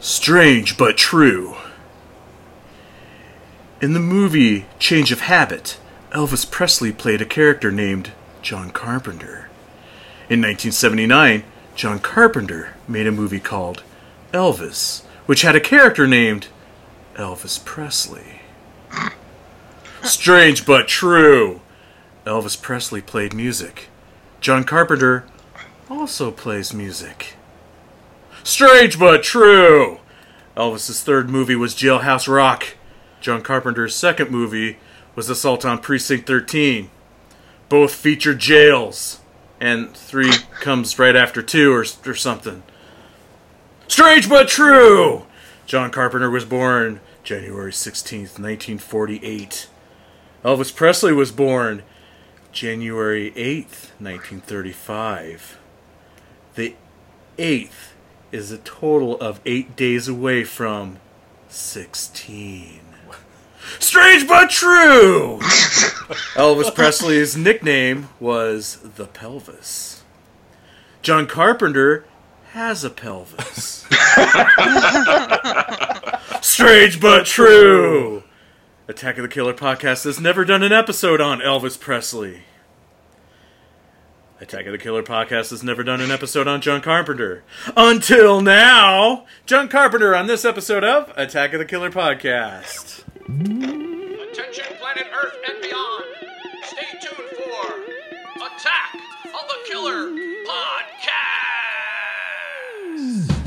Strange but true. In the movie Change of Habit, Elvis Presley played a character named John Carpenter. In 1979, John Carpenter made a movie called Elvis, which had a character named Elvis Presley. Strange but true. Elvis Presley played music. John Carpenter also plays music. Strange but true. Elvis's third movie was Jailhouse Rock. John Carpenter's second movie was Assault on Precinct 13. Both feature jails, and three comes right after two or, or something. Strange but true! John Carpenter was born January 16th, 1948. Elvis Presley was born January 8th, 1935. The 8th is a total of 8 days away from 16. Strange but true! Elvis Presley's nickname was the pelvis. John Carpenter has a pelvis. Strange but true! Attack of the Killer podcast has never done an episode on Elvis Presley. Attack of the Killer podcast has never done an episode on John Carpenter. Until now, John Carpenter on this episode of Attack of the Killer podcast. Attention, planet Earth and beyond. Stay tuned for Attack of the Killer Podcast.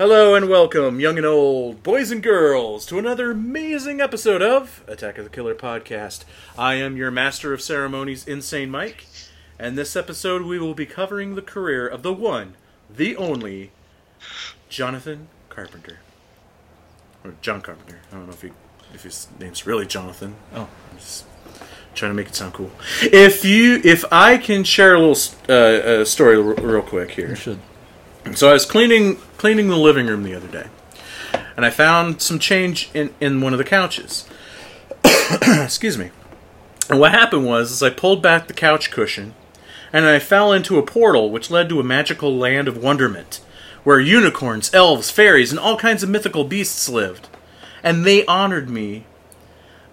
Hello and welcome, young and old, boys and girls, to another amazing episode of Attack of the Killer podcast. I am your master of ceremonies, Insane Mike, and this episode we will be covering the career of the one, the only, Jonathan Carpenter. Or John Carpenter. I don't know if he if his name's really Jonathan. Oh, I'm just trying to make it sound cool. If you, if I can share a little uh, story r- real quick here. You should. So I was cleaning cleaning the living room the other day, and I found some change in, in one of the couches. Excuse me. And what happened was, is I pulled back the couch cushion, and I fell into a portal which led to a magical land of wonderment, where unicorns, elves, fairies, and all kinds of mythical beasts lived, and they honored me.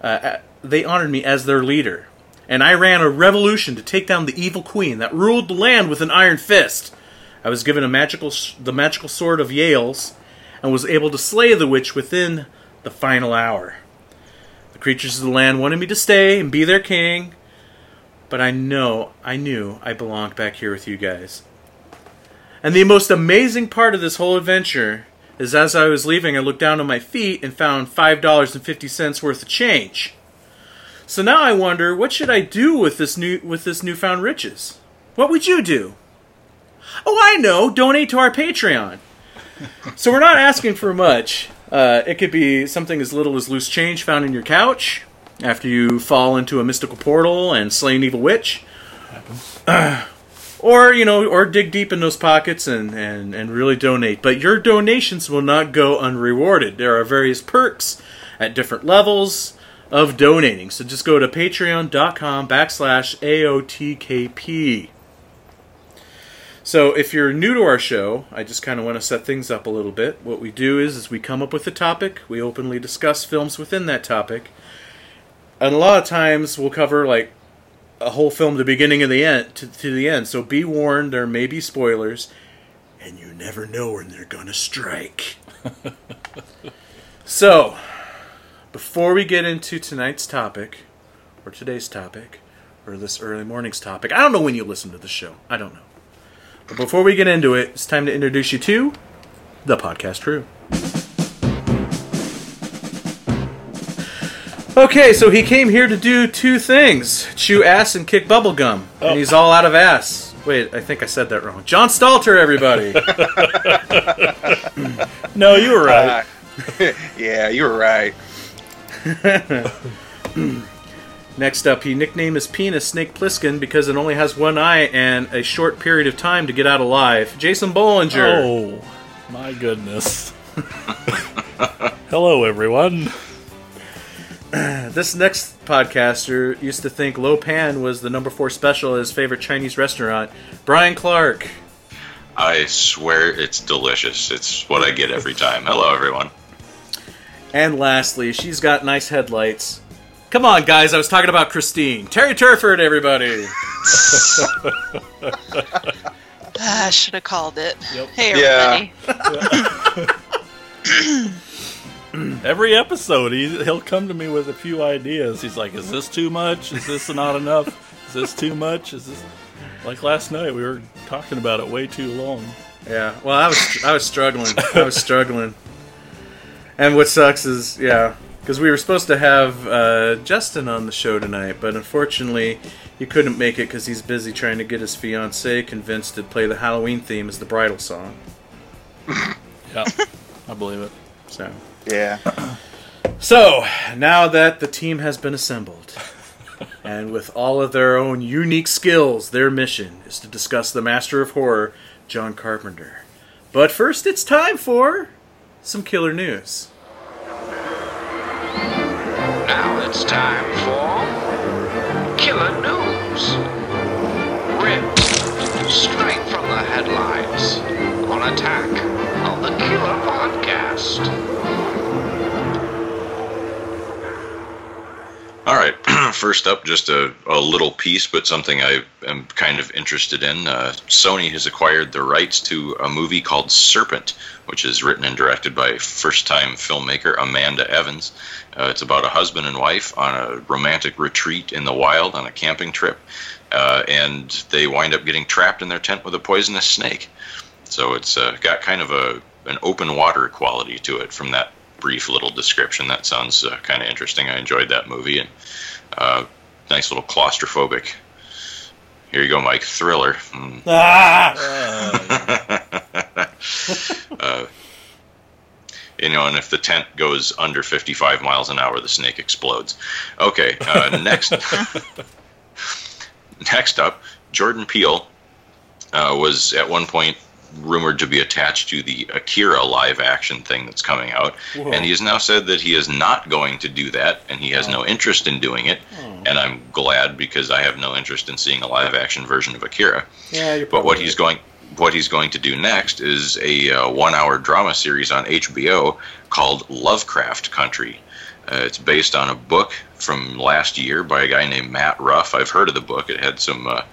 Uh, they honored me as their leader, and I ran a revolution to take down the evil queen that ruled the land with an iron fist. I was given a magical, the magical sword of Yale's, and was able to slay the witch within the final hour. The creatures of the land wanted me to stay and be their king, but I know, I knew I belonged back here with you guys. And the most amazing part of this whole adventure is as I was leaving, I looked down on my feet and found $5.50 worth of change. So now I wonder, what should I do with this new with this newfound riches? What would you do? Oh, I know. Donate to our Patreon. so we're not asking for much. Uh, it could be something as little as loose change found in your couch after you fall into a mystical portal and slay an evil witch. or you know, or dig deep in those pockets and, and, and really donate. But your donations will not go unrewarded. There are various perks at different levels of donating. So just go to patreon.com backslash AOTKP. So if you're new to our show, I just kind of want to set things up a little bit. What we do is, is we come up with a topic, we openly discuss films within that topic, and a lot of times we'll cover like a whole film, the beginning and the end to, to the end. So be warned, there may be spoilers, and you never know when they're gonna strike. so, before we get into tonight's topic, or today's topic, or this early morning's topic, I don't know when you listen to the show. I don't know. But before we get into it, it's time to introduce you to the podcast crew. Okay, so he came here to do two things chew ass and kick bubblegum. And he's all out of ass. Wait, I think I said that wrong. John Stalter, everybody. No, you were right. Uh, yeah, you were right. Next up, he nicknamed his penis Snake Plissken because it only has one eye and a short period of time to get out alive. Jason Bollinger. oh, my goodness. Hello, everyone. This next podcaster used to think Lo Pan was the number four special at his favorite Chinese restaurant. Brian Clark. I swear it's delicious. It's what I get every time. Hello, everyone. And lastly, she's got nice headlights. Come on, guys, I was talking about Christine. Terry Turford, everybody. Ah, I should have called it. Yep. Hey, Yeah. everybody. Every episode, he, he'll come to me with a few ideas. He's like, "Is this too much? Is this not enough? Is this too much? Is this?" Like last night, we were talking about it way too long. Yeah, well, I was I was struggling. I was struggling. And what sucks is, yeah, because we were supposed to have uh, Justin on the show tonight, but unfortunately, he couldn't make it because he's busy trying to get his fiance convinced to play the Halloween theme as the bridal song. Yeah, I believe it. So, Yeah. so now that the team has been assembled, and with all of their own unique skills, their mission is to discuss the master of horror, John Carpenter. But first, it's time for some killer news. Now it's time for Killer News. Ripped straight from the headlines on Attack on the Killer Podcast. All right. First up, just a, a little piece, but something I am kind of interested in. Uh, Sony has acquired the rights to a movie called Serpent, which is written and directed by first time filmmaker Amanda Evans. Uh, it's about a husband and wife on a romantic retreat in the wild on a camping trip, uh, and they wind up getting trapped in their tent with a poisonous snake. So it's uh, got kind of a an open water quality to it from that brief little description. That sounds uh, kind of interesting. I enjoyed that movie and uh, nice little claustrophobic. Here you go, Mike. Thriller. Mm. uh, you know, and if the tent goes under 55 miles an hour, the snake explodes. Okay, uh, next. next up, Jordan Peele uh, was at one point rumored to be attached to the Akira live action thing that's coming out. Whoa. And he has now said that he is not going to do that and he has no interest in doing it. And I'm glad because I have no interest in seeing a live action version of Akira. Yeah, But what he's going what he's going to do next is a uh, one-hour drama series on HBO called Lovecraft Country. Uh, it's based on a book from last year by a guy named Matt Ruff. I've heard of the book. It had some uh,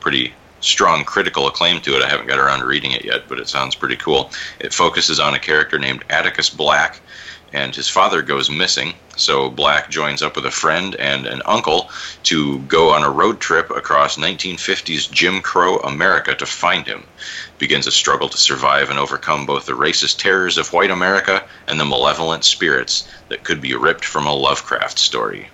pretty strong critical acclaim to it. I haven't got around to reading it yet, but it sounds pretty cool. It focuses on a character named Atticus Black, and his father goes missing. So Black joins up with a friend and an uncle to go on a road trip across 1950s Jim Crow America to find him. Begins a struggle to survive and overcome both the racist terrors of white America and the malevolent spirits that could be ripped from a Lovecraft story.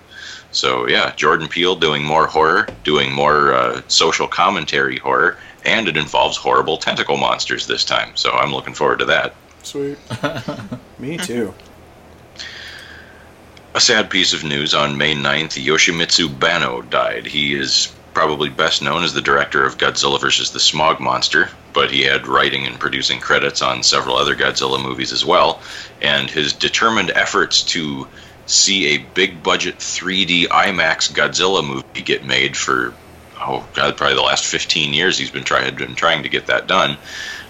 So yeah, Jordan Peele doing more horror, doing more uh, social commentary horror, and it involves horrible tentacle monsters this time. So I'm looking forward to that. Sweet. Me too. A sad piece of news on May 9th, Yoshimitsu Banno died. He is probably best known as the director of Godzilla vs. the Smog Monster, but he had writing and producing credits on several other Godzilla movies as well. And his determined efforts to see a big budget 3D IMAX Godzilla movie get made for, oh god, probably the last 15 years he's been, try- had been trying to get that done,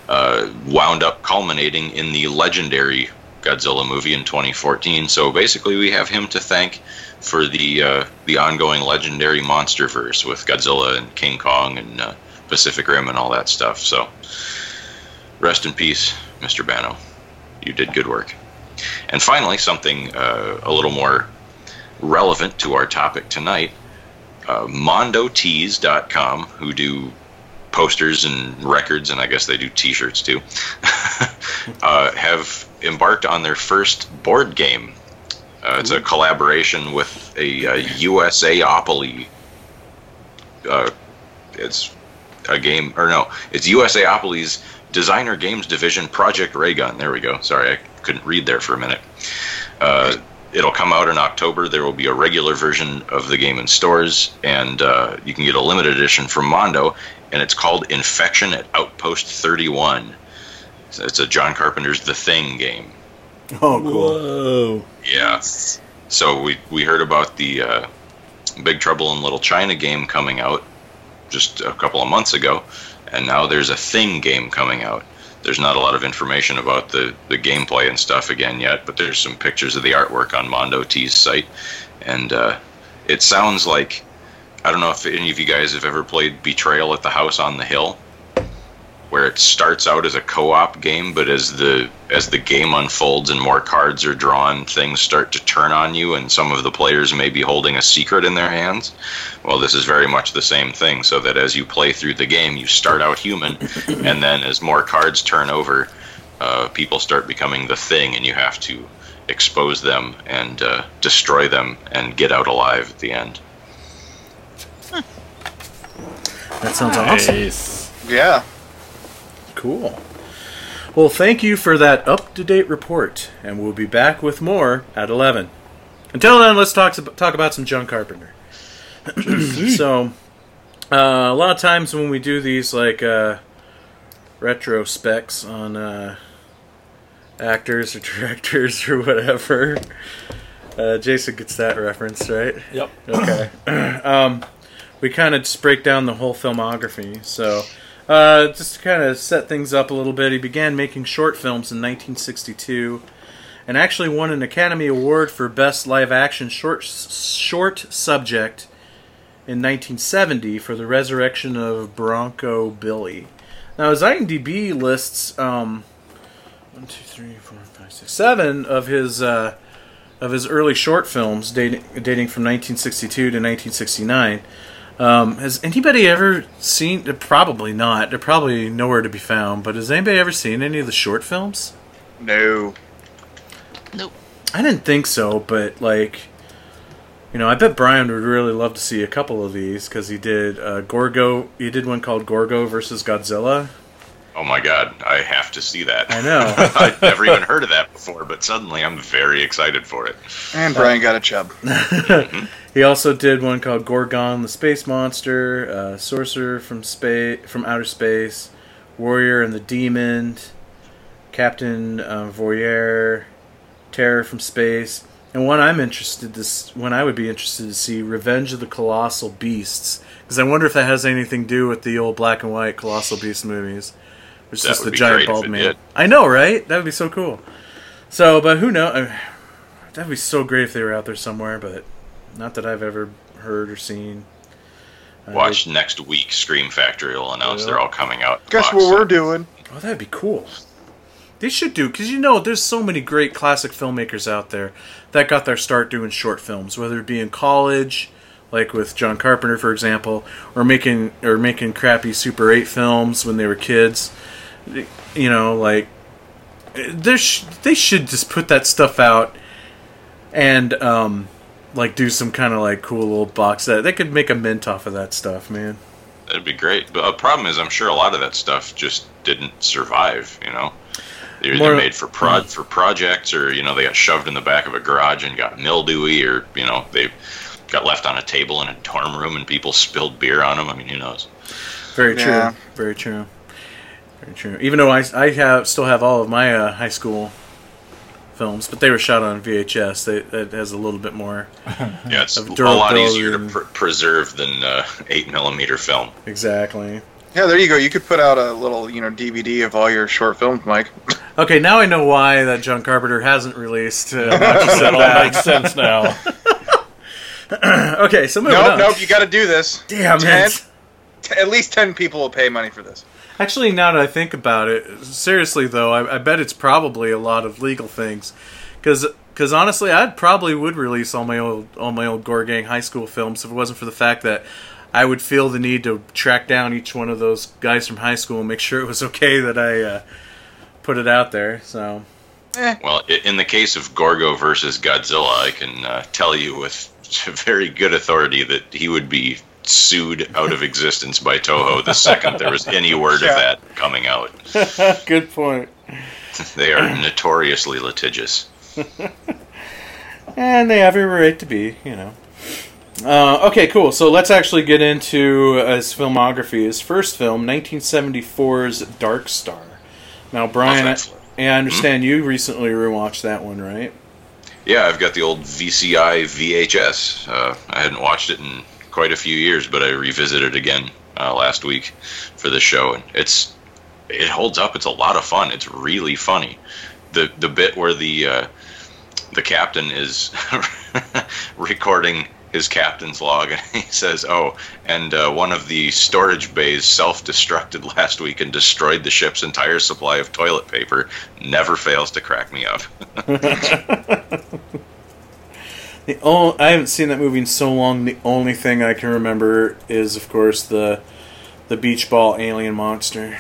uh, wound up culminating in the legendary Godzilla movie in 2014. So basically, we have him to thank for the uh, the ongoing legendary MonsterVerse with Godzilla and King Kong and uh, Pacific Rim and all that stuff. So rest in peace, Mr. Banno. You did good work. And finally, something uh, a little more relevant to our topic tonight. Uh, MondoTees.com, who do posters and records, and I guess they do T-shirts too, uh, have embarked on their first board game. Uh, it's a collaboration with a, uh USAopoly. Uh, it's a game, or no, it's USAopoly's designer games division, Project Raygun. There we go. Sorry, I couldn't read there for a minute. Uh, it'll come out in October. There will be a regular version of the game in stores, and uh, you can get a limited edition from Mondo, and it's called Infection at Outpost 31. So it's a John Carpenter's The Thing game. Oh, cool. Whoa. Yeah. So we we heard about the uh, Big Trouble in Little China game coming out just a couple of months ago, and now there's a Thing game coming out. There's not a lot of information about the, the gameplay and stuff again yet, but there's some pictures of the artwork on Mondo T's site, and uh, it sounds like I don't know if any of you guys have ever played Betrayal at the House on the Hill, where it starts out as a co-op game, but as the as the game unfolds and more cards are drawn, things start to turn on you, and some of the players may be holding a secret in their hands. Well, this is very much the same thing. So that as you play through the game, you start out human, and then as more cards turn over, uh, people start becoming the thing, and you have to expose them and uh, destroy them and get out alive at the end. That sounds awesome. Yeah. Cool. Well, thank you for that up to date report, and we'll be back with more at 11. Until then, let's talk, talk about some John Carpenter. so, uh, a lot of times when we do these, like, uh, retro specs on uh, actors or directors or whatever, uh, Jason gets that reference, right? Yep. Okay. um, we kind of just break down the whole filmography. So, uh, just to kind of set things up a little bit, he began making short films in 1962 and actually won an Academy Award for Best Live Action Short, short Subject in 1970 for The Resurrection of Bronco Billy. Now, his IMDb lists um, one, two, three, four, five, six, seven of his uh, of his early short films dating dating from 1962 to 1969. Um, has anybody ever seen? Probably not. They're probably nowhere to be found. But has anybody ever seen any of the short films? No. Nope. I didn't think so, but like, you know, I bet Brian would really love to see a couple of these because he did uh, Gorgo. He did one called Gorgo versus Godzilla. Oh my god, I have to see that. I know. I'd never even heard of that before, but suddenly I'm very excited for it. And Brian got a chub. He also did one called Gorgon, the Space Monster, uh, Sorcerer from space, from Outer Space, Warrior and the Demon, Captain uh, Voyeur, Terror from Space, and one I'm interested to s- one I would be interested to see, Revenge of the Colossal Beasts, because I wonder if that has anything to do with the old black and white Colossal Beast movies. It's just the giant bald man. did. I know, right? That would be so cool. So, but who knows? That'd be so great if they were out there somewhere, but not that I've ever heard or seen. Uh, Watch next week. Scream Factory will announce Yeah. they're all coming out. Guess Box what we're set. doing? Oh, that'd be cool. They should do because you know there's so many great classic filmmakers out there that got their start doing short films, whether it be in college, like with John Carpenter, for example, or making or making crappy Super Eight films when they were kids. You know, like there sh- they should just put that stuff out and um, like do some kind of like cool little box set. They could make a mint off of that stuff, man. That'd be great. But a problem is, I'm sure a lot of that stuff just didn't survive. You know, they're either More- made for prod for projects, or you know, they got shoved in the back of a garage and got mildewy, or you know, they got left on a table in a dorm room and people spilled beer on them. I mean, who knows? Very true. Yeah. Very true. Very true. Even though I, I have still have all of my uh, high school films, but they were shot on VHS. They, that has a little bit more Yeah, it's a lot durability easier to pr- preserve than uh, eight millimeter film. exactly. Yeah, there you go. You could put out a little, you know, DVD of all your short films, Mike. Okay, now I know why that John Carpenter hasn't released. Uh, That all makes sense now. okay, so moving Nope, on. nope. You got to do this. Damn Ten- it. T- At least ten people will pay money for this. Actually, now that I think about it, seriously though, I, I bet it's probably a lot of legal things, because because honestly, I probably would release all my old all my old Gore Gang high school films if it wasn't for the fact that I would feel the need to track down each one of those guys from high school and make sure it was okay that I uh, put it out there. So Well, in the case of Gorgo versus Godzilla, I can uh, tell you with very good authority that he would be sued out of existence by Toho the second there was any word Yeah. of that coming out. good point. They are notoriously litigious. And they have every right to be, you know. Uh, okay, cool. So let's actually get into uh, his filmography. His first film, 1974's Dark Star. Now, Brian. And I understand you recently rewatched that one, right? Yeah, I've got the old VCI VHS. Uh, I hadn't watched it in quite a few years, but I revisited it again uh, last week for the show, and it's it holds up. It's a lot of fun. It's really funny. The the bit where the uh, the captain is recording his captain's log, and he says, "Oh, and uh, one of the storage bays self-destructed last week and destroyed the ship's entire supply of toilet paper." Never fails to crack me up. The only, I haven't seen that movie in so long. The only thing I can remember is, of course, the the beach ball alien monster.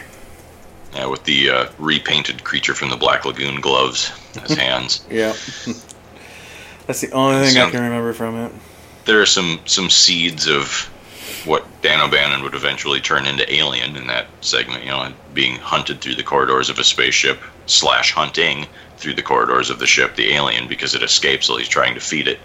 Yeah, with the uh, repainted creature from the Black Lagoon gloves as hands. Yeah, that's the only thing I can remember from it. there are some some seeds of what Dan O'Bannon would eventually turn into Alien in that segment. You know, being hunted through the corridors of a spaceship slash hunting through the corridors of the ship, the alien, because it escapes while he's trying to feed it.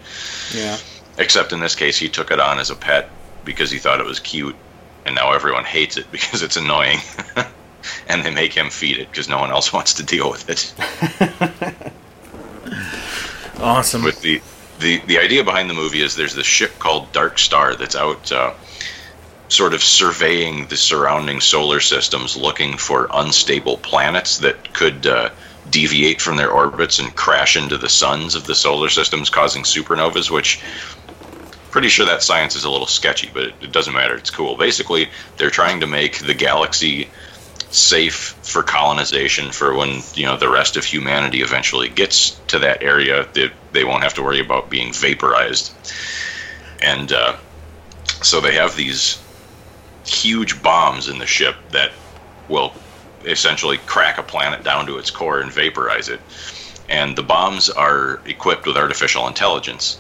Yeah, Except in this case, he took it on as a pet because he thought it was cute, and now everyone hates it because it's annoying. and they make him feed it because no one else wants to deal with it. awesome. With the, the the idea behind the movie is there's this ship called Dark Star that's out uh, sort of surveying the surrounding solar systems, looking for unstable planets that could uh, deviate from their orbits and crash into the suns of the solar systems, causing supernovas. Which pretty sure that science is a little sketchy, but it, doesn't matter. It's cool. Basically, they're trying to make the galaxy safe for colonization for when you know the rest of humanity eventually gets to that area they, they won't have to worry about being vaporized and uh, so they have these huge bombs in the ship that will essentially crack a planet down to its core and vaporize it and the bombs are equipped with artificial intelligence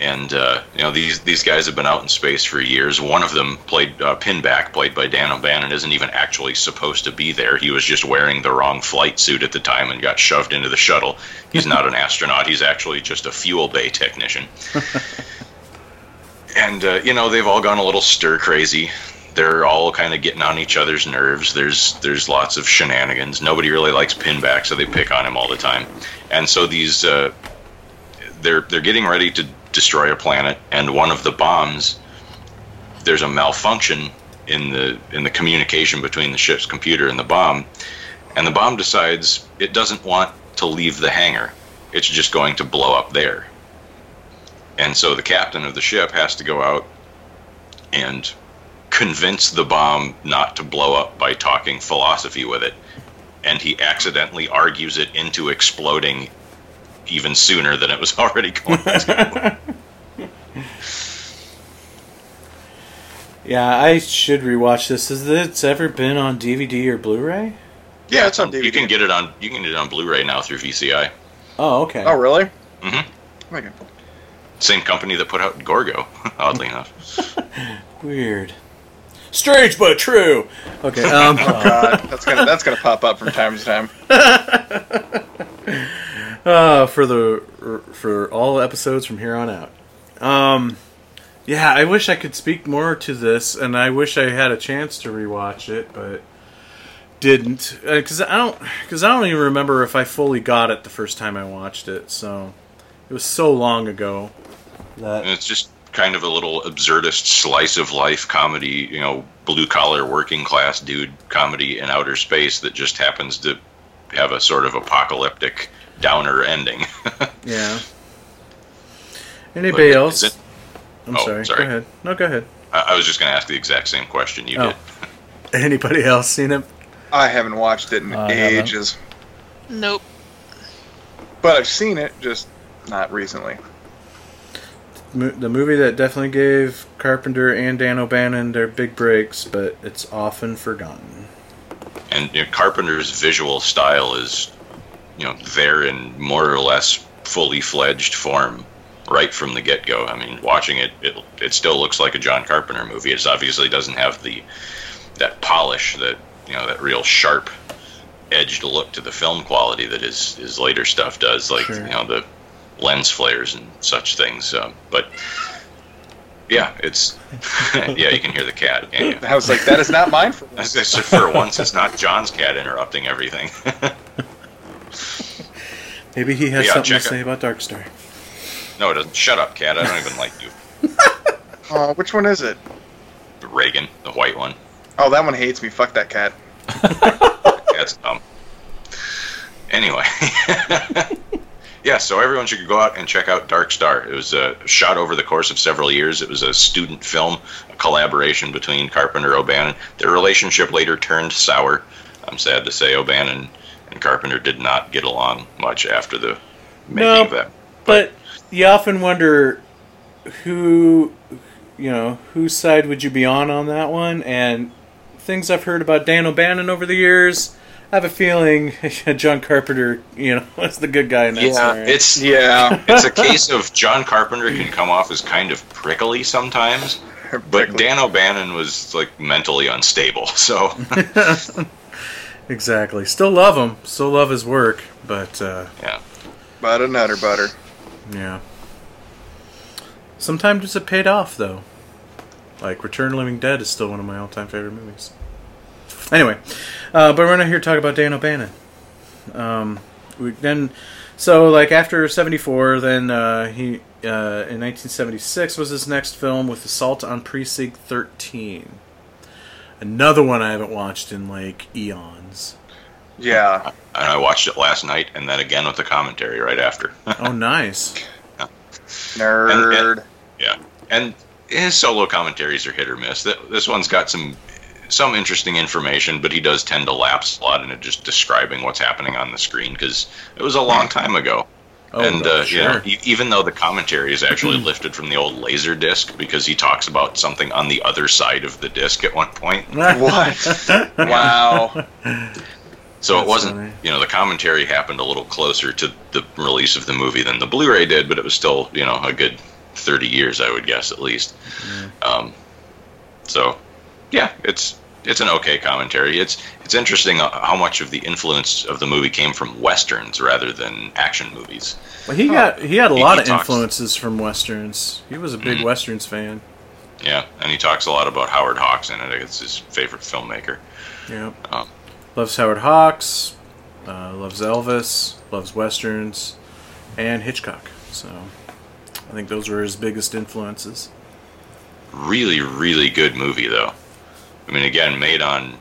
and uh, you know these these guys have been out in space for years. One of them played uh, Pinback, played by Dan O'Bannon, isn't even actually supposed to be there. He was just wearing the wrong flight suit at the time and got shoved into the shuttle. He's not an astronaut. He's actually just a fuel bay technician. and uh, you know they've all gone a little stir crazy. They're all kind of getting on each other's nerves. There's there's lots of shenanigans. Nobody really likes Pinback, so they pick on him all the time. And so these uh, they're they're getting ready to destroy a planet, and one of the bombs there's a malfunction in the in the communication between the ship's computer and the bomb, and the bomb decides it doesn't want to leave the hangar. It's just going to blow up there. And so the captain of the ship has to go out and convince the bomb not to blow up by talking philosophy with it. And he accidentally argues it into exploding even sooner than it was already going to. Yeah, I should rewatch this. Has it ever been on DVD or Blu-ray? Yeah, it's on DVD. You can get it on you can get it on Blu-ray now through VCI. Oh, okay. Oh, really? Mm-hmm. Okay. Same company that put out Gorgo, oddly enough. Weird. Strange but true. Okay. Um. God, that's gonna that's gonna pop up from time to time. uh, for the for all episodes from here on out. Um, yeah, I wish I could speak more to this, and I wish I had a chance to rewatch it, but didn't because I don't because I don't even remember if I fully got it the first time I watched it. So it was so long ago that And it's just kind of a little absurdist slice of life comedy, you know, blue collar working class dude comedy in outer space that just happens to have a sort of apocalyptic downer ending. yeah. Anybody Is else? it- I'm Oh, sorry. sorry. Go ahead. No, go ahead. I, I was just going to ask the exact same question you Oh. did. Anybody else seen it? I haven't watched it in I haven't. ages, Nope. but I've seen it, just not recently. The movie that definitely gave Carpenter and Dan O'Bannon their big breaks, but it's often forgotten. And you know, Carpenter's visual style is, you know, there in more or less fully fledged form right from the get go. I mean, watching it, it, it still looks like a John Carpenter movie. It obviously doesn't have the that polish, that you know, that real sharp edged look to the film quality that his his later stuff does, like Sure. you know the lens flares and such things. Um, but yeah, it's yeah, you can hear the cat. Can't you? I was like, that is not mine for As this. I said, for once, it's not John's cat interrupting everything. Maybe he has Yeah, something to check it. say about Dark Star. No, it doesn't. Shut up, cat. I don't even like you. Oh, which one is it? Reagan, the white one. Oh, that one hates me. Fuck that cat. That's dumb. Anyway. Yeah, so everyone should go out and check out Dark Star. It was uh, shot over the course of several years. It was a student film, a collaboration between Carpenter and O'Bannon. Their relationship later turned sour. I'm sad to say O'Bannon and Carpenter did not get along much after the making No, of that. But you often wonder who, you know, whose side would you be on on that one? And things I've heard about Dan O'Bannon over the years, I have a feeling John Carpenter, you know, was the good guy in that Yeah, scenario. it's Yeah. it's a case of John Carpenter can come off as kind of prickly sometimes, but Prickly. Dan O'Bannon was like mentally unstable. So exactly. Still love him. Still love his work. But uh, yeah, Butter nutter butter. yeah. Sometimes it's a paid off though. Like Return of the Living Dead is still one of my all-time favorite movies. Anyway, uh, but we're not here to talk about Dan O'Bannon. Um, we then, so like after '74, then uh, he uh, in 1976 was his next film with Assault on Precinct 13. Another one I haven't watched in like eons. Yeah. and I watched it last night, and then again with the commentary right after. Oh, nice. Nerd. yeah, and his solo commentaries are hit or miss. Th- This one's got some some interesting information, but he does tend to lapse a lot into just describing what's happening on the screen because it was a long time ago. Oh, and no, uh, you know, sure. e- even though the commentary is actually lifted from the old laser disc because he talks about something on the other side of the disc at one point. What? wow. So That's it wasn't, funny. you know, the commentary happened a little closer to the release of the movie than the Blu-ray did, but it was still, you know, a good 30 years, I would guess, at least. Um, so, yeah, it's it's an okay commentary. It's it's interesting uh, how much of the influence of the movie came from westerns rather than action movies. Well, he got he had a He- lot he of talks- influences from westerns. He was a big Mhm. westerns fan. Yeah, and he talks a lot about Howard Hawks in it. It's his favorite filmmaker. Yeah. Um, loves Howard Hawks, uh, loves Elvis, loves westerns, and Hitchcock. So I think those were his biggest influences. really, really good movie, though. I mean, again, made on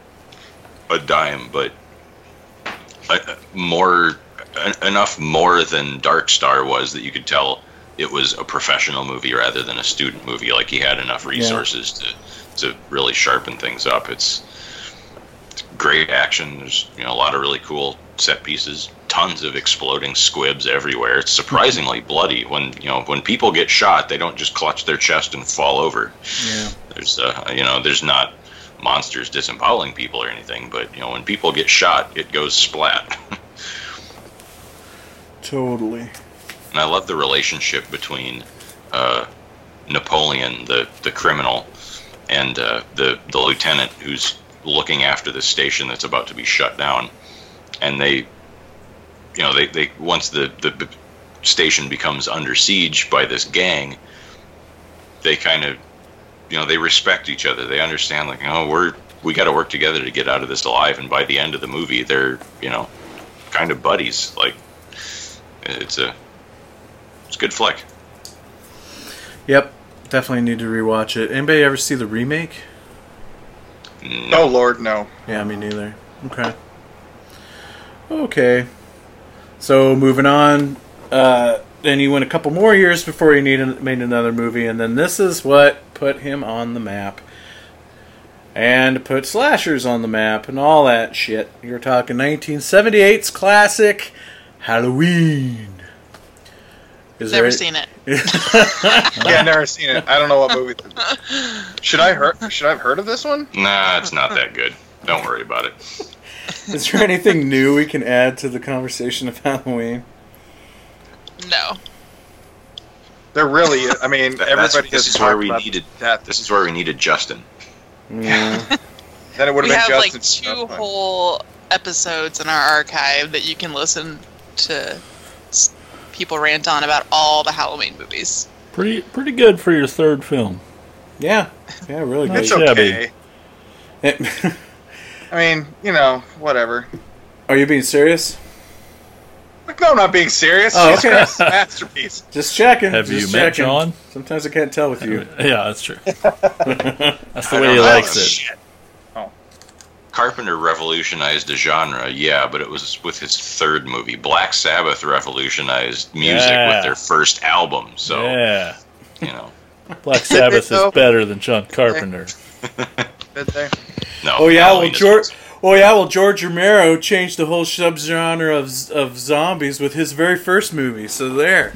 a dime, but uh, more enough more than Dark Star was that you could tell it was a professional movie rather than a student movie. Like he had enough resources to to really sharpen things up. It's, it's great action. There's you know a lot of really cool set pieces. Tons of exploding squibs everywhere. It's surprisingly bloody. When you know when people get shot, they don't just clutch their chest and fall over. Yeah. There's uh, you know there's not monsters disemboweling people or anything, but you know when people get shot, it goes splat. Totally. and I love the relationship between uh, Napoleon, the the criminal, and uh, the the lieutenant who's looking after the station that's about to be shut down, and they, you know, they, they once the the station becomes under siege by this gang, they kind of, you know, they respect each other. They understand like, oh, we're we got to work together to get out of this alive. And by the end of the movie, they're you know, kind of buddies. Like, it's a it's a good flick. Yep. Definitely need to rewatch it. Anybody ever see the remake? No, Oh Lord, no. Yeah, me neither. Okay. Okay. So moving on. Uh, then he went a couple more years before he needed, made another movie, and then this is what put him on the map. And put slashers on the map and all that shit. You're talking 1978's classic Halloween. Is Never there- seen it. Yeah, never seen it. I don't know what movie. Should I heard? Should I have heard of this one? nah, it's not that good. Don't worry about it. Is there anything new we can add to the conversation of Halloween? No. There really is. I mean, That- that's- everybody this is where we needed- death. This is where we needed Justin. Yeah. Mm. Then it would We have have been like Justin. two stuff, but- whole episodes in our archive that you can listen to people rant on about all the Halloween movies. Pretty pretty good for your third film. yeah. Yeah, really good. Shabby. okay. I mean, you know, whatever. Are you being serious? No, I'm not being serious. Oh, Jesus okay. Christ, a masterpiece. Just checking. Have just you met checking. John? Sometimes I can't tell with you. Yeah, that's true. That's the I way he likes Oh, it. Shit. Oh. Carpenter revolutionized the genre, yeah, but it was with his third movie. Black Sabbath revolutionized music Yeah. with their first album, so Yeah. you know. Black Sabbath is better than John Carpenter. Did they? No. Oh yeah, well George. Awesome. Oh yeah, well George Romero changed the whole subgenre of of zombies with his very first movie. So there.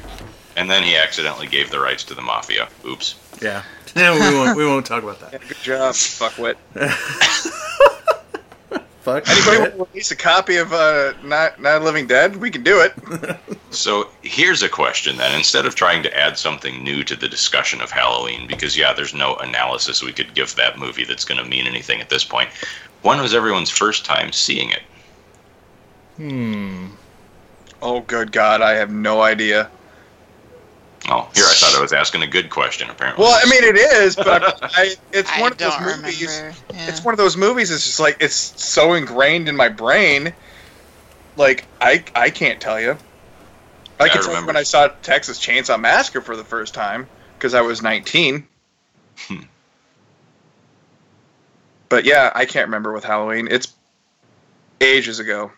And then he accidentally gave the rights to the mafia. Oops. Yeah. Yeah, we won't. We won't talk about that. Yeah, good job, fuckwit. Fuck. Anybody want to release a copy of uh, Night, Night of the Living Dead? We can do it. So here's a question then. Instead of trying to add something new to the discussion of Halloween, because yeah, there's no analysis we could give that movie that's going to mean anything at this point. When was everyone's first time seeing it? Hmm. Oh, good God, I have no idea. Oh, here I thought I was asking a good question. Apparently, Well, I mean, it is, but I, I, it's I one of those movies. Yeah. It's one of those movies. It's just like it's so ingrained in my brain. Like I, I can't tell you. I I can tell you when I saw Texas Chainsaw Massacre for the first time because I was 19. Hmm. But yeah, I can't remember with Halloween. It's ages ago.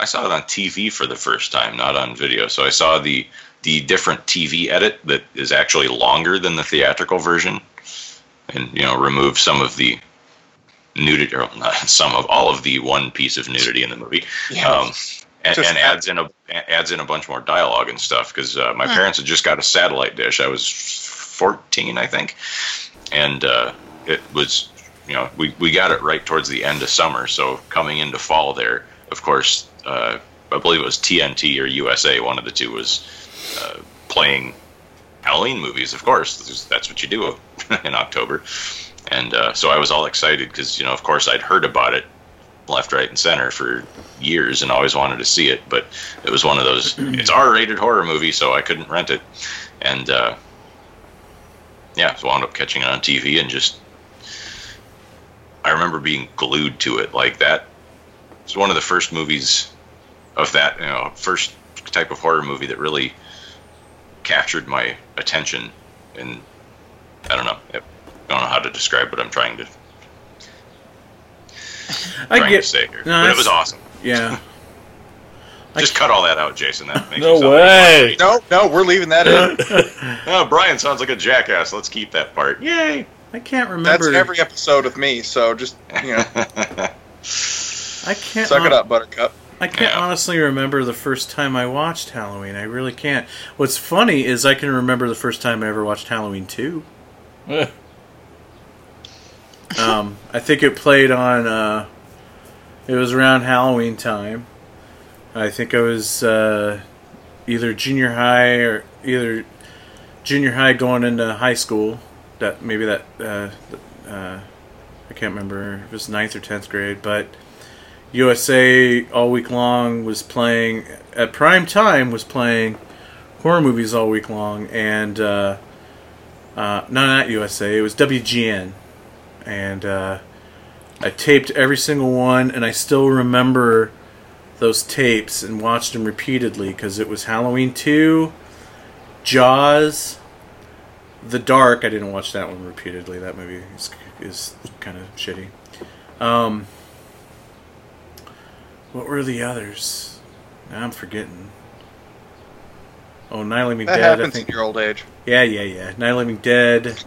I saw it on TV for the first time, not on video. So I saw the the different TV edit that is actually longer than the theatrical version, and you know remove some of the nudity, or not some of all of the one piece of nudity in the movie. Yeah. Um, and, and adds in a adds in a bunch more dialogue and stuff because uh, my Huh. parents had just got a satellite dish. I was 14, I think, and uh, it was you know we, we got it right towards the end of summer. So coming into fall there, of course, uh, I believe it was TNT or USA. One of the two was uh, playing Halloween movies. Of course, that's what you do in October. And uh, so I was all excited because you know, of course, I'd heard about it left, right, and center for years and always wanted to see it. But it was one of those it's R-rated horror movie, so I couldn't rent it. And uh, yeah, so I wound up catching it on TV and just I remember being glued to it like that. It's one of the first movies of that, you know, first type of horror movie that really captured my attention. And I don't know, I don't know how to describe what I'm trying to I trying get. to say here, No, but it was awesome. Yeah. Just cut all that out, Jason. That makes No you sound way. No, no, we're leaving that in. Oh, Brian sounds like a jackass. Let's keep that part. Yay! I can't remember. That's every episode with me. So just you know, I can't. suck it up, Buttercup. I can't Yeah. honestly remember the first time I watched Halloween. I really can't. What's funny is I can remember the first time I ever watched Halloween two. Um, I think it played on. Uh, it was around Halloween time. I think I was uh, either junior high or either junior high going into high school. That maybe that uh, uh, I can't remember if was ninth or tenth grade, but USA all week long was playing at prime time was playing horror movies all week long, and uh, uh, no, not USA. It was WGN, and uh, I taped every single one, and I still remember those tapes and watched them repeatedly because it was Halloween two, Jaws, The Dark. I didn't watch that one repeatedly. That movie is, is kind of shitty. Um, what were the others? I'm forgetting. Oh, Night of the Living That Dead. I happens think in your old age. yeah, yeah, yeah. Living Dead.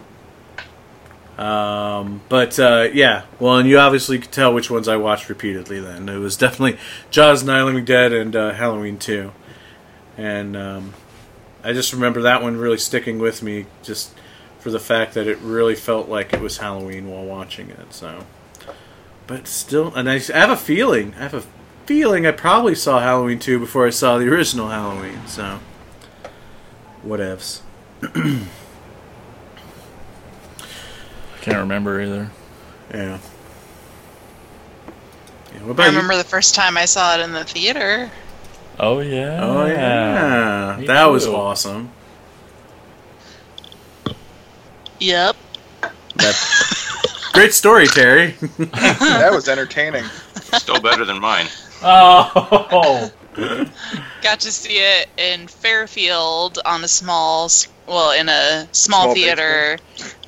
Um, but uh, yeah, well, and you obviously could tell which ones I watched repeatedly. Then it was definitely Jaws, Night Living Dead, and uh, Halloween Two. And um, I just remember that one really sticking with me, just for the fact that it really felt like it was Halloween while watching it. So, but still, and I I have a feeling, I have a feeling I probably saw Halloween Two before I saw the original Halloween. So, whatevs. Can't remember either. Yeah. yeah what I about you? remember the first time I saw it in the theater. Oh yeah. Oh yeah, Me that was awesome. Yep. That great story, Terry. that was entertaining. Still better than mine. Oh. got to see it in Fairfield on a small, well, in a small, Small theater.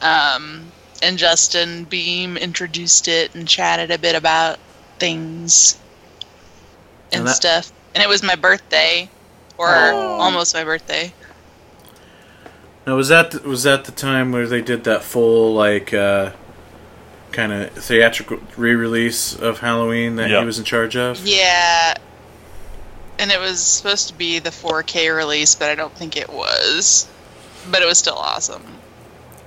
Um, and Justin Beahm introduced it and chatted a bit about things and, And that- stuff. And it was my birthday, or Oh. almost my birthday. Now was that the, was that the time where they did that full like uh, kind of theatrical re-release of Halloween that Yeah. he was in charge of? Yeah. And it was supposed to be the 4K release, but I don't think it was. But it was still awesome.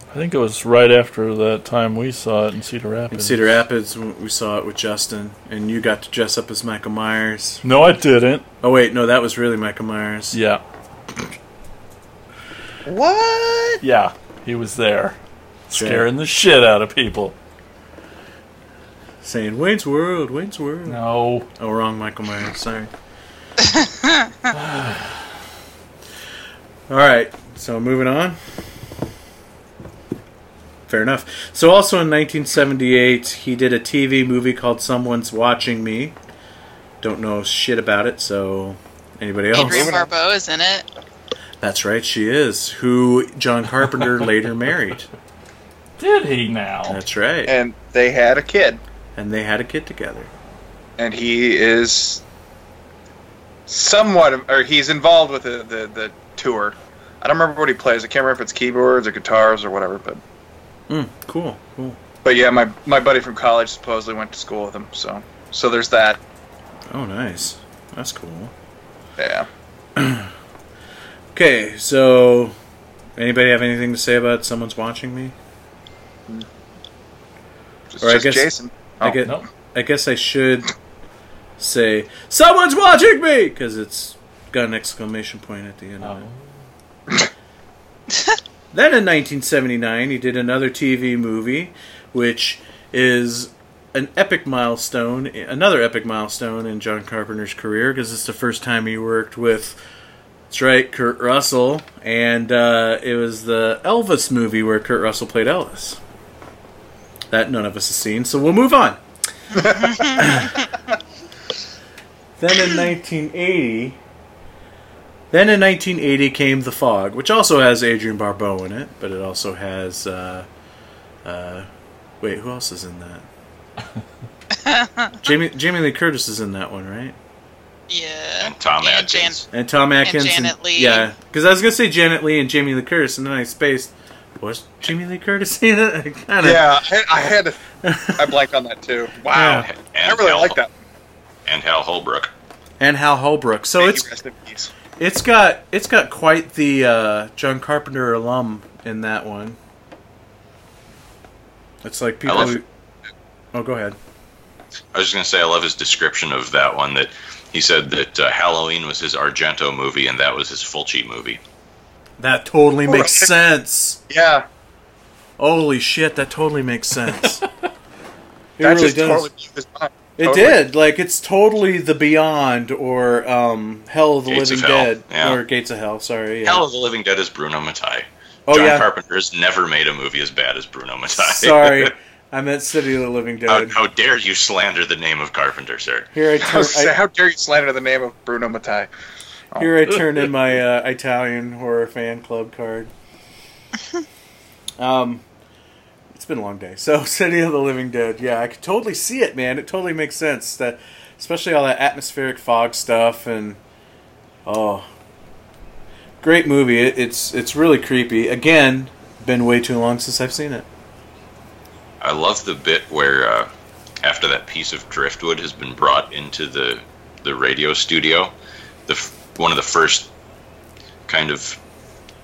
I think it was right after that time we saw it in Cedar Rapids. In Cedar Rapids, we saw it with Justin, and you got to dress up as Michael Myers. No, I didn't. Oh wait, no, that was really Michael Myers. Yeah, What? yeah, he was there, scaring the shit out of people. Saying Wayne's World, Wayne's World. No, Oh, wrong, Michael Myers. Sorry. All right, so moving on. Fair enough. So, also in 1978, he did a TV movie called Someone's Watching Me. Don't know shit about it, so anybody else? Adrienne Barbeau is in it. That's right, she is. Who John Carpenter later married. did he now? That's right. And they had a kid, And they had a kid together. and he is somewhat, or he's involved with the, the, the tour. I don't remember what he plays. I can't remember if it's keyboards or guitars or whatever. But Mm, cool, cool. but yeah, my my buddy from college supposedly went to school with him. So so there's that. Oh, nice. That's cool. Yeah. Okay, so anybody have anything to say about someone's watching me? Just, Or I just guess- Jason. I Oh, get. Nope. I guess I should say someone's watching me because it's got an exclamation point at the end of it. Then in 1979, he did another TV movie, which is an epic milestone, another epic milestone in John Carpenter's career because it's the first time he worked with. That's right, Kurt Russell, and uh, it was the Elvis movie where Kurt Russell played Elvis. That none of us have seen, so we'll move on. then in 1980, then in 1980 came The Fog, which also has Adrienne Barbeau in it, but it also has. Uh, uh, wait, who else is in that? Jamie Jamie Lee Curtis is in that one, right? Yeah. And Tom and Jan- Atkins. And Tom Atkins. And Janet Leigh. Yeah, because I was gonna say Janet Leigh and Jamie Lee Curtis, and then I spaced. Was Jamie Lee Curtis in it? I kinda, Yeah, I, I had to. I blanked on that too. Wow. Yeah. I really Hal, like that. And Hal Holbrook. And Hal Holbrook. So May it's he rest in peace. It's got it's got quite the uh, John Carpenter alum in that one. It's like people. love- Who, oh, go ahead. I was just going to say, I love his description of that one. That he said that uh, Halloween was his Argento movie, and that was his Fulci movie. That totally makes Right. sense. Yeah, Holy shit, that totally makes sense. it that really just does. totally blew his mind. It Totally. did. Like it's totally the Beyond or um, Hell of the Gates Living of Dead yeah. or Gates of Hell. Sorry. Yeah. Hell of the Living Dead is Bruno Mattei. oh John yeah. Carpenter has never made a movie as bad as Bruno Mattei. Sorry, I meant City of the Living Dead. how dare you slander the name of Carpenter, sir? Here I I turn. I, how dare you slander the name of Bruno Mattei? Here I turn in my uh, Italian horror fan club card. Um, it's been a long day. So, City of the Living Dead. Yeah, I could totally see it, man. It totally makes sense. That, especially all that atmospheric fog stuff, and oh, great movie. It, it's it's really creepy. Again, been way too long since I've seen it. I love the bit where uh, after that piece of driftwood has been brought into the the radio studio, the one of the first kind of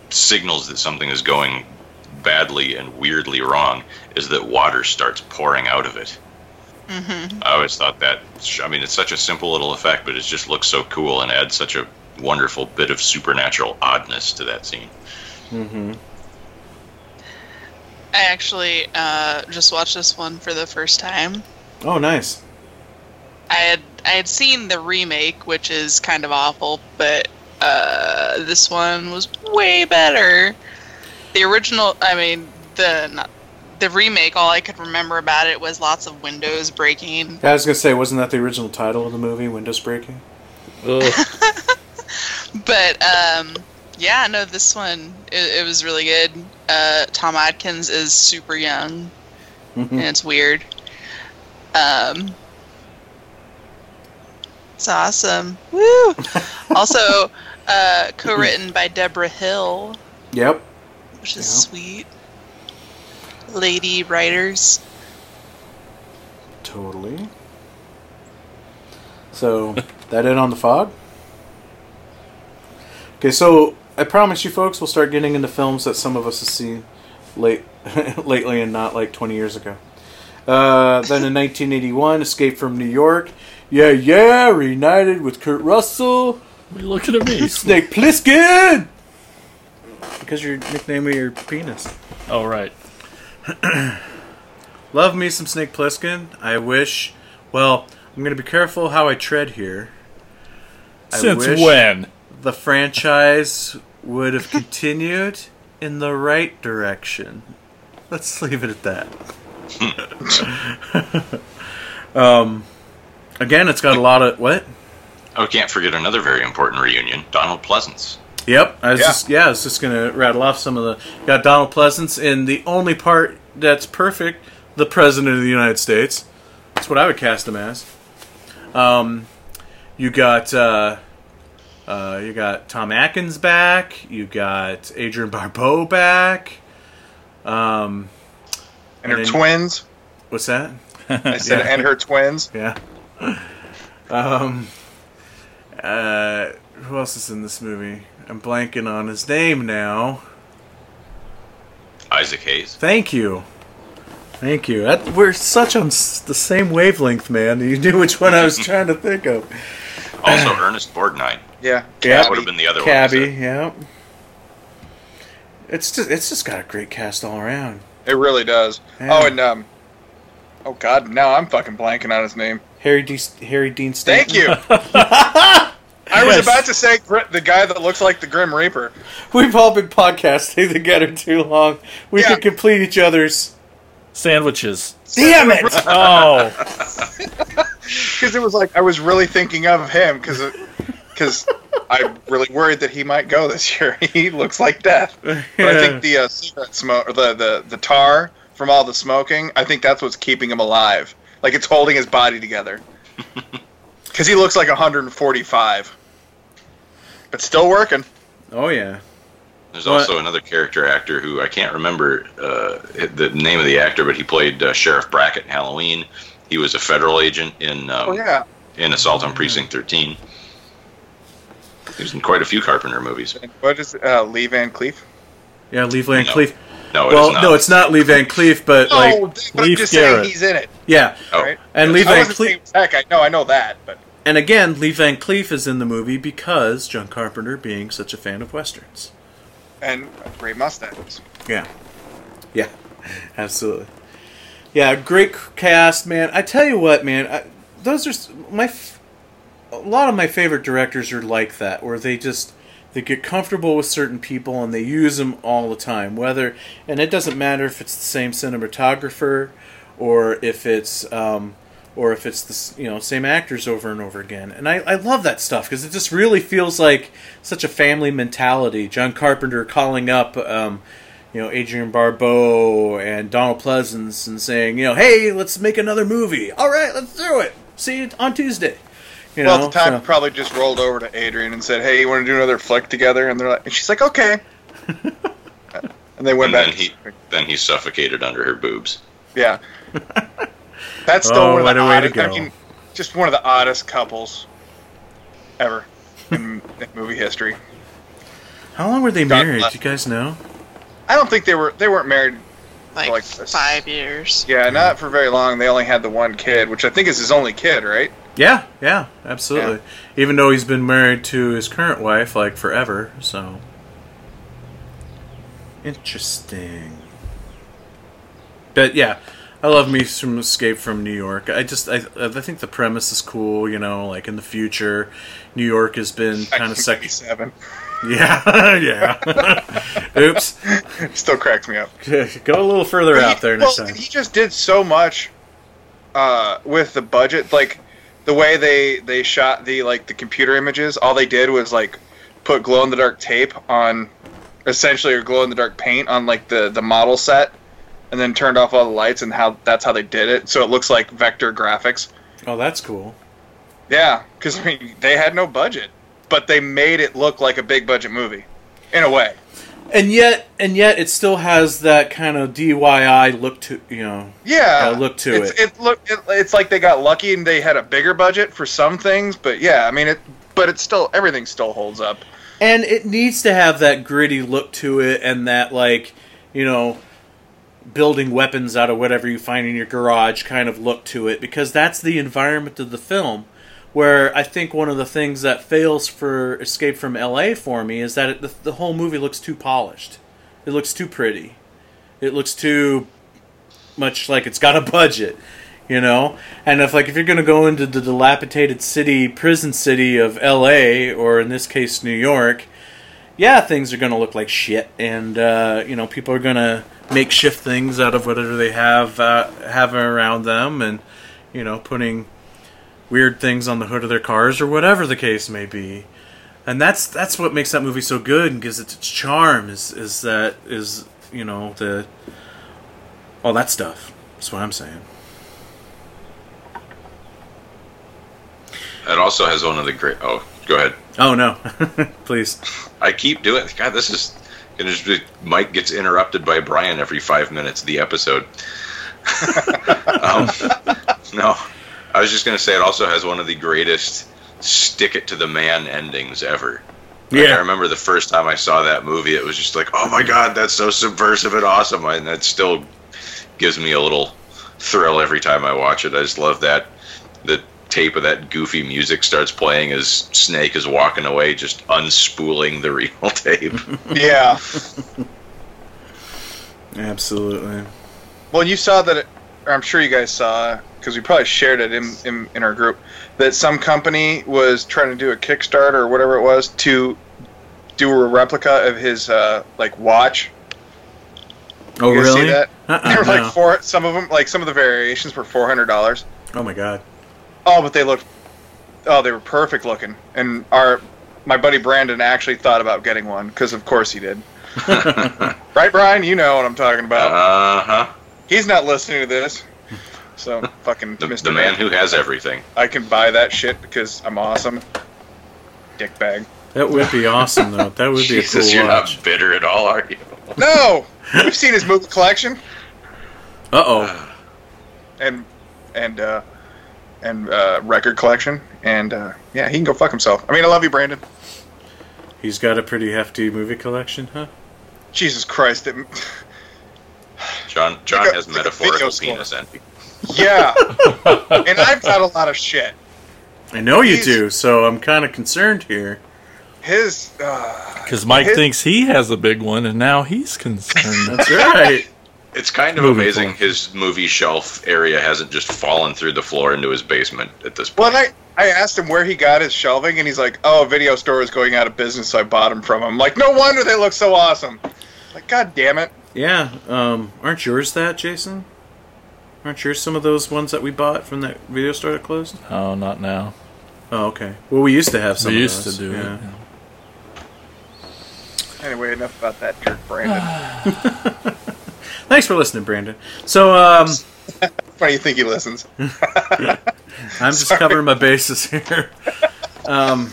signals that something is going badly and weirdly wrong is that water starts pouring out of it. Mm-hmm. I always thought that. I mean, it's such a simple little effect, but it just looks so cool and adds such a wonderful bit of supernatural oddness to that scene. Mm-hmm. I actually uh, just watched this one for the first time. Oh, nice. I had I had seen the remake, which is kind of awful, but uh, this one was way better. The original, I mean, the not, the remake. All I could remember about it was lots of windows breaking. I was gonna say, wasn't that the original title of the movie, Windows Breaking? But um, yeah, no, this one it, it was really good. Uh, Tom Atkins is super young, and it's weird. Um, it's awesome. Woo! also, uh, co-written by Deborah Hill, Yep. which is Yeah. sweet. Lady writers. Totally. So that it on the fog. Okay, so I promise you, folks, we'll start getting into films that some of us have seen late lately and not like 20 years ago. Uh, then in 1981, Escape from New York. Yeah, yeah, reunited with Kurt Russell, What are you looking at me? Snake Plissken. Because your nickname of your penis. oh, right. Love me some Snake Plissken. I wish. Well, I'm going to be careful how I tread here. I Since wish when? The franchise would have continued in the right direction. Let's leave it at that. um, again, it's got a lot of what? Oh, can't forget another very important reunion Donald Pleasence. Yep, I was Yeah. just yeah, I was just gonna rattle off some of the got Donald Pleasence in the only part that's perfect, the President of the United States. That's what I would cast him as. Um, you got uh, uh, you got Tom Atkins back. You got Adrienne Barbeau back. Um, And her then- twins. what's that? I said, Yeah. and her twins. Yeah. Um. Uh. Who else is in this movie? I'm blanking on his name now. Isaac Hayes. Thank you. Thank you. That, we're such on s- the same wavelength, man. You knew which one I was trying to think of. Also, Ernest Borgnine. Yeah. Yeah. That would have been the other Cabby, one. yeah. It's just it's just got a great cast all around. It really does. Yeah. Oh, and um, oh god, now I'm fucking blanking on his name. Harry D, Harry Dean Stanton. Thank you. I was Yes. about to say the guy that looks like the Grim Reaper. We've all been podcasting together too long. We Yeah. could complete each other's. Sandwiches. Damn it! Oh, Because it was like I was really thinking of him because because I'm really worried that he might go this year. he looks like death. But I think the uh, cigarette smoke or the, the the tar from all the smoking, I think that's what's keeping him alive. Like it's holding his body together. Because he looks like 145, but still working. Oh yeah. There's What? also another character actor who I can't remember uh, the name of the actor, but he played uh, Sheriff Brackett in Halloween. He was a federal agent in um, Oh yeah. in Assault on Precinct 13. He was in quite a few Carpenter movies. What is it? Uh, Lee Van Cleef? Yeah, Lee Van No. Cleef. No, it well, is not. no, it's not Lee Van Cleef, but Oh, like, but I'm just Garrett. saying he's in it. yeah. Oh, Right? And Lee I Van Cleef. saying heck, I know, I know that, but And again, Lee Van Cleef is in the movie because John Carpenter being such a fan of westerns. and great mustaches. Yeah. Yeah. Absolutely. Yeah, great cast, man. I tell you what, man. I, those are my. F- a lot of my favorite directors are like that, where they just they get comfortable with certain people and they use them all the time. Whether and it doesn't matter if it's the same cinematographer or if it's um, or if it's the you know same actors over and over again. And I, I love that stuff because it just really feels like such a family mentality. John Carpenter calling up. Um, you know Adrienne Barbeau and Donald Pleasence and saying, you know, hey, let's make another movie. All right, let's do it. See you on Tuesday. You Well, know, at the time, so- probably just rolled over to Adrienne and said, "Hey, you want to do another flick together?" And they're like, and she's like, "Okay." and they went and back. then he then he suffocated under her boobs. yeah. That's still Oh, one of what the a way to oddest. I mean, just one of the oddest couples ever in, in movie history. how long were they God married? bless. Do you guys know? I don't think they were. They weren't married. Like, Like this. five years. Yeah, not for very long. They only had the one kid, which I think is his only kid, right? Yeah, yeah, absolutely. Even though he's been married to his current wife like forever, so interesting. But yeah, I love me some Escape from New York. I just I I think the premise is cool. You know, like in the future, New York has been kind of second. Seven Yeah, yeah. Oops. still cracks me up. Go a little further But out he- there well, next time. He just did so much uh, with the budget, like the way they they shot the like the computer images. All they did was like put glow in the dark tape on, essentially, or glow in the dark paint on like the the model set, and then turned off all the lights, and how that's how they did it. So it looks like vector graphics. Oh, that's cool. Yeah, because I mean, they had no budget, but they made it look like a big budget movie, in a way. And yet, and yet, it still has that kind of DIY look to you know. Yeah, Uh, look to it's, it. It look, it, it's like they got lucky and they had a bigger budget for some things, but yeah, I mean it. But it's still everything still holds up. And it needs to have that gritty look to it, and that like you know, building weapons out of whatever you find in your garage kind of look to it, because that's the environment of the film. Where I think one of the things that fails for Escape from L.A. for me is that it, the, the whole movie looks too polished. It looks too pretty. It looks too much like it's got a budget, you know. And if like if you're gonna go into the dilapidated city, prison city of L.A. or in this case New York, yeah, things are gonna look like shit, and uh, you know people are gonna make shift things out of whatever they have uh, have around them, and you know putting weird things on the hood of their cars or whatever the case may be. And that's that's what makes that movie so good and gives it its charm is is that is you know the all that stuff. That's what I'm saying. It also has one of the great. Oh, go ahead. Oh no, please. I keep doing. God, this is. Just Mike gets interrupted by Brian every five minutes of the episode. um, no, I was just gonna say it also has one of the greatest stick it to the man endings ever. Like, I remember the first time I saw that movie, it was just like, oh my god, that's so subversive and awesome, and that still gives me a little thrill every time I watch it. I just love that the tape of that goofy music starts playing as Snake is walking away, just unspooling the reel tape. Yeah. Absolutely. well, you saw that. It, or I'm sure you guys saw because we probably shared it in, in in our group that some company was trying to do a Kickstarter or whatever it was to do a replica of his uh, like watch. Oh You really? See that? Uh-uh, they were no. like four. Some of them, like some of the variations, were four hundred dollars. Oh my god. Oh, but they looked. Oh, they were perfect looking. And our my buddy Brandon actually thought about getting one because, of course, he did. right, Brian? You know what I'm talking about. Uh huh. He's not listening to this. So fucking The, Mr. the man who has everything. I can buy that shit because I'm awesome. Dick bag. That would be awesome though. That would be Jesus, a cool you're watch. not bitter at all, are you? No, we've seen his movie collection Uh oh. and and uh, and uh, record collection, and uh, yeah, he can go fuck himself. I mean, I love you, Brandon. He's got a pretty hefty movie collection, huh? Jesus Christ, it, John John Like a- has like a metaphorical video penis envy. yeah. and I've got a lot of shit. I know you He's- do, so I'm kind of concerned here. His uh, Because Mike His- thinks he has a big one, and now he's concerned. That's right. It's kind of Movie amazing phone. his movie shelf area hasn't just fallen through the floor into his basement at this point. well, and I I asked him where he got his shelving, and he's like, "Oh, a video store is going out of business, so I bought them from him." Like, no wonder they look so awesome. Like, god damn it. Yeah. Um, aren't yours that, Jason? Aren't yours some of those ones that we bought from that video store that closed? oh, not now. Oh, okay. Well, we used to have some. we of used those, to do yeah. it. Anyway, enough about that jerk, Brandon. Thanks for listening, Brandon. So, um, do you think he listens. I'm just covering my bases here. Um,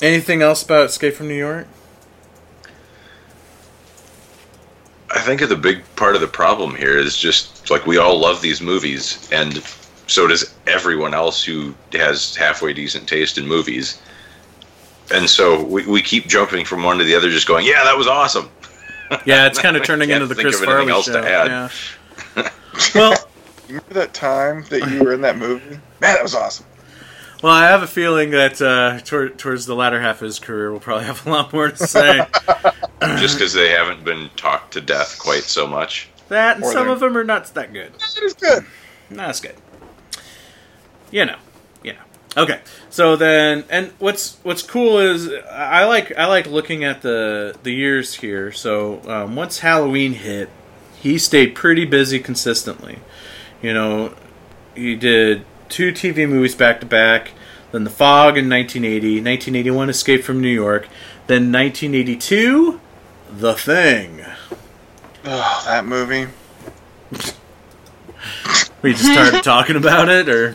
anything else about Escape from New York? I think the big part of the problem here is just like we all love these movies, and so does everyone else who has halfway decent taste in movies. And so we, we keep jumping from one to the other, just going, "Yeah, that was awesome." Yeah, it's kind of turning into the Chris of anything Farley else show. to add. Yeah. well, You remember that time that you were in that movie? Man, that was awesome. well, I have a feeling that uh, tor- towards the latter half of his career, we'll probably have a lot more to say. just because they haven't been talked to death quite so much. that and Or some they're- of them are not that good. That is good. That's good. You know, you know. Okay, so then, and what's what's cool is I like I like looking at the the years here. So um, once Halloween hit, he stayed pretty busy consistently. You know, he did two TV movies back to back. then The Fog in 1980, 1981 Escape from New York, then 1982 The Thing. Oh, that movie. We just started talking about it, or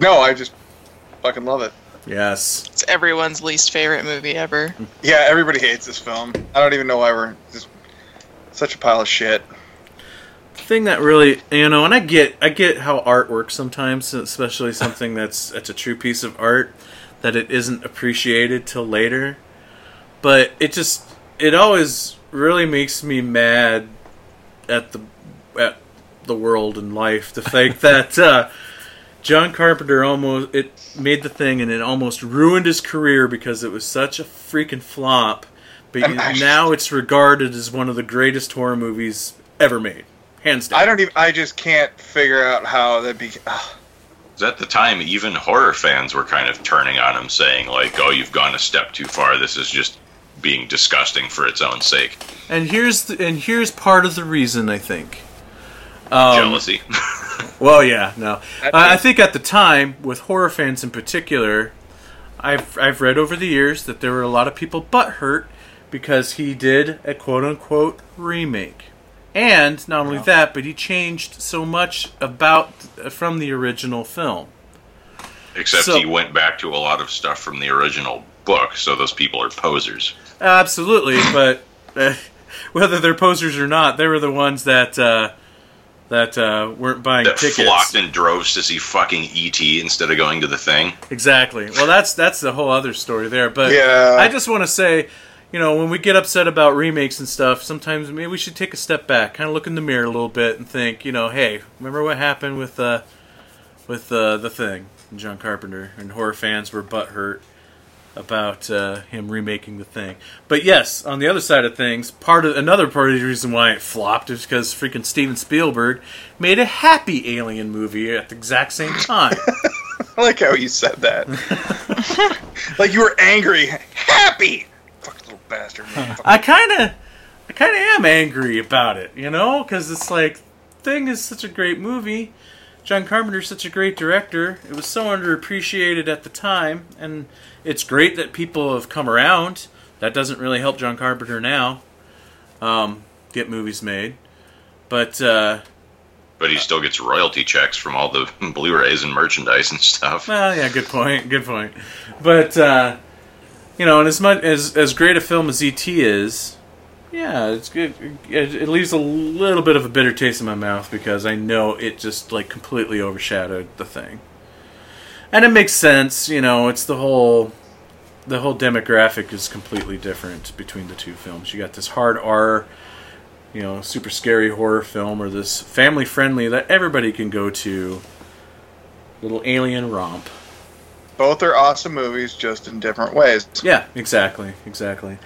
No, I just fucking love it. yes, It's everyone's least favorite movie ever. Yeah, everybody hates this film. I don't even know why we're just such a pile of shit. thing that really you know and i get i get how art works sometimes especially something that's that's a true piece of art that it isn't appreciated till later but it just it always really makes me mad at the at the world and life The fact that uh John Carpenter almost it made the thing and it almost ruined his career because it was such a freaking flop. But And I- now it's regarded as one of the greatest horror movies ever made, hands down. I don't even. I just can't figure out how that be. ugh. At the time, even horror fans were kind of turning on him, saying like, "Oh, you've gone a step too far. This is just being disgusting for its own sake." And here's the, and here's part of the reason I think. Um, Jealousy. Well, yeah, no. I I think at the time, with horror fans in particular, I've I've read over the years that there were a lot of people butthurt because he did a quote unquote remake, and not only that, but he changed so much about from the original film. Except So- he went back to a lot of stuff from the original book, so those people are posers. Absolutely, but uh, whether they're posers or not, they were the ones that uh, that uh, weren't buying That tickets. flocked in droves to see fucking ET instead of going to the thing. Exactly. Well, that's that's the whole other story there. But Yeah. I just want to say, you know, when we get upset about remakes and stuff, sometimes maybe we should take a step back, kind of look in the mirror a little bit, and think, you know, hey, remember what happened with uh, with uh, the thing, John Carpenter, and horror fans were butthurt about uh, him remaking the thing. But yes, on the other side of things, part of another part of the reason why it flopped is because freaking Steven Spielberg made a happy Alien movie at the exact same time. I like how you said that. like you were angry, happy. Fucking little bastard. Man. I kind of, I kind of am angry about it, you know, because it's like, Thing is such a great movie. John Carpenter's such a great director. It was so underappreciated at the time, and it's great that people have come around. That doesn't really help John Carpenter now um, get movies made, but uh, But he still gets royalty checks from all the Blu-rays and merchandise and stuff. Well, yeah, good point. Good point. But uh, you know, and as much as as great a film as ET is, yeah, it's good. It, it leaves a little bit of a bitter taste in my mouth because I know it just like completely overshadowed the thing. And it makes sense, you know. It's the whole the whole demographic is completely different between the two films. You got this hard R, you know, super scary horror film, or this family friendly that everybody can go to little alien romp. Both are awesome movies, just in different ways. Yeah, exactly, exactly.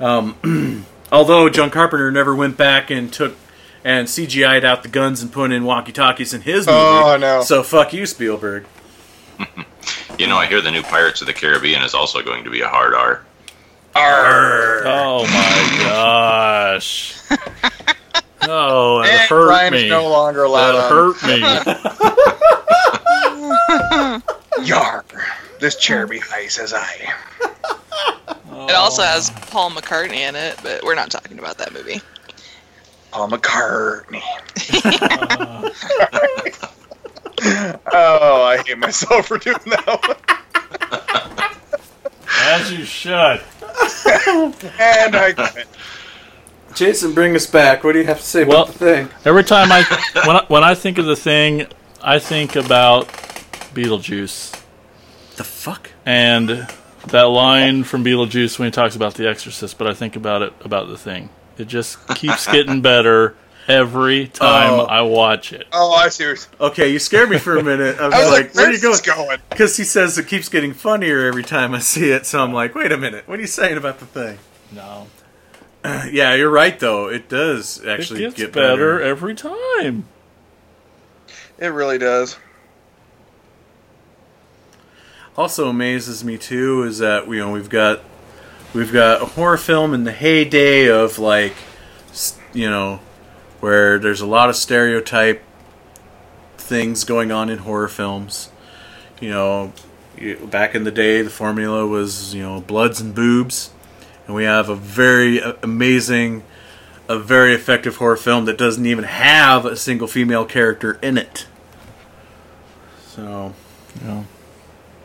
Um, although John Carpenter never went back and took and CGI'd out the guns and put in walkie talkies in his movie. Oh, no. So fuck you, Spielberg. You know, I hear the new Pirates of the Caribbean is also going to be a hard R. R. Oh my gosh. Oh, that And hurt Ryan me. is no longer allowed that on. hurt me. Yar. This chair be high, says I. It also has Paul McCartney in it, but we're not talking about that movie. Paul McCartney. Oh, I hate myself for doing that one. As you should. And I quit. Jason, bring us back. What do you have to say Well- about the thing? Every time I when, I when I think of the thing, I think about Beetlejuice The fuck? and that line from Beetlejuice when he talks about the Exorcist. But I think about it about the thing. It just keeps getting better every time Oh. I watch it. Oh, I see. Okay, you scared me for a minute. I was, I was like, like, where are you going? going? Because he says it keeps getting funnier every time I see it. So I'm like, wait a minute. What are you saying about the thing? No, Yeah, you're right, though. It does actually it gets get better every time. It really does. also amazes me too is that you know we've got we've got a horror film in the heyday of like you know where there's a lot of stereotype things going on in horror films You know, back in the day, the formula was you know bloods and boobs, and we have a very amazing, a very effective horror film that doesn't even have a single female character in it. So, Yeah.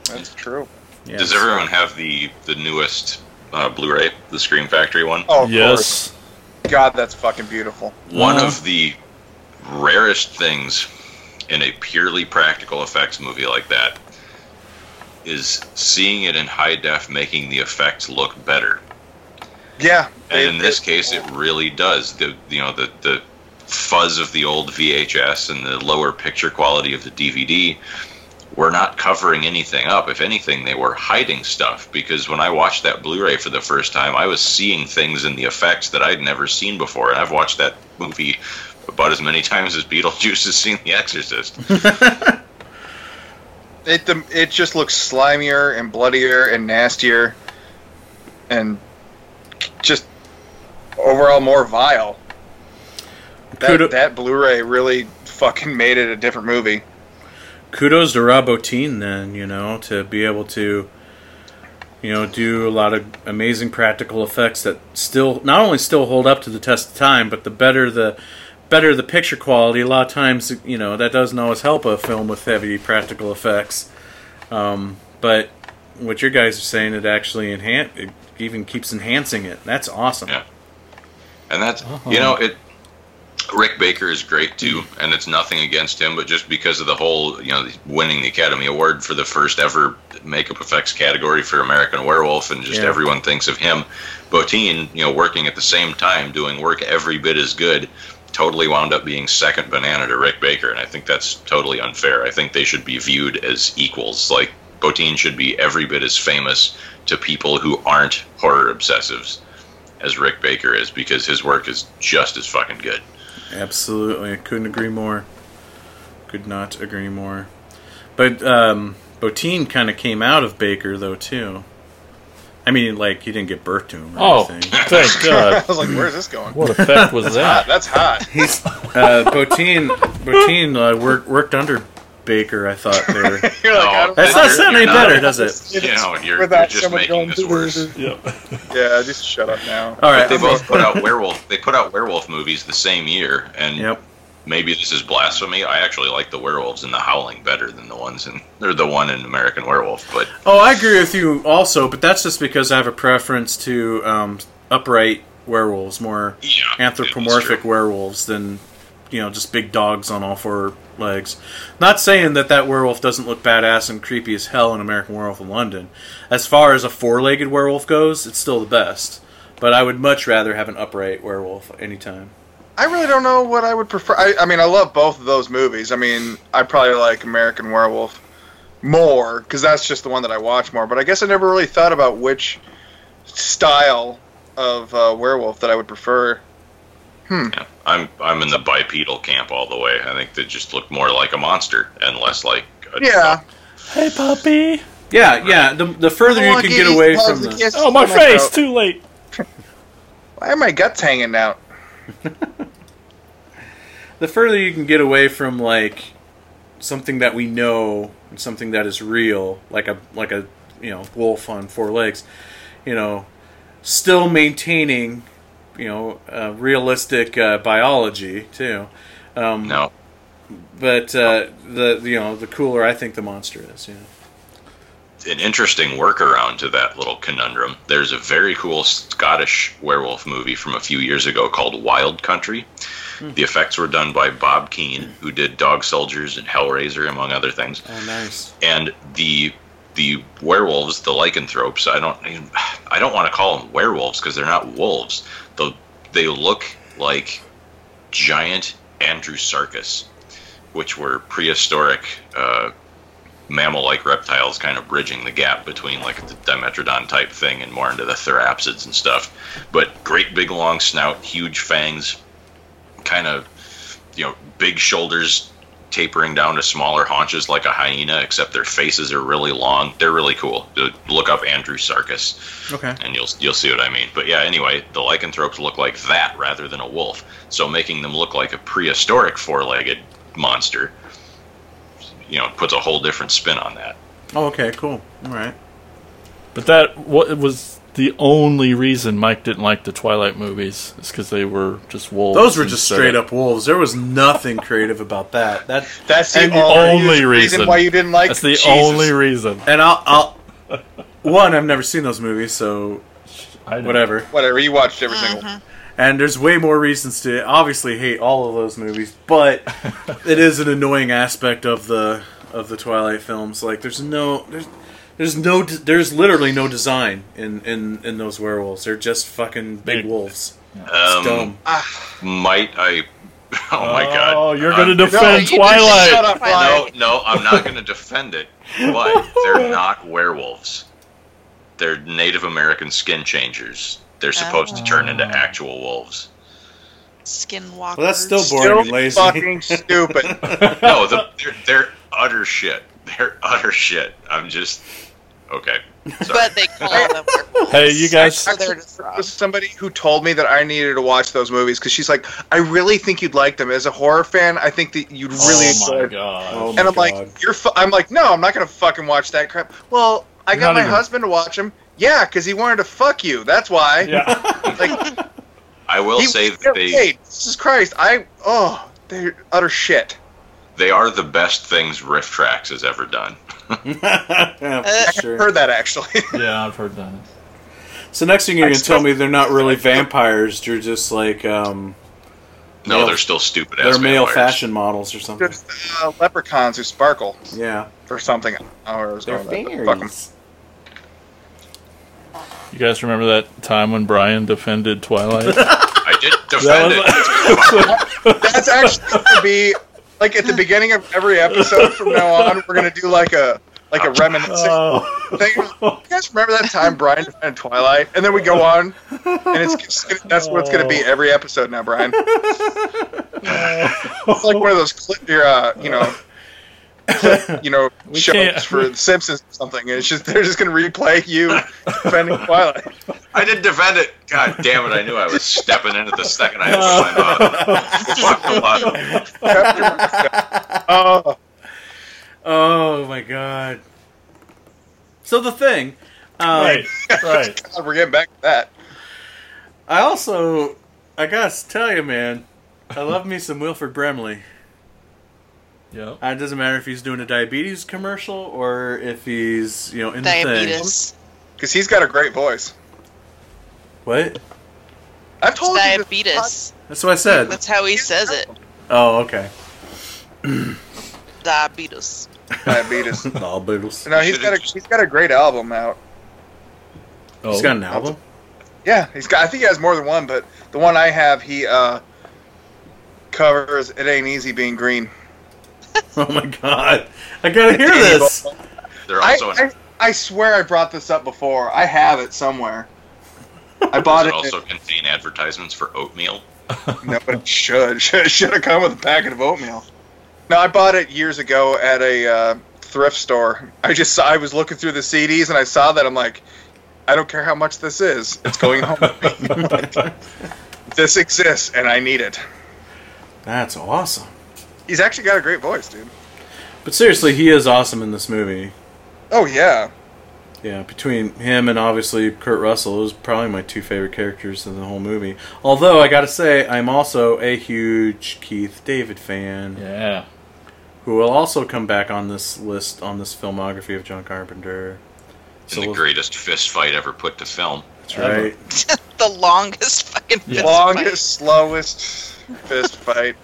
That's true. yeah. Does everyone have the the newest uh, Blu-ray, the Scream Factory one? Oh, of course. God, that's fucking beautiful. One Uh-huh. of the rarest things in a purely practical effects movie like that is seeing it in high def making the effects look better. Yeah. And it- in this it- case, it really does. The you know the the fuzz of the old VHS and the lower picture quality of the DVD were not covering anything up. If anything, they were hiding stuff. Because when I watched that Blu-ray for the first time, I was seeing things in the effects that I'd never seen before. And I've watched that movie about as many times as Beetlejuice has seen The Exorcist. it the, it just looks slimier and bloodier and nastier, and just overall more vile. That, Kudo- that Blu-ray really fucking made it a different movie. Kudos to Rob Bottin then, you know, to be able to you know, do a lot of amazing practical effects that still not only still hold up to the test of time, but the better the better the picture quality, a lot of times, you know, that doesn't always help a film with heavy practical effects. Um, but what your guys are saying, it actually enhance it even keeps enhancing it. That's awesome. Yeah. And that's you know it. Rick Baker is great too, and it's nothing against him, but just because of the whole, you know, winning the Academy Award for the first ever makeup effects category for American Werewolf, and just Yeah. everyone thinks of him. Bottin, you know, working at the same time, doing work every bit as good, totally wound up being second banana to Rick Baker, and I think that's totally unfair. I think they should be viewed as equals. Like Bottin should be every bit as famous to people who aren't horror obsessives as Rick Baker is because his work is just as fucking good. Absolutely, I couldn't agree more. Could not agree more. But um, Bottin kind of came out of Baker though too. I mean, like he didn't get birth to him or Oh, anything. thank God! I was like, "Where's this going?" What effect was Hot. that? That's hot. He's uh, Bottin. Bottin uh, worked worked under Baker. I thought there. You're like, No, I don't That's know. not sounding You're better, does it? You know, you're, you're Without just someone making going, this worse. Yep. Yeah, just shut up now. All right. They both put out werewolf. They put out werewolf movies the same year, and Yep. maybe this is blasphemy. I actually like the werewolves in The Howling better than the ones in. They're the one in American Werewolf. But Oh, I agree with you also, but that's just because I have a preference to um, upright werewolves, more yeah, anthropomorphic werewolves than you know just big dogs on all four legs. Not saying that that werewolf doesn't look badass and creepy as hell in American Werewolf in London. As far as a four-legged werewolf goes, it's still the best. But I would much rather have an upright werewolf anytime. I really don't know what I would prefer. I, I mean, I love both of those movies. I mean, I probably like American Werewolf more because that's just the one that I watch more. But I guess I never really thought about which style of uh, werewolf that I would prefer. Yeah, I'm I'm in the bipedal camp all the way. I think they just look more like a monster and less like a Yeah. Hey, puppy. Yeah, yeah. The, the further you can get away from and the kisses Oh, my on face. throat. Too late. Why are my guts hanging out? the further you can get away from like something that we know and something that is real, like a like a you know wolf on four legs, you know, still maintaining you know uh, realistic uh, biology too. Um, no. But uh, the you know the cooler I think the monster is. Yeah. an interesting workaround to that little conundrum. There's a very cool Scottish werewolf movie from a few years ago called Wild Country. The effects were done by Bob Keen, who did Dog Soldiers and Hellraiser, among other things. Oh, nice. And the the werewolves, the lycanthropes, I don't I don't want to call them werewolves because they're not wolves. They they look like giant Andrewsarchus, which were prehistoric uh, mammal-like reptiles, kind of bridging the gap between like the Dimetrodon type thing and more into the therapsids and stuff. But great big long snout, huge fangs, kind of you know big shoulders tapering down to smaller haunches like a hyena, except their faces are really long. They're really cool. Look up Andrewsarchus Okay. and you'll you'll see what I mean. But yeah, anyway, the lycanthropes look like that rather than a wolf. So making them look like a prehistoric four-legged monster, you know puts a whole different spin on that. Oh, okay, cool. All right. But that what was the only reason Mike didn't like the Twilight movies is because they were just wolves. Those were just straight up wolves. There was nothing creative about that. That That's the only, only reason. why you didn't like. That's the Jesus. only reason. and I'll, I'll one I've never seen those movies, so I whatever. Whatever you watched every single. one. And there's way more reasons to obviously hate all of those movies, but it is an annoying aspect of the of the Twilight films. Like there's no there's there's no there's literally no design in in in those werewolves. They're just fucking big Big. wolves. It's Um, dumb. Might I? Oh my god! Oh, you're going to No, defend you just Twilight. Shut up, No, no, I'm not going to defend it. But they're not werewolves. They're Native American skin changers. They're supposed to turn into actual wolves. Skinwalkers. Well, that's still boring Still and lazy. fucking stupid. No, the, they're, they're utter shit. They're utter shit. I'm just okay. Sorry. But they call them. Hey, you guys. They're There just was somebody who told me that I needed to watch those movies because she's like, I really think you'd like them. As a horror fan, I think that you'd oh really oh my it. god. Oh And my I'm God. like, you're. Fu-. I'm like, no, I'm not gonna fucking watch that crap. Well, I You're got not my even- husband to watch them. Yeah, because he wanted to fuck you. That's why. Yeah. Like, I will he, say that they Hey, Jesus Christ! I oh, they're utter shit. They are the best things RiffTrax has ever done. yeah, Uh, for sure. Heard that actually. yeah, I've heard that. So next thing you're gonna tell me they're not really vampires. They're just like um, No, Male- they're still stupid they're ass male vampires. fashion models or something. Just uh, leprechauns who sparkle Yeah, or something. I don't know where I was they're going with that, but fuck 'em. fairies. You guys remember that time when Brian defended Twilight? I did defend That it. That's actually going to be like at the beginning of every episode from now on. We're going to do like a like a reminiscing oh. thing. You guys remember that time Brian defended Twilight, and then we go on, and it's that's what it's going to be every episode now, Brian. It's like one of those clip, your, uh, you know, clip, you know, shows for The Simpsons or something. And it's just they're just going to replay you defending Twilight. I didn't defend it. God damn it! I knew I was stepping into the second I opened my mouth. Fuck the luck. Oh, Oh my god. So the thing, um, right, right. God, we're getting back to that. I also, I gotta tell you, man, I love me some Wilford Brimley. Yep. Uh, It doesn't matter if he's doing a diabetes commercial or if he's, you know, in the thing. Diabetes. Because he's got a great voice. What? I've told you Diabetes. That's what I said. That's how he says it. Oh, okay. Diabetes. Diabetes. Diabetes. No, he's got a he's got a great album out. Oh. He's got an album. Yeah, he's got. I think he has more than one, but the one I have, he uh covers "It Ain't Easy Being Green." Oh my god! I gotta hear this. They're I, also in, I, I swear I brought this up before. I have it somewhere. I bought does it it. also contain advertisements for oatmeal. No, it should should should have come with a packet of oatmeal. No, I bought it years ago at a uh, thrift store. I just saw, I was looking through the CDs and I saw that. I'm like, I don't care how much this is. It's going home with me. this exists and I need it. That's awesome. He's actually got a great voice, dude. But seriously, he is awesome in this movie. Oh yeah. Yeah, between him and obviously Kurt Russell, those are probably my two favorite characters in the whole movie. Although I gotta say, I'm also a huge Keith David fan, Yeah. who will also come back on this list on this filmography of John Carpenter. In the we'll- greatest fist fight ever put to film. That's right. the longest fucking Yeah. fist Longest, fight. slowest fist fight.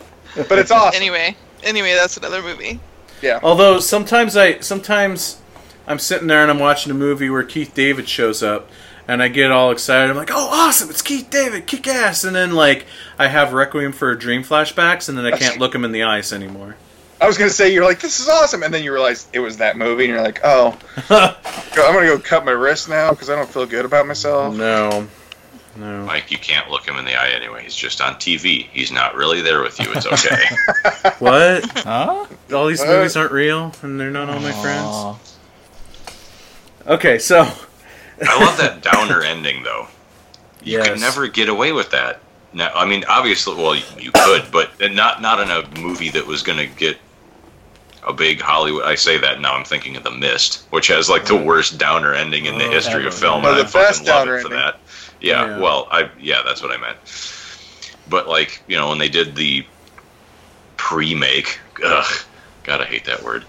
But it's awesome. Anyway, anyway, that's another movie. Yeah. Although sometimes I sometimes I'm sitting there and I'm watching a movie where Keith David shows up and I get all excited. I'm like, "Oh, awesome! It's Keith David, kick ass!" And then like I have Requiem for a Dream flashbacks, and then I can't look him in the eyes anymore. I was gonna say you're like this is awesome, and then you realize it was that movie, and you're like, oh, I'm gonna go cut my wrist now because I don't feel good about myself. No, no. Mike, you can't look him in the eye anyway. He's just on TV. He's not really there with you. It's okay. What? Huh? All these What? movies aren't real, and they're not all my friends. Okay, so I love that downer ending, though. You Yes. could never get away with that. No, I mean, obviously, well, you, you could, but not not in a movie that was going to get a big Hollywood. I say that now. I'm thinking of The Mist, which has like the mm. worst downer ending in the Oh, history of film. Oh, and the I fucking love it for ending. that. Yeah, Yeah. Well, I yeah, that's what I meant. But like you know, when they did the pre-make, ugh, God, I hate that word.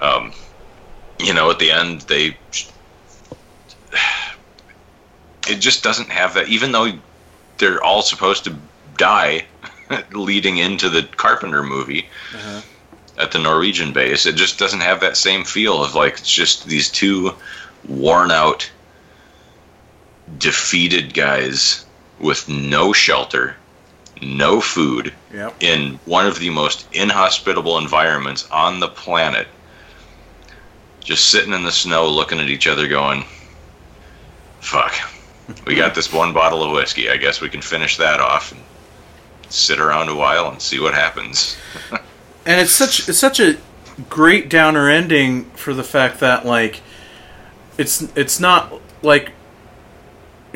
Um, you know, at the end they. It just doesn't have that, even though they're all supposed to die leading into the Carpenter movie Uh-huh. at the Norwegian base. It just doesn't have that same feel of like it's just these two worn out, defeated guys with no shelter, no food, Yep. in one of the most inhospitable environments on the planet. Just sitting in the snow looking at each other going, fuck. We got this one bottle of whiskey. I guess we can finish that off and sit around a while and see what happens. and it's such it's such a great downer ending for the fact that like it's it's not like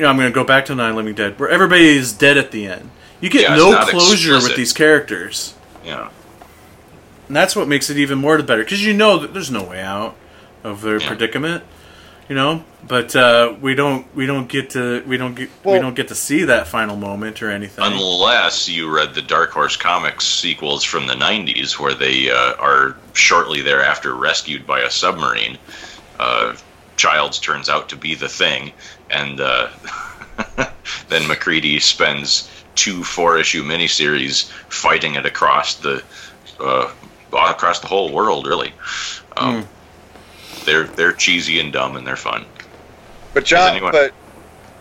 you know I'm going to go back to Nine Living Dead where everybody is dead at the end. You get Yeah, no closure explicit. with these characters, Yeah. and that's what makes it even more the better because you know that there's no way out of their Yeah. predicament. You know, but uh, we don't we don't get to we don't get we don't get to see that final moment or anything. Unless you read the Dark Horse Comics sequels from the 90s, where they uh, are shortly thereafter rescued by a submarine. Uh, Childs turns out to be the thing, and uh, then MacReady spends two four issue miniseries fighting it across the uh, across the whole world, really. Um, They're they're cheesy and dumb, and they're fun. But John, anyone- but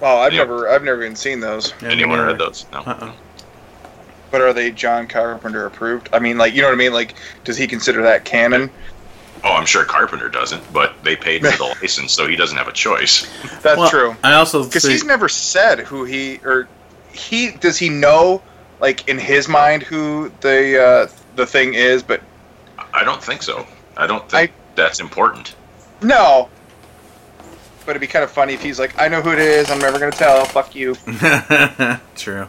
oh, I've Anyone- never, I've never even seen those. Yeah, Anyone never- read those? No. Uh-uh. But are they John Carpenter approved? I mean, like, you know what I mean? Like, does he consider that canon? Oh, I'm sure Carpenter doesn't, but they paid for the license, so he doesn't have a choice. That's Well, true. I also Because think- he's never said who he or he does he know like in his mind who the uh, the thing is, but I don't think so. I don't think that's important. no. But it'd be kind of funny if he's like, I know who it is. I'm never gonna tell. Fuck you. True.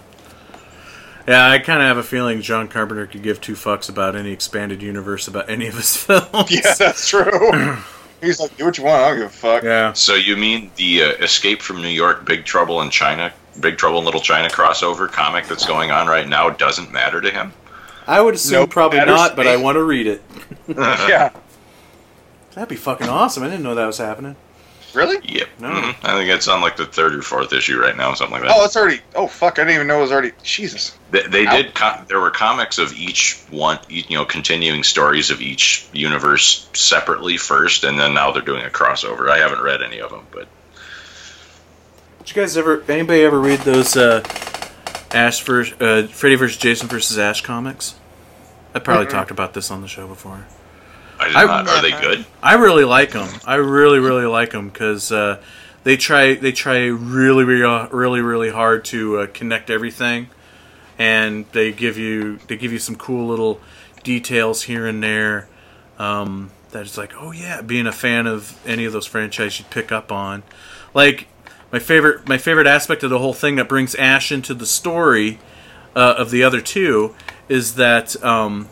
Yeah, I kind of have a feeling John Carpenter could give two fucks about any expanded universe about any of his films. yeah, that's true. he's like, do what you want. I don't give a fuck. Yeah. So you mean the uh, Escape from New York, Big Trouble in China, Big Trouble in Little China crossover comic that's going on right now doesn't matter to him? I would assume Nope, probably matters not, but. I want to read it. yeah. That'd be fucking awesome. I didn't know that was happening. Really? Yep. No. Mhm. I think it's on like the third or fourth issue right now, something like that. Oh, it's already. Oh fuck! I didn't even know it was already. Jesus. They, they did. Co- there were comics of each one, you know, continuing stories of each universe separately first, and then now they're doing a crossover. I haven't read any of them, but Did you guys ever, anybody ever read those uh, Ash versus, uh, Freddy vs. Jason versus Ash comics? I probably talked about this on the show before. I not. Are they good? I really like them. I really, really like them because uh, they try they try really, really, really, really hard to uh, connect everything, and they give you they give you some cool little details here and there. Um, that is like, oh yeah, being a fan of any of those franchises you'd pick up on. Like my favorite my favorite aspect of the whole thing that brings Ash into the story uh, of the other two is that um,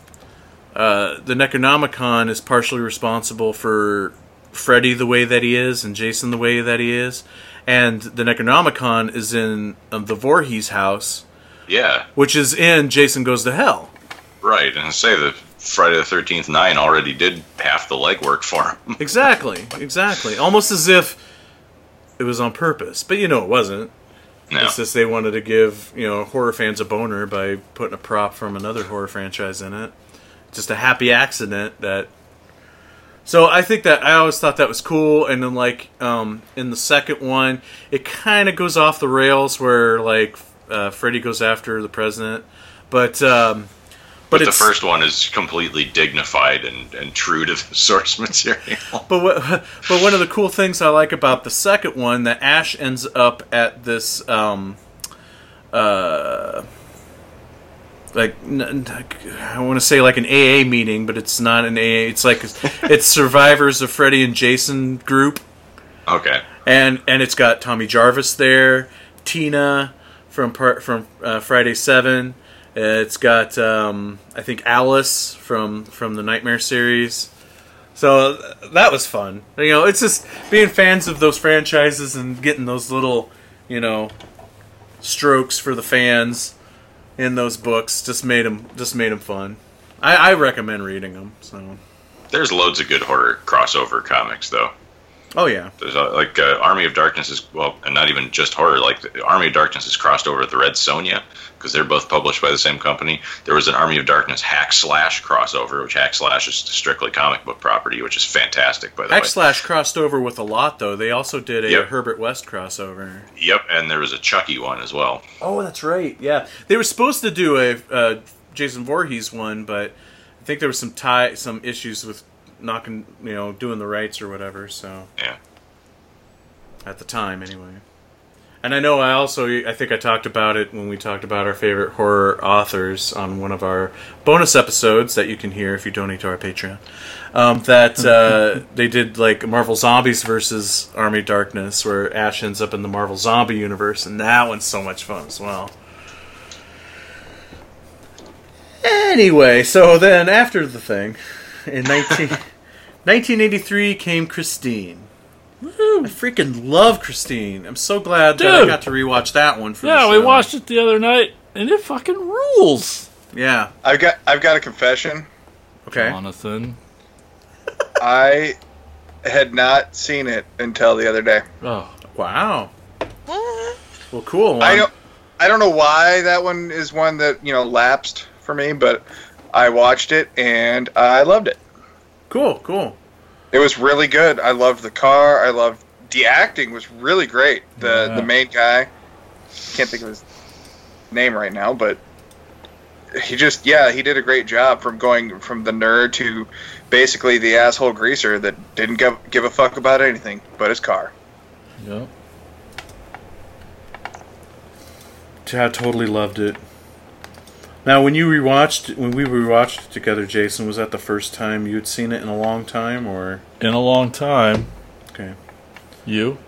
uh, the Necronomicon is partially responsible for Freddy the way that he is and Jason the way that he is, and the Necronomicon is in um, the Voorhees house, Yeah, which is in Jason Goes to Hell. right. And say the Friday the Thirteenth Nine already did half the legwork for him. Exactly, exactly. Almost as if it was on purpose, but you know it wasn't. no. It's just they wanted to give you know horror fans a boner by putting a prop from another horror franchise in it. Just a happy accident that. So I think that I always thought that was cool, and then like um, in the second one, it kind of goes off the rails where like uh, Freddy goes after the president, but um, But the first one is completely dignified and, and true to the source material. But what, but one of the cool things I like about the second one that Ash ends up at this um uh like I want to say like an AA meeting, but it's not an AA. It's like it's survivors of Freddy and Jason group, Okay. and and it's got Tommy Jarvis there, Tina from part from uh, Friday Seven, It's got um, I think Alice from from the Nightmare series. So that was fun. You know, it's just being fans of those franchises and getting those little, you know, strokes for the fans in those books just made them just made them fun. I, I recommend reading them. So, There's loads of good horror crossover comics, though. Oh yeah, There's uh, like uh, Army of Darkness is well, and not even just horror. Like the Army of Darkness is crossed over with the Red Sonja because they're both published by the same company. There was an Army of Darkness Hack Slash crossover, which Hack Slash is strictly comic book property, which is fantastic. By the X way, Slash crossed over with a lot though. They also did a Yep. Herbert West crossover. yep, and there was a Chucky one as well. Oh, that's right. Yeah, they were supposed to do a uh, Jason Voorhees one, but I think there was some tie some issues with knocking, you know, doing the rights or whatever. So Yeah, at the time, anyway. And I know I also I think I talked about it when we talked about our favorite horror authors on one of our bonus episodes that you can hear if you donate to our Patreon. Um, that uh, they did like Marvel Zombies versus Army Darkness, where Ash ends up in the Marvel Zombie universe, and that one's so much fun as well. Anyway, so then after the thing, in 19, 1983 came Christine. I freaking love Christine. I'm so glad that I got to rewatch that one for Yeah, the we watched it the other night, and it fucking rules. Yeah. I've got I've got a confession. Okay. Jonathan. I had not seen it until the other day. Oh, Wow. Well, cool. I Um, don't I don't know why that one is one that you know lapsed for me, but I watched it and I loved it. Cool. Cool. It was really good. I loved the car. I loved the acting was really great. The Yeah. the main guy, can't think of his name right now, but he just yeah he did a great job from going from the nerd to basically the asshole greaser that didn't give give a fuck about anything but his car. yeah. Yeah, I totally loved it. Now, when you rewatched, when we rewatched it together, Jason, was that the first time you'd seen it in a long time, or In a long time. okay? You?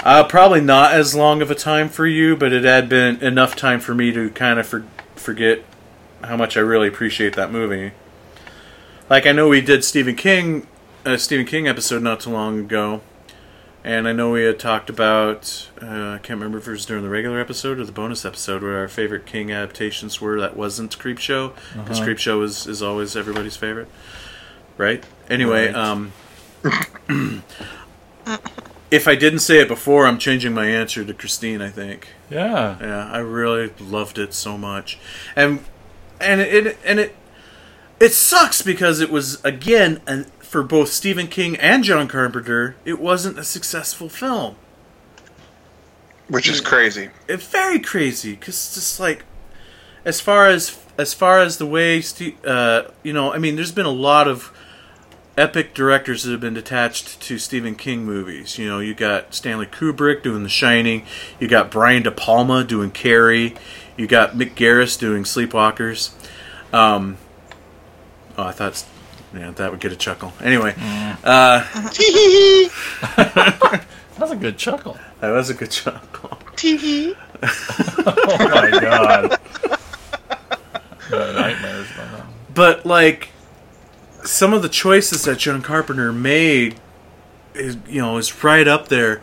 Uh, probably not as long of a time for you, but it had been enough time for me to kind of for, forget how much I really appreciate that movie. Like I know we did Stephen King, a Stephen King episode not too long ago, and I know we had talked about uh, I can't remember if it was during the regular episode or the bonus episode where our favorite King adaptations were. That wasn't Creepshow because Uh-huh. Creepshow is is always everybody's favorite, right? Anyway, Right. um. If I didn't say it before, I'm changing my answer to Christine. I think. Yeah. Yeah, I really loved it so much, and and it and it it sucks because it was again and for both Stephen King and John Carpenter, it wasn't a successful film. Which is crazy. It's very crazy because it's just like as far as as far as the way Ste- uh, you know, I mean, there's been a lot of epic directors that have been attached to Stephen King movies. You know, you got Stanley Kubrick doing The Shining, you got Brian De Palma doing Carrie, you got Mick Garris doing Sleepwalkers. Um, oh, I thought yeah, that would get a chuckle. Anyway, uh, That's a good chuckle. that was a good chuckle. Oh my god. Nightmares. But like some of the choices that John Carpenter made is you know is right up there.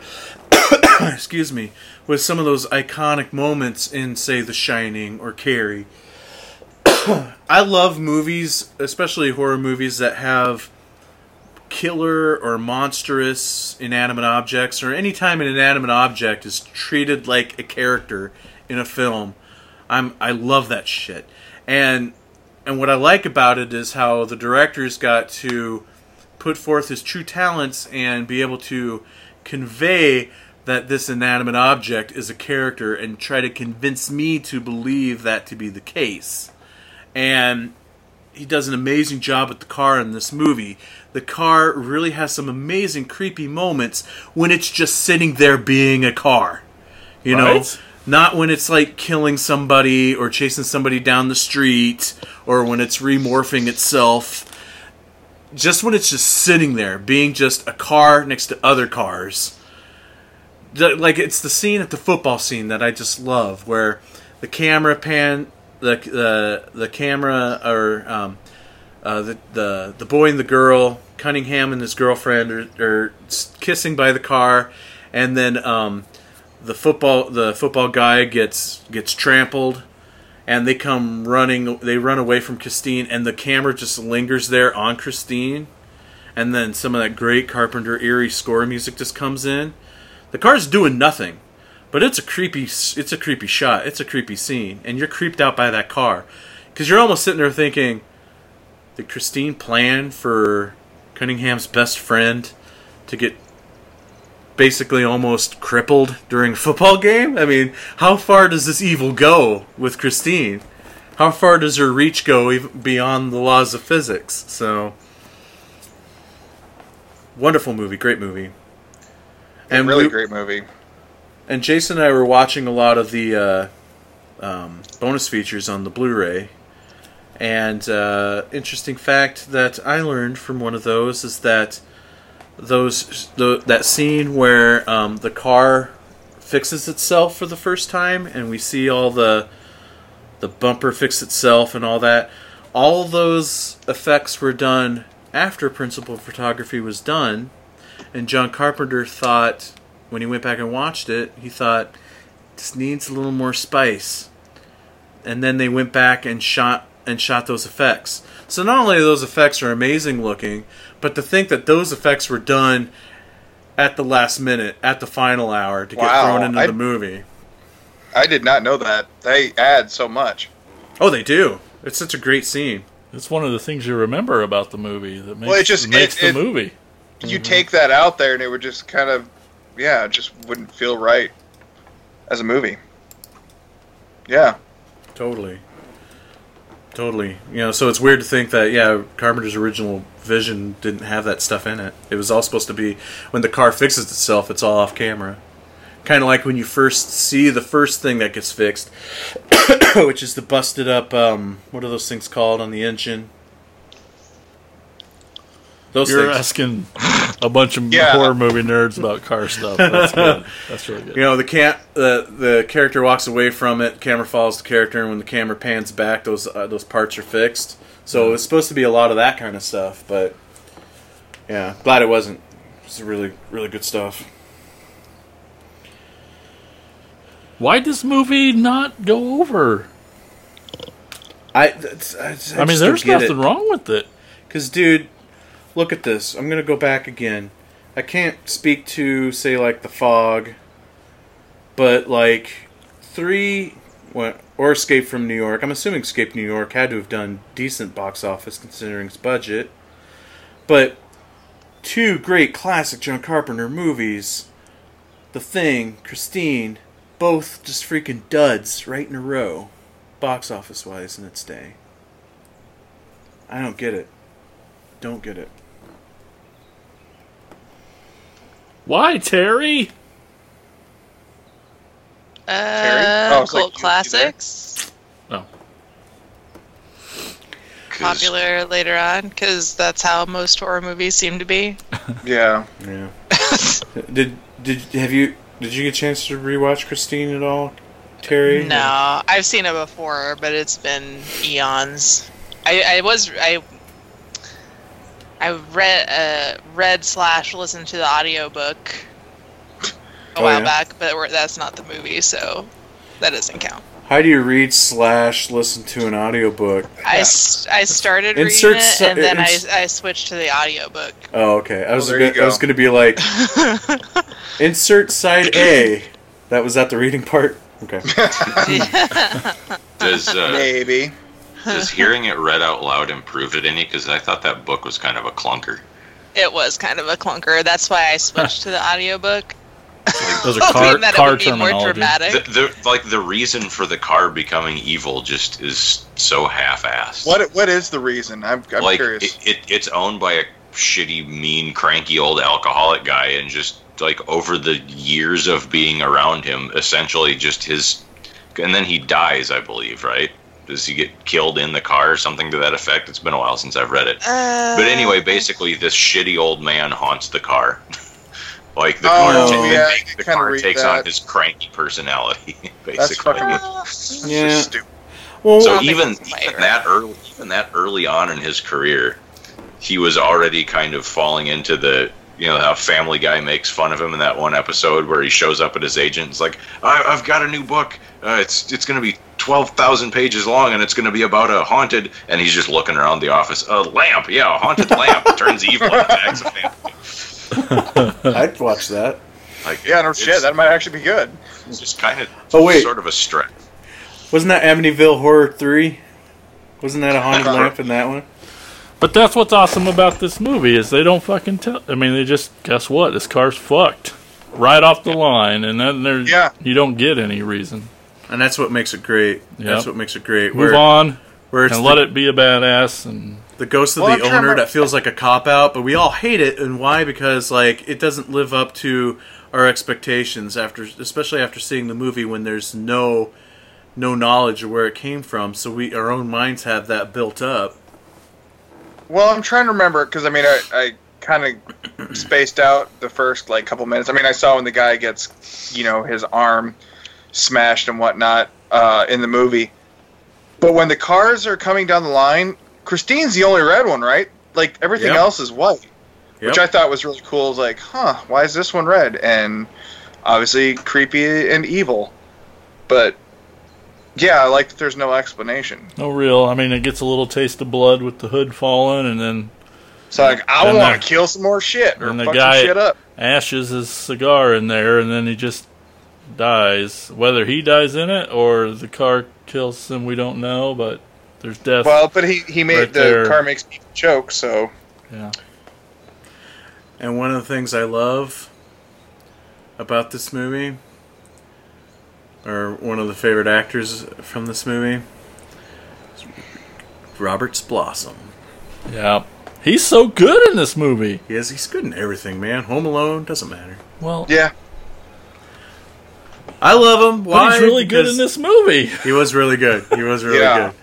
excuse me, with some of those iconic moments in say The Shining or Carrie. I love movies, especially horror movies that have killer or monstrous inanimate objects or anytime an inanimate object is treated like a character in a film. I'm I love that shit. And and what I like about it is how the director's got to put forth his true talents and be able to convey that this inanimate object is a character and try to convince me to believe that to be the case. And he does an amazing job with the car in this movie. The car really has some amazing creepy moments when it's just sitting there being a car. You know, Right. not when it's like killing somebody or chasing somebody down the street or when it's remorphing itself. Just when it's just sitting there, being just a car next to other cars. Like it's the scene at the football scene that I just love, where the camera pan the the the camera or um, uh, the the the boy and the girl, Cunningham and his girlfriend are, are kissing by the car, and then um, the football the football guy gets gets trampled, and they come running. They run away from Christine, and the camera just lingers there on Christine, and then some of that great Carpenter eerie score music just comes in. The car's doing nothing, but it's a creepy it's a creepy shot. It's a creepy scene, and you're creeped out by that car because you're almost sitting there thinking, did Christine plan for Cunningham's best friend to get basically almost crippled during a football game? I mean, how far does this evil go with Christine? How far does her reach go even beyond the laws of physics? So, wonderful movie, great movie. And really we- great movie. And Jason and I were watching a lot of the uh, um, bonus features on the Blu-ray. And uh, interesting fact that I learned from one of those is that those the, that scene where um, the car fixes itself for the first time, and we see all the the bumper fix itself and all that. All those effects were done after principal photography was done, and John Carpenter thought when he went back and watched it, he thought this needs a little more spice. And then they went back and shot and shot those effects. So not only those effects are amazing looking, but to think that those effects were done at the last minute, at the final hour, to get Wow, thrown into I- the movie. I did not know that. They add so much. Oh, they do. It's such a great scene. It's one of the things you remember about the movie that makes, Well, it just- makes it- the it- movie. You mm-hmm. take that out there, and it would just kind of, yeah, it just wouldn't feel right as a movie. Yeah. Totally. Totally. You know, so it's weird to think that yeah, Carpenter's original vision didn't have that stuff in it. It was all supposed to be when the car fixes itself, it's all off camera. Kind of like when you first see the first thing that gets fixed, which is the busted up um what are those things called on the engine? Those You're things. asking a bunch of Yeah. horror movie nerds about car stuff. That's good. That's really good. You know, the can the the character walks away from it. Camera follows the character, and when the camera pans back, those uh, those parts are fixed. So it's supposed to be a lot of that kind of stuff, but yeah, glad it wasn't. It's really really good stuff. Why does movie not go over? I it's, I, just- I, mean, there's don't get nothing wrong with it. Because, dude, look at this. I'm gonna go back again. I can't speak to say like the fog, but like three, what or Escape from New York. I'm assuming Escape New York had to have done decent box office considering its budget. But two great classic John Carpenter movies, The Thing, Christine, both just freaking duds right in a row, box office wise in its day. I don't get it. Don't get it. Why, Terry? Uh, Oh, it's like cult you- you classics. No. 'Cause Popular later on, because that's how most horror movies seem to be. Yeah. Yeah. did did have you did you get a chance to rewatch Christine at all, Terry? No, I've seen it before, but it's been eons. I, I was I I read uh, read slash listened to the audiobook a Oh, while yeah? back, but that's not the movie, so that doesn't count. How do you read slash listen to an audiobook? I, s- I started Insert reading it and then I, ins- I switched to the audiobook. Oh, okay. I was there gonna, you I was gonna be like, insert side A. That was that the reading part. Okay. Does uh, Maybe. Does hearing it read out loud improve it any? Because I thought that book was kind of a clunker. It was kind of a clunker. That's why I switched to the audiobook. Those are car, that car it would be more terminology. dramatic. The, the like the reason for the car becoming evil just is so half-assed. What What is the reason? I'm, I'm like curious. it, it, it's owned by a shitty, mean, cranky old alcoholic guy, and just like over the years of being around him, essentially just his, and then he dies, I believe, right? Does he get killed in the car or something to that effect? It's been a while since I've read it. Uh, But anyway, basically, this shitty old man haunts the car. like the Oh, car, ta- yeah, I the car takes that. on his cranky personality, basically. That's fucking Yeah. just stupid. Well, So even, even that early, even that early on in his career, he was already kind of falling into the, you know, how Family Guy makes fun of him in that one episode where he shows up at his agent. It's like, I, I've got a new book. Uh, it's it's going to be twelve thousand pages long, and it's going to be about a haunted. And he's just looking around the office. A lamp, yeah, a haunted lamp turns evil and attacks a family. I'd watch that. Like, Yeah, no it's- shit. That might actually be good. It's just kind of, Oh, wait. sort of a stretch. Wasn't that Amityville Horror Three? Wasn't that a haunted lamp in that one? But that's what's awesome about this movie is they don't fucking tell. I mean, they just guess what? This car's fucked right off the line, and then there's Yeah. you don't get any reason. And that's what makes it great. That's what makes it great. Move where, on where it's and the, let it be a badass. And the ghost of Well, I'm the owner that feels like a cop out, but we all hate it. And why? Because like it doesn't live up to our expectations after, especially after seeing the movie when there's no no knowledge of where it came from. So we our own minds have that built up. Well, I'm trying to remember because I mean I, I kind of spaced out the first like couple minutes. I mean I saw when the guy gets you know his arm smashed and whatnot uh, in the movie, but when the cars are coming down the line, Christine's the only red one, right? Like everything Yep. else is white, which I thought was really cool. I was like, huh, why is this one red? And obviously creepy and evil, but yeah, I like that there's no explanation. no real. I mean, it gets a little taste of blood with the hood falling, and then So like I want to kill some more shit or and the fuck guy- shit up. ashes his cigar in there, and then he just dies. Whether he dies in it or the car kills him, we don't know. But there's death. Well, but he he made Right the there. car makes people choke, so yeah. And one of the things I love about this movie, or one of the favorite actors from this movie, is Robert Blossom. Yeah. He's so good in this movie. He is, he's good in everything, man. Home Alone doesn't matter. Well, yeah. I love him. Why? but he's really good Because in this movie. He was really good. He was really Yeah. good.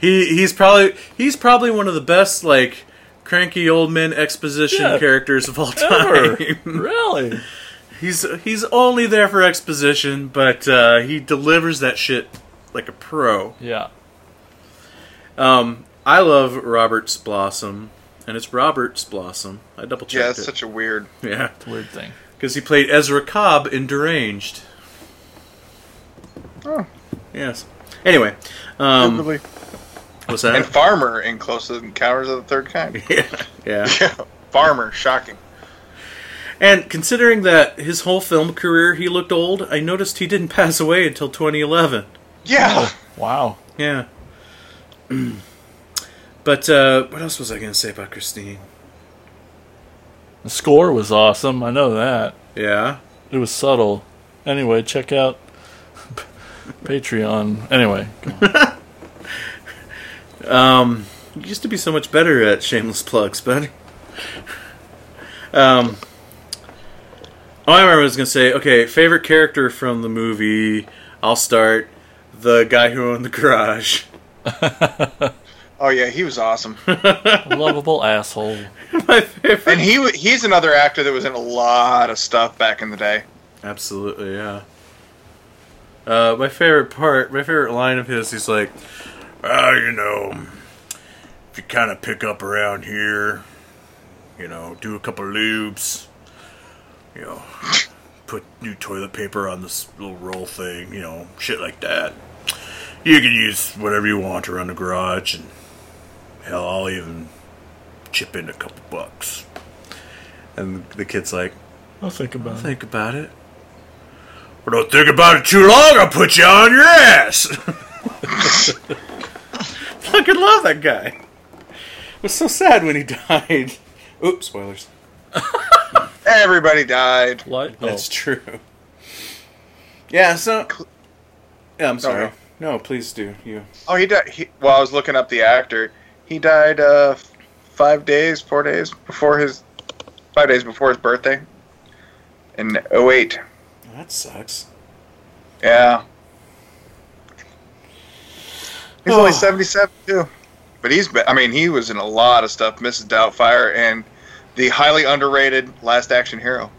He he's probably he's probably one of the best like cranky old men exposition Yeah. characters of all Ever. time. really? he's he's only there for exposition, but uh, he delivers that shit like a pro. Yeah. Um, I love Robert's Blossom, and it's Robert's Blossom. I double checked. Yeah, checked it's it. such a weird. yeah, a weird thing. because he played Ezra Cobb in Deranged. Oh. Yes. Anyway, um, Really. what's that? and? Farmer in Close Encounters of the Third Kind. yeah, yeah. yeah, Farmer, shocking. And considering that his whole film career he looked old, I noticed he didn't pass away until 2011. Yeah, Wow. Yeah. but uh, what else was I going to say about Christine? The score was awesome. I know that. Yeah. It was subtle. Anyway, check out Patreon. Anyway, Um, you used to be so much better at shameless plugs, buddy. Um, oh, I remember I was going to say, okay, favorite character from the movie. I'll start. The guy who owned the garage. oh yeah, he was awesome. lovable asshole. My favorite. And he wa- he's another actor that was in a lot of stuff back in the day. Absolutely, yeah. Uh, my favorite part, my favorite line of his, he's like, "Ah, you know, if you kind of pick up around here, you know, do a couple lubes, you know, put new toilet paper on this little roll thing, you know, shit like that. You can use whatever you want around the garage, and hell, I'll even chip in a couple bucks." And the kid's like, I'll think about it. Think about it. Well, don't think about it too long. I'll put you on your ass. Fucking love that guy. It was so sad when he died. Oops, spoilers. Everybody died. Like, oh, That's true. Yeah, so. Yeah, I'm sorry. no. No, please do. You. Oh, he died. He, well, I was looking up the actor. He died uh, five days, four days before his five days before his birthday in 08. That sucks. Yeah. He's Oh. only 77 too. But he's been, I mean, he was in a lot of stuff, Mrs. Doubtfire and the highly underrated Last Action Hero.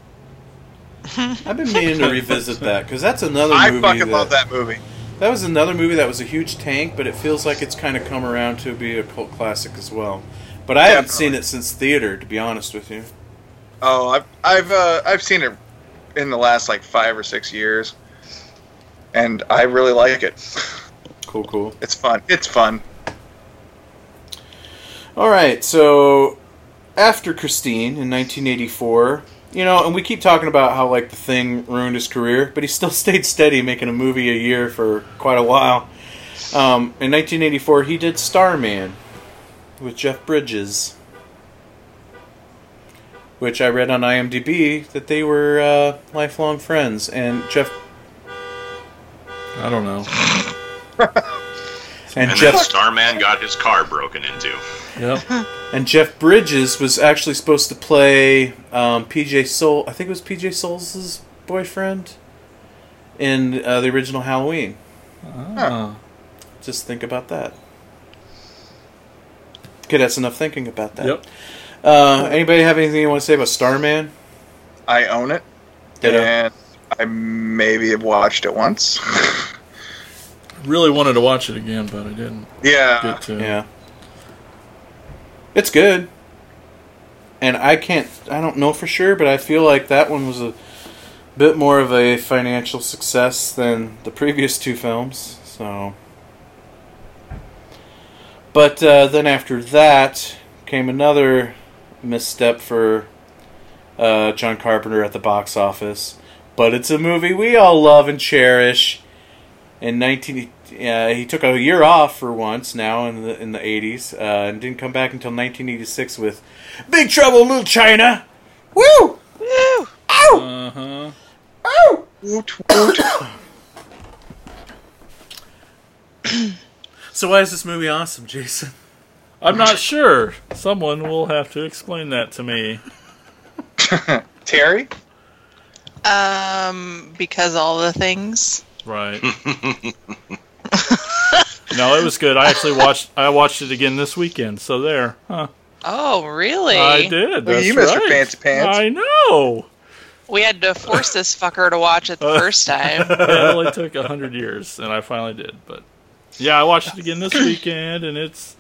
I've been meaning to revisit that because that's another movie. I fucking that, love that movie. That was another movie that was a huge tank, but it feels like it's kind of come around to be a cult classic as well. But I haven't seen it since theater, to be honest with you. Oh, I've I've uh, I've seen it in the last like five or six years, and I really like it. Cool, cool. It's fun. It's fun. All right, so after Christine in 1984, you know, and we keep talking about how like the thing ruined his career, but he still stayed steady, making a movie a year for quite a while. Um, in 1984, he did Starman with Jeff Bridges, which I read on IMDb that they were uh, lifelong friends, and Jeff I don't know. and, And Jeff Starman got his car broken into. Yep. And Jeff Bridges was actually supposed to play um, PJ Soul. I think it was PJ Soles' boyfriend in uh, the original Halloween. Ah. Just think about that. Okay, that's enough thinking about that. Yep. Uh, anybody have anything you want to say about Starman? I own it, Ditto. and I maybe have watched it once. Really wanted to watch it again, but I didn't yeah, get to. Yeah. It's good. And I can't, I don't know for sure, but I feel like that one was a bit more of a financial success than the previous two films. So. But uh, then after that came another misstep for uh, John Carpenter at the box office. But it's a movie we all love and cherish. In 19, uh, he took a year off for once now in the in the 80s, uh, and didn't come back until 1986 with Big Trouble in Little China. Woo! Woo! Ow! Uh huh. Ow! Woot, woot. So why is this movie awesome, Jason? I'm not sure. Someone will have to explain that to me. Terry. Um, because all the things. Right. no, it was good. I actually watched. I watched it again this weekend. So there. Huh. Oh, really? I did. Look at That's you, Mr. right. Fancy Pants. I know. We had to force this fucker to watch it the first time. It only took a hundred years, and I finally did. But yeah, I watched it again this weekend, and it's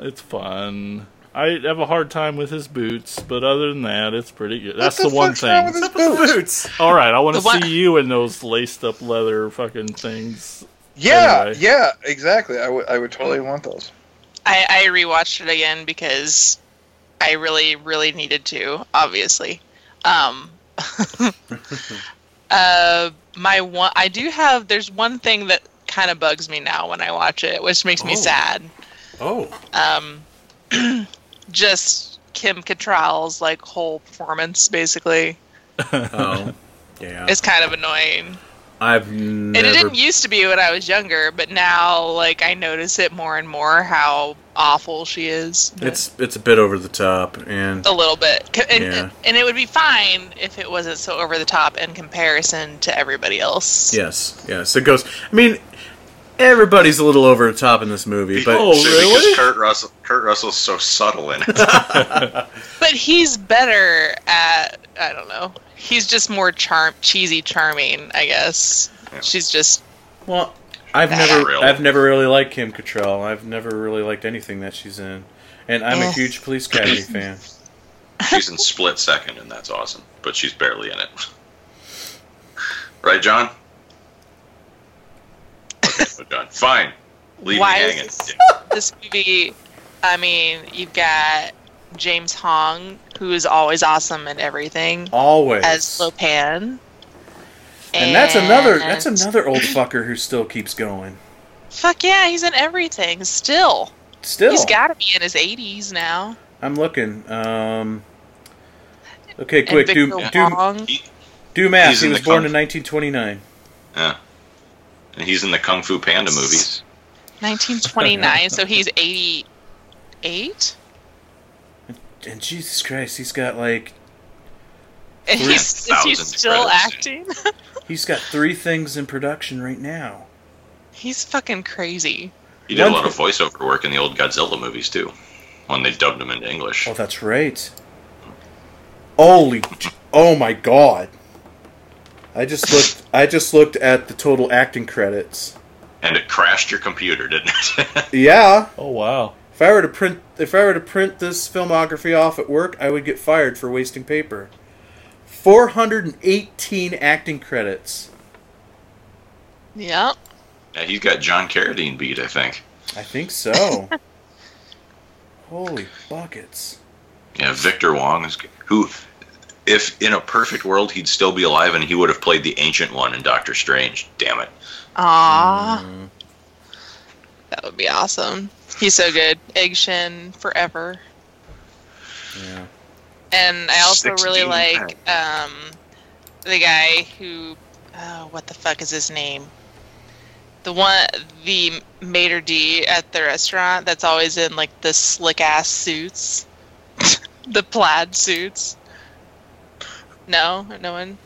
it's fun. I have a hard time with his boots, but other than that, it's pretty good. That's What the, one thing. with his boots? All right, I want to The one- see you in those laced up leather fucking things. Yeah, Anyway. yeah, exactly. I would, I would totally want those. I, I rewatched it again because I really, really needed to, obviously. Um, uh, my one, I do have. There's one thing that kind of bugs me now when I watch it, which makes me Oh. sad. Oh, Um, just Kim Cattrall's like whole performance, basically, oh, yeah. is kind of annoying. I've And it didn't used to be when I was younger, but now like I notice it more and more how awful she is. It's it's a bit over the top, and a little bit and, Yeah. and it would be fine if it wasn't so over the top in comparison to everybody else yes, yes, it goes. I mean, everybody's a little over the top in this movie, but Oh, really? Because Kurt Russell, Kurt Russell's so subtle in it. but he's better at i don't know he's just more charm cheesy charming i guess Yeah. she's just Well, I've Not never, really. I've never really liked Kim Cattrall. I've never really liked anything that she's in, and I'm a huge Police Academy fan. She's in Split Second, and that's awesome. But she's barely in it. Right, John? Okay, but John. Fine. Leave Why me is hanging. this- this movie i mean you've got james hong who is always awesome in everything Always. as Lo Pan and that's another, that's another old fucker who still keeps going. fuck yeah he's in everything still Still, he's got to be in his 80s now I'm looking. Um, okay, quick, do Victor do He, do math. He was born Kung- in 1929. yeah. And he's in the Kung Fu Panda movies. 1929, so he's 88? And Jesus Christ, he's got like And he's, is he still credits. acting? he's got three things in production right now. he's fucking crazy. He did a lot of voiceover work in the old Godzilla movies too, when they dubbed him into English. Oh, that's right. Holy, oh my God! I just looked. I just looked at the total acting credits And it crashed your computer, didn't it? Yeah. Oh wow. If I were to print if I were to print this filmography off at work, I would get fired for wasting paper. 418 acting credits. Yep. yeah, he's got John Carradine beat, I think. I think so. Holy buckets. Yeah, Victor Wong is who. If in a perfect world he'd still be alive and he would have played the ancient one in Doctor Strange. Damn it. Ah. Mm. That would be awesome. He's so good. Egg Shen forever. Yeah. And I also 16 really like um, the guy who, oh, what the fuck is his name? The one, the maitre d at the restaurant that's always in like the slick ass suits, the plaid suits. No, no one.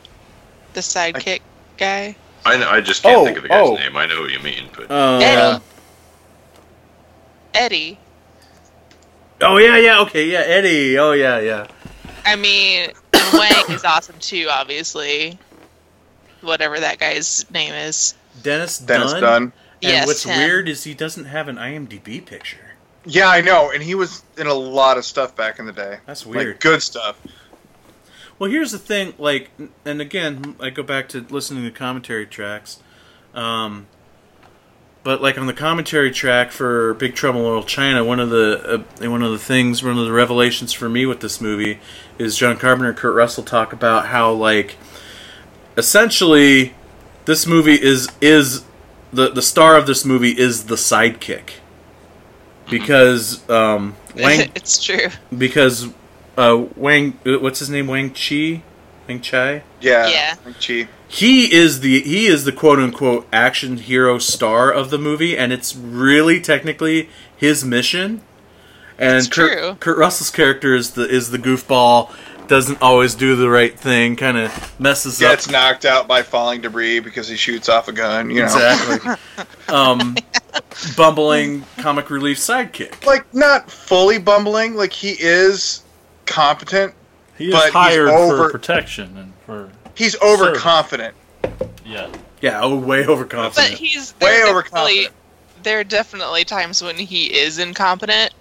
The sidekick guy. I know. I just can't Oh, think of the guy's oh. name. I know who you mean, but Uh, Eddie. Eddie. Oh yeah, yeah, okay, yeah, Eddie. Oh yeah, yeah. I mean, and Wang is awesome too, obviously. Whatever that guy's name is. Dennis, Dennis Dun. Dun. And yes, what's him. weird is he doesn't have an IMDb picture. Yeah, I know, and he was in a lot of stuff back in the day. That's Like weird. good stuff. Well, here's the thing, like, and again, I go back to listening to commentary tracks. Um, but like on the commentary track for Big Trouble in Little China, one of the uh, one of the things, one of the revelations for me with this movie is John Carpenter and Kurt Russell talk about how like essentially this movie is is the the star of this movie is the sidekick because um, Wang it's true. because uh, Wang what's his name Wang Chi Wang Chai Yeah. Yeah. Wang Chi. he is the he is the quote unquote action hero star of the movie, and it's really technically his mission. And It's Kurt, true. Kurt Russell's character is the is the goofball, doesn't always do the right thing, kind of messes Gets up. Gets knocked out by falling debris because he shoots off a gun. You know, Exactly. um, bumbling comic relief sidekick. like not fully bumbling. Like he is competent. He is But he's hired over- for protection and for He's overconfident. yeah. Yeah, oh, way But overconfident. he's Way there are overconfident. definitely- There are definitely times when he is incompetent,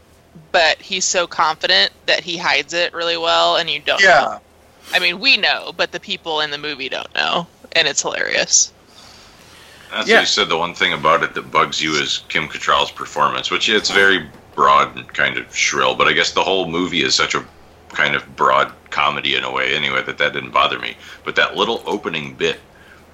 but he's so confident that he hides it really well, and you don't. know. Yeah. I mean, we know, but the people in the movie don't know, and it's hilarious. that's Yeah. what you said. The one thing about it that bugs you is Kim Cattrall's performance, which it's very broad and kind of shrill. But I guess the whole movie is such a kind of broad comedy in a way, anyway, that that didn't bother me. But that little opening bit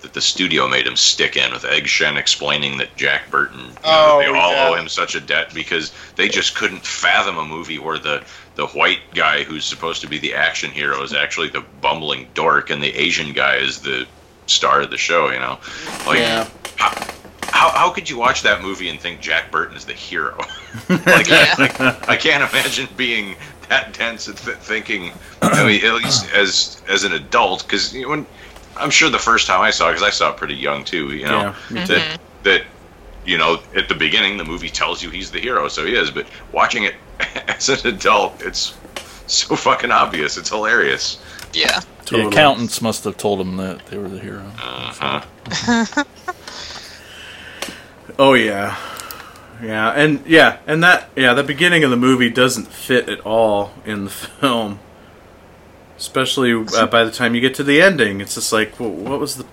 that the studio made him stick in with Egg Shen explaining that Jack Burton, you know, Oh, they all yeah. owe him such a debt because they just couldn't fathom a movie where the the white guy who's supposed to be the action hero is actually the bumbling dork, and the Asian guy is the star of the show. You know, like Yeah. how, how how could you watch that movie and think Jack Burton is the hero? like, Yeah. I, like, I can't imagine being that dense and th- thinking. I mean, at least as as an adult, because you know, when I'm sure the first time I saw it, because I saw it pretty young too. You know, Yeah, me that that you know at the beginning the movie tells you he's the hero, so he is. But watching it as an adult, it's so fucking obvious. It's hilarious. Yeah. The Totally. accountants must have told him that they were the hero. Uh-huh. Oh yeah, yeah, and yeah, and that yeah, the beginning of the movie doesn't fit at all in the film. Especially uh, by the time you get to the ending, it's just like, well, what was the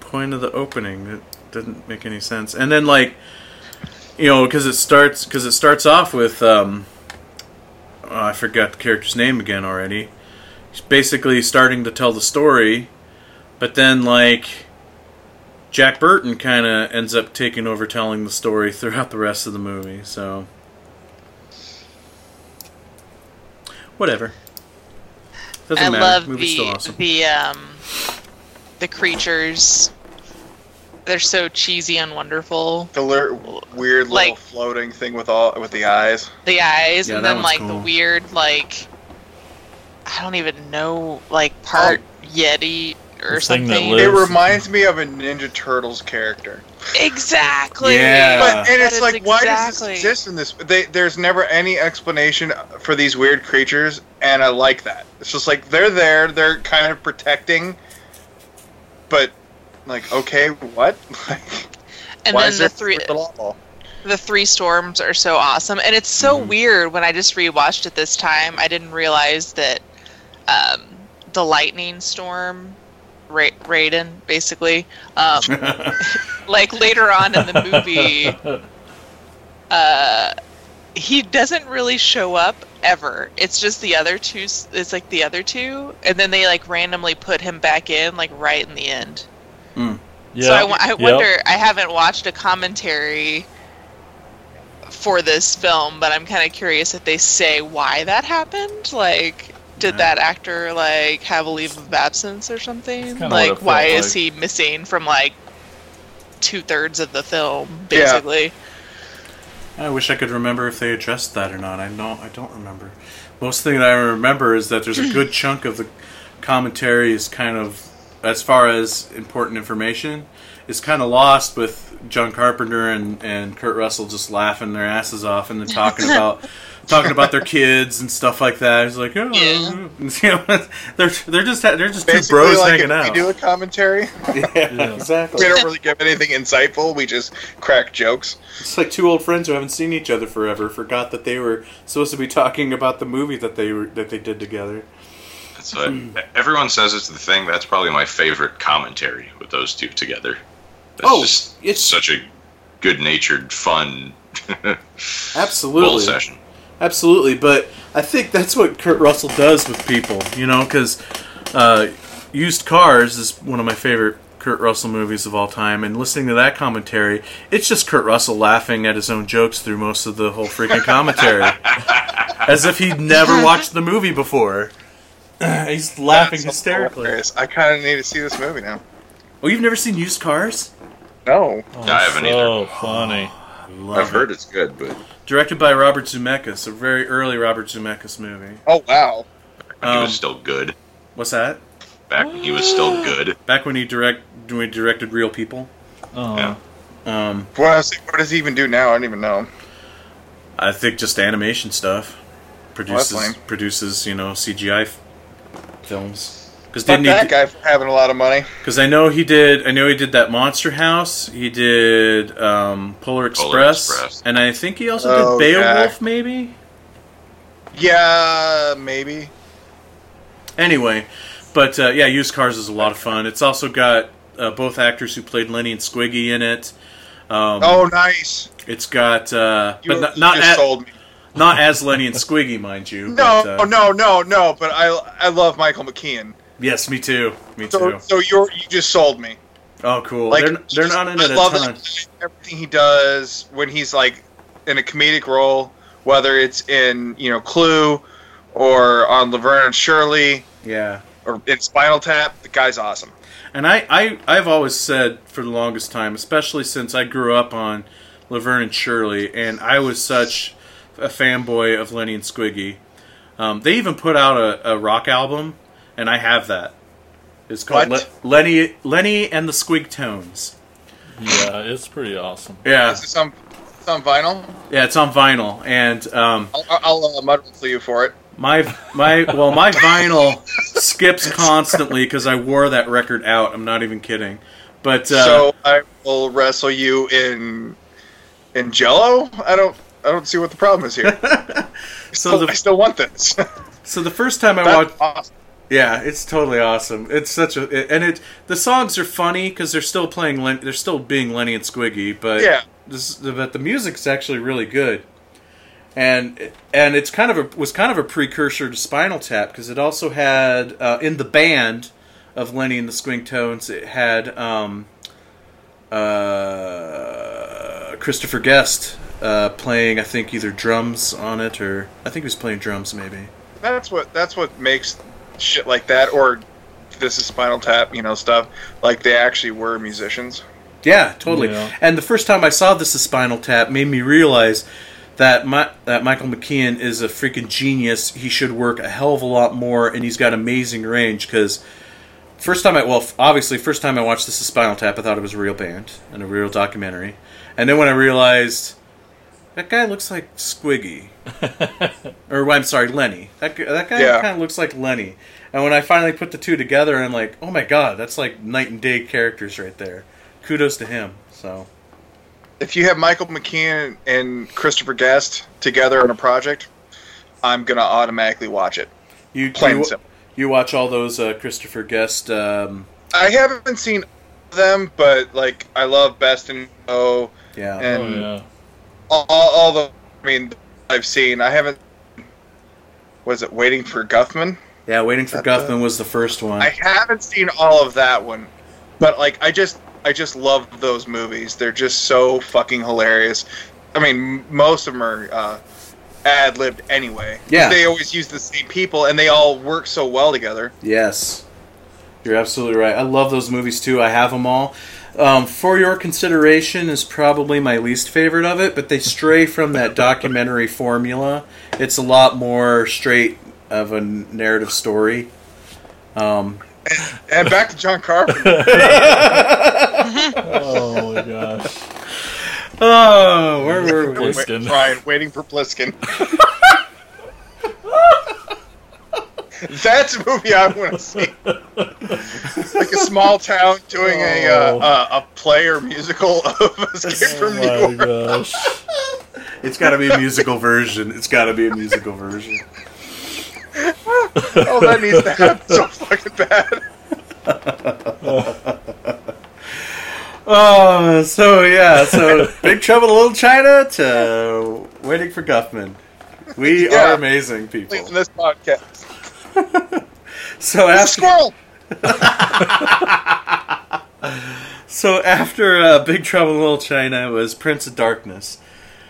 point of the opening? It didn't make any sense. And then like, you know, because it starts because it starts off with um, oh, I forgot the character's name again already. He's basically starting to tell the story, but then like. Jack Burton kind of ends up taking over telling the story throughout the rest of the movie, so. Whatever. Doesn't I matter. love Movie's the awesome. the um the creatures. They're so cheesy and wonderful. The lir- weird little Like- floating thing with all with the eyes. The eyes, Yeah, and then like cool. the weird like I don't even know like part Yeti or The thing that something. It reminds me of a Ninja Turtles character. Exactly. Yeah. But and That it's is like, why does this exist in this? They, there's never any explanation for these weird creatures, and I like that. It's just like they're there, they're kind of protecting, but like, okay, what? Like, And Why then is there the three the the three storms are so awesome, and it's so Mm-hmm. weird when I just rewatched it this time. I didn't realize that um, the lightning storm, Ra- Raiden, basically, um, like later on in the movie, uh, he doesn't really show up ever. It's just the other two. It's like the other two, and then they like randomly put him back in, like right in the end. Yeah. So I, wa- I Yep. wonder. I haven't watched a commentary for this film, but I'm kind of curious if they say why that happened. Like, did Yeah. that actor like have a leave of absence or something? Like, why felt is he missing from like two thirds of the film, Yeah. basically? I wish I could remember if they addressed that or not. I don't. I don't remember. Most thing that I remember is that there's a good chunk of the commentary is kind of, as far as important information, is kind of lost with John Carpenter and, and Kurt Russell just laughing their asses off and then talking about talking about their kids and stuff like that. It's like, oh, Yeah. you know, they're they're just they're just two bros like hanging out. we do a commentary, yeah, exactly. we don't really give anything insightful. We just crack jokes. It's like two old friends who haven't seen each other forever forgot that they were supposed to be talking about the movie that they were that they did together. That's what everyone says it's the thing. That's probably my favorite commentary with those two together. That's Oh, just it's- such a good-natured, fun Absolutely, session. Absolutely. But I think that's what Kurt Russell does with people, you know, because uh, Used Cars is one of my favorite Kurt Russell movies of all time, and listening to that commentary, it's just Kurt Russell laughing at his own jokes through most of the whole freaking commentary, as if he'd never watched the movie before. He's laughing That's hysterically. hilarious. I kind of need to see this movie now. Oh, you've never seen Used Cars? No. I haven't either. so funny. Love I've it. heard it's good, but Directed by Robert Zemeckis, a very early Robert Zemeckis movie. Oh wow. he Um, was still good. What's that? Back when he was still good. Back when he direct when he directed Real People. Oh. Yeah. Um, What, else- what does he even do now? I don't even know. I think just animation stuff. Produces lame. produces you know CGI f- films. Because Fuck didn't that he? guy for having a lot of money. Because I know he did. I know he did that Monster House. He did um, Polar Express, Express. and I think he also Oh, did yeah. Beowulf, maybe. Yeah, maybe. Anyway, but uh, yeah, Used Cars is a lot of fun. It's also got uh, both actors who played Lenny and Squiggy in it. Um, Oh, nice. It's got, uh, You but not not, just at, sold me. not as Lenny and Squiggy, mind you. No, but, uh, no, no, no. But I, I love Michael McKean. Yes, me too. Me So, too. so you're you just sold me. Oh, cool. Like they're they're not in I it a love ton. everything he does when he's like in a comedic role, whether it's in you know Clue or on Laverne and Shirley Yeah. or in Spinal Tap. The guy's awesome. And I, I, I've always said for the longest time, especially since I grew up on Laverne and Shirley, and I was such a fanboy of Lenny and Squiggy. Um, they even put out a, a rock album, and I have that. It's called Le- Lenny Lenny and the Squigtones. Yeah, it's pretty awesome. Yeah, Is this on, it's on vinyl? yeah, it's on vinyl, and um, I'll, I'll uh, muddle to you for it. my my well, my vinyl skips constantly because I wore that record out. I'm not even kidding. But uh, so I will wrestle you in in Jello. I don't. I don't see what the problem is here. so I the still want this. so the first time I watched. awesome. Yeah, it's totally awesome. It's such a and it the songs are funny because they're still playing Len, they're still being Lenny and Squiggy, but Yeah. this, but the music's actually really good. And and it's kind of a was kind of a precursor to Spinal Tap because it also had uh, in the band of Lenny and the Squigtones it had um, uh, Christopher Guest uh, playing I think either drums on it or I think he was playing drums maybe. That's what. That's what makes shit like that, or this is Spinal Tap, you know, stuff like they actually were musicians. Yeah, totally. Yeah. And the first time I saw this is Spinal Tap made me realize that my, that Michael McKean is a freaking genius. He should work a hell of a lot more, and he's got amazing range. Because first time I well, obviously, first time I watched this is Spinal Tap, I thought it was a real band and a real documentary. And then when I realized that guy looks like Squiggy, or I'm sorry, Lenny. That that guy Yeah. kind of looks like Lenny. And when I finally put the two together, I'm like, oh my god, that's like night and day characters right there. Kudos to him. So if you have Michael McKean and Christopher Guest together on a project, I'm gonna automatically watch it. You Plain you, simple. you watch all those uh, Christopher Guest. Um, I haven't seen them, but like I love Best in Oh yeah. Oh and yeah. all, all the. I mean, I've seen. I haven't. Was it Waiting for Guffman? yeah. Waiting for That's, uh, Guffman was the first one. I haven't seen all of that one, but like I just I just love those movies. They're just so fucking hilarious. I mean, most of them are uh, ad libbed anyway. Yeah. they always use the same people, and they all work so well together. Yes, you're absolutely right. I love those movies too. I have them all. Um, For Your Consideration is probably my least favorite of it, but they stray from that documentary formula. It's a lot more straight of a narrative story. Um, And back to John Carpenter. Oh my gosh. oh, where were we? Pliskin. Ryan, waiting for Pliskin. That's a movie I want to see. like a small town doing a uh, Oh. uh, a play or musical of Escape from New Oh my York. gosh. It's got to be a musical version. It's got to be a musical version. Oh, that needs to happen so fucking bad. Oh, so yeah, so Big Trouble in Little China to Waiting for Guffman. We Yeah. are amazing people. Please in this podcast. So after Squirrel. so after uh, Big Trouble in Little China was Prince of Darkness,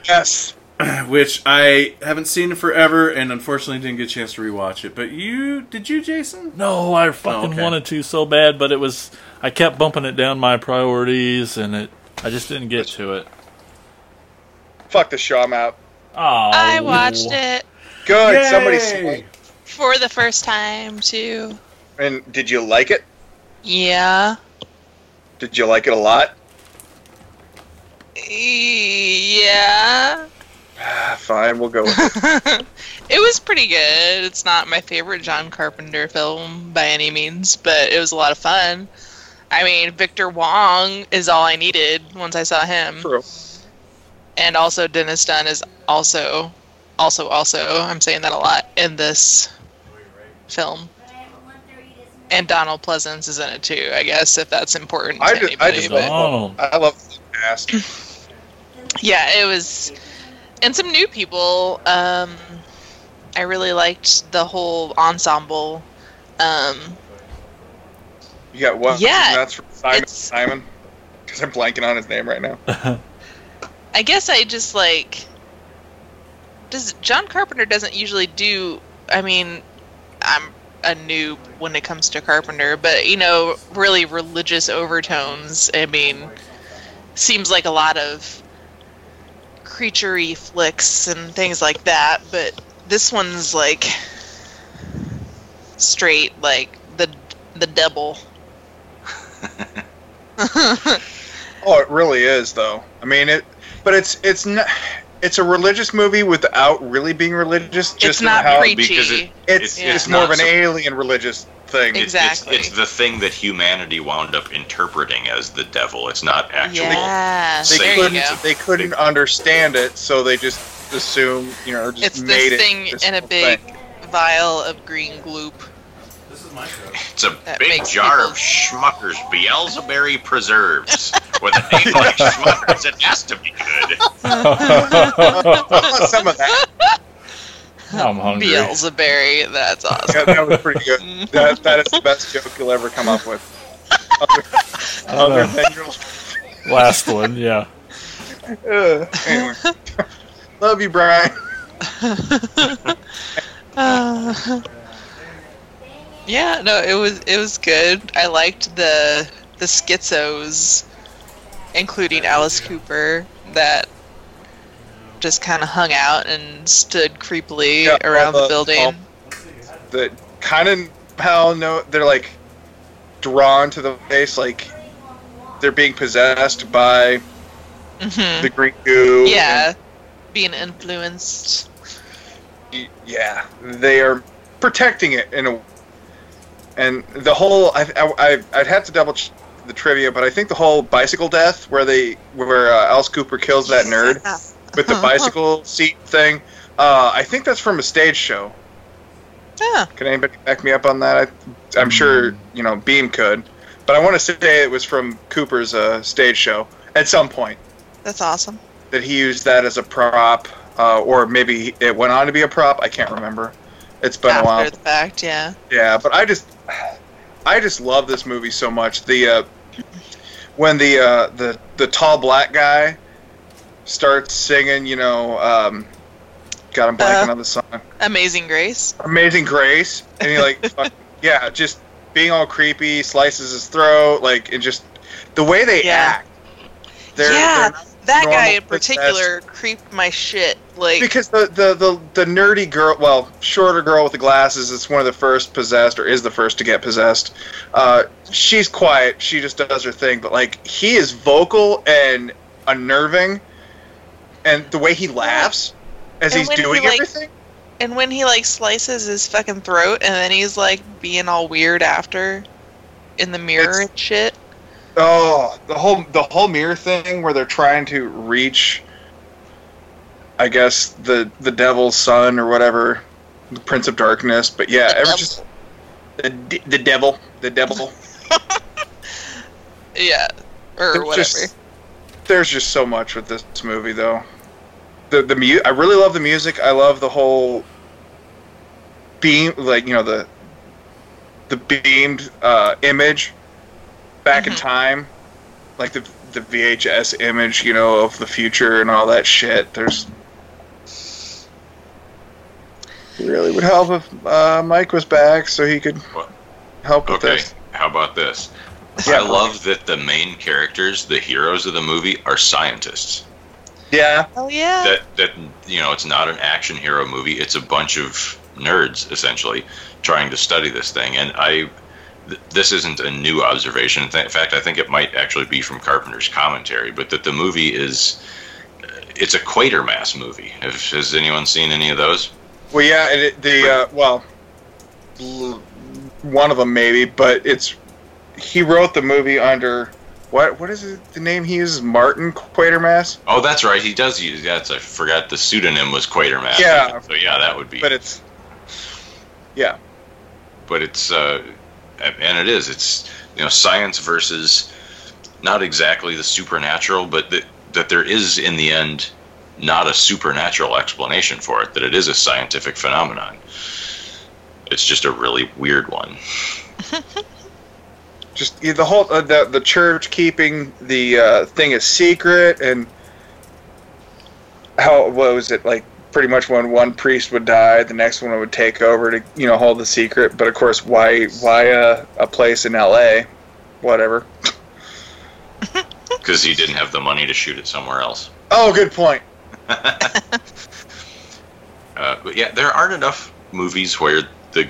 Yes. which I haven't seen in forever, and unfortunately didn't get a chance to rewatch it. But you did you, Jason? No, I fucking Oh, okay. wanted to so bad, but it was I kept bumping it down my priorities, and it I just didn't get to it. Fuck the show. I'm out. Oh, I watched it Good. Yay! Somebody saw it. For the first time too. And did you like it? Yeah. Did you like it a lot? Yeah. Ah, Fine, we'll go with it. it was pretty good. It's not my favorite John Carpenter film by any means, but it was a lot of fun. I mean, Victor Wong is all I needed once I saw him. True. And also Dennis Dun is also also also I'm saying that a lot in this film. And Donald Pleasence is in it too, I guess, if that's important to I just, I just but- Donald. I love the cast. yeah, it was, and some new people. Um, I really liked the whole ensemble. Um, You got what? Yeah, That's from Simon. it's- Simon. Because I'm blanking on his name right now. I guess I just like. Does John Carpenter doesn't usually do? I mean, I'm a noob when it comes to Carpenter, but you know, really religious overtones. I mean, seems like a lot of creaturey flicks and things like that, but this one's like straight like the the devil. Oh, it really is, though. I mean, it. But it's it's not. It's a religious movie without really being religious. Just it's not how preachy. because it- It's It's- it's, it's more of an so- alien religious thing. It's- Exactly. It's, it's the thing that humanity wound up interpreting as the devil. It's not actual. yeah, They there couldn't they couldn't understand it, so they just assume you know just It's made this it thing this in a big thing. vial of green gloop. It's a That big jar people- of Schmucker's Beelzebub preserves. With a name like Schmucker's, it has to be good. Some of that. I'm hungry. Beelzebub, that's awesome. Yeah, that was pretty good. That that is the best joke you'll ever come up with. Other, other than your- last one, yeah. uh, anyway, love you, Brian. Uh, yeah, no, it was it was good. I liked the the schizos, including Alice Cooper, that just kind of hung out and stood creepily Yeah, around the the- building. all- That kind of how no, they're like drawn to the face, like they're being possessed by Mhm. the green goo. Yeah, being influenced. yeah, they are protecting it in a. And the whole, I, I, I'd have to double ch- the trivia, but I think the whole bicycle death, where they where uh, Alice Cooper kills that nerd with the bicycle seat thing, uh, I think that's from a stage show. Yeah. Can anybody back me up on that? I, I'm sure you know Beahm could, but I want to say it was from Cooper's uh, stage show at some point That's awesome. that he used that as a prop, uh, or maybe it went on to be a prop. I can't remember. It's been a while. After the fact, yeah. Yeah, but I just, I just love this movie so much. The uh, when the uh, the the tall black guy starts singing, you know, um, God, I'm blanking Uh. on the song, Amazing Grace. Amazing Grace, and he like, fuck, yeah, just being all creepy, slices his throat, like, and just the way they Yeah. act. They're, yeah, they're that guy in particular creeped my shit. Like, because the, the, the, the nerdy girl, well, shorter girl with the glasses, is one of the first possessed, or is the first to get possessed. Uh, she's quiet. She just does her thing. But, like, he is vocal and unnerving. And the way he laughs as And he's when he, doing like- everything. and when he like slices his fucking throat, and then he's like being all weird after, in the mirror It's- and shit. Oh, the whole the whole mirror thing where they're trying to reach, I guess the the devil's son or whatever, the Prince of Darkness. But yeah, The ever devil. just the the devil, the devil. Yeah, or There's whatever. just- there's just so much with this movie, though. The the mu- I really love the music. I love the whole beam, like you know the the beamed uh, image back in Mhm. time, like the the VHS image, you know, of the future and all that shit. There's it really would help if uh, Mike was back so he could What? help with this. Okay, this. how about this? Yeah. I love that the main characters, the heroes of the movie, are scientists. Yeah, Oh yeah. That that you know, it's not an action hero movie. It's a bunch of nerds essentially trying to study this thing. And I, th- this isn't a new observation. In th- in fact, I think it might actually be from Carpenter's commentary. But that the movie is, uh, it's a Quatermass movie. Have, has anyone seen any of those? Well, yeah, and it, the uh, well, one of them maybe, but it's he wrote the movie under what what is it, the name he uses? Martin Quatermass, Oh, that's right. He does use. That's I forgot the pseudonym was Quatermass. Yeah. So yeah, that would be. but it's yeah, but it's uh, and it is it's you know science versus not exactly the supernatural but that that there is in the end not a supernatural explanation for it that it is a scientific phenomenon it's just a really weird one just the whole uh, the the church keeping the uh, thing a secret and how what was it like? Pretty much when one priest would die, the next one would take over to you know hold the secret. But of course, why why a, a place in L.A. Whatever. because he didn't have the money to shoot it somewhere else Oh, good point. Uh, but yeah, there aren't enough movies where the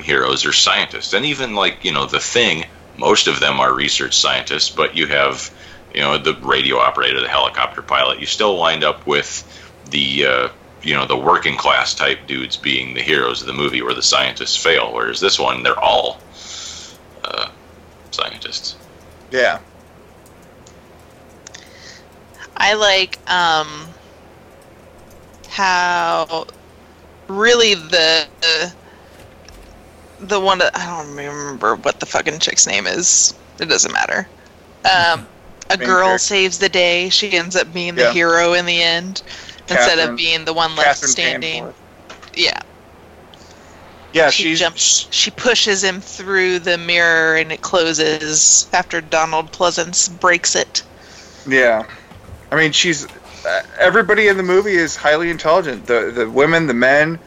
heroes are scientists, and even like you know the thing, most of them are research scientists. But you have, you know, the radio operator, the helicopter pilot. You still wind up with the uh, you know the working class type dudes being the heroes of the movie, where the scientists fail. Whereas this one, they're all uh, scientists. Yeah. I like um how really the the one that I don't remember what the fucking chick's name is. It doesn't matter. Um, a Main girl saves the day. She ends up being the Yeah. hero in the end instead of being the one left Catherine standing. Yeah, Yeah, she she's jumps. She pushes him through the mirror and it closes after Donald Pleasence breaks it. Yeah, I mean, she's uh, everybody in the movie is highly intelligent. The the women, the men,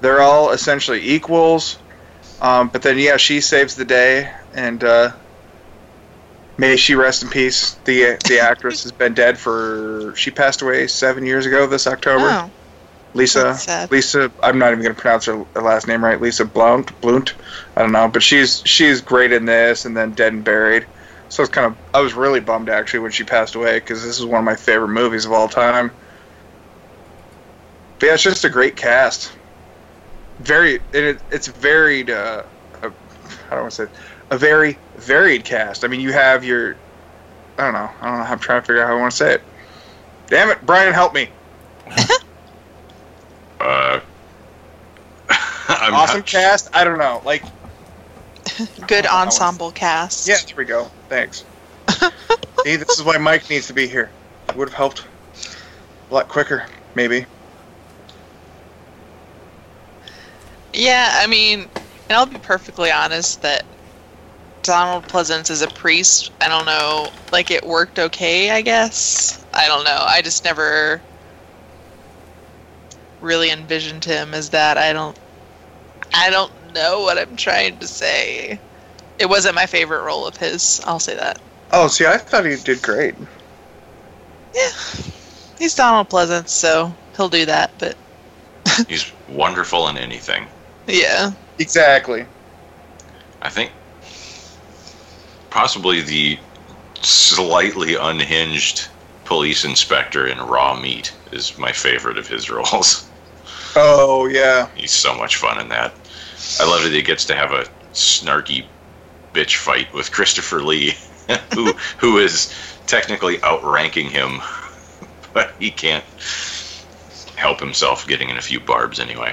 they're all essentially equals. Um, but then, yeah, she saves the day, and uh, may she rest in peace. the The actress has been dead for she passed away seven years ago this October. Oh, Lisa. Lisa, I'm not even going to pronounce her last name right. Lisa Blount, Blount, I don't know, but she's she's great in this, and then Dead and Buried. So it's kind of I was really bummed actually when she passed away because this is one of my favorite movies of all time. But yeah, it's just a great cast. Very, it, it's varied. Uh, uh, how don't want to say? It? a very varied cast. I mean, you have your I don't know. I don't know. I'm trying to figure out how I want to say it. Damn it, Brian, help me. Uh, awesome not- cast. I don't know. Like, Good ensemble cast. yeah, there we go. Thanks. See, this is why Mike needs to be here. It would have helped a lot quicker, maybe. Yeah, I mean, and I'll be perfectly honest that Donald Pleasence as a priest, I don't know, like it worked okay, I guess. I don't know. I just never really envisioned him as that. I don't I don't know what I'm trying to say. It wasn't my favorite role of his, I'll say that. Oh, see, I thought he did great. Yeah. He's Donald Pleasence, so he'll do that, but He's wonderful in anything. yeah. Exactly. I think possibly the slightly unhinged police inspector in Raw Meat is my favorite of his roles. Oh yeah. He's so much fun in that. I love that he gets to have a snarky bitch fight with Christopher Lee, who who is technically outranking him, but he can't help himself getting in a few barbs anyway.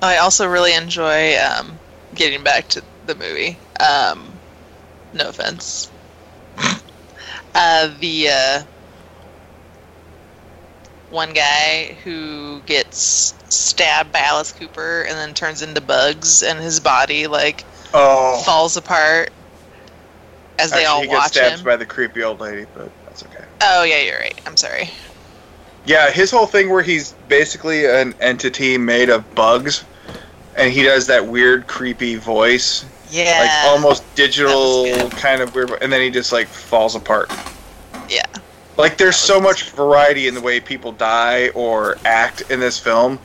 I also really enjoy um, getting back to the movie. Um, no offense. uh, the uh, one guy who gets stabbed by Alice Cooper and then turns into bugs, and his body like Oh. falls apart as they Actually, all he gets watch stabbed him. by the creepy old lady, but that's okay. Oh yeah, you're right. I'm sorry. Yeah, his whole thing where he's basically an entity made of bugs, and he does that weird, creepy voice, Yeah. like almost digital, kind of weird, and then he just like falls apart. Yeah. Like, there's so much variety in the way people die or act in this film.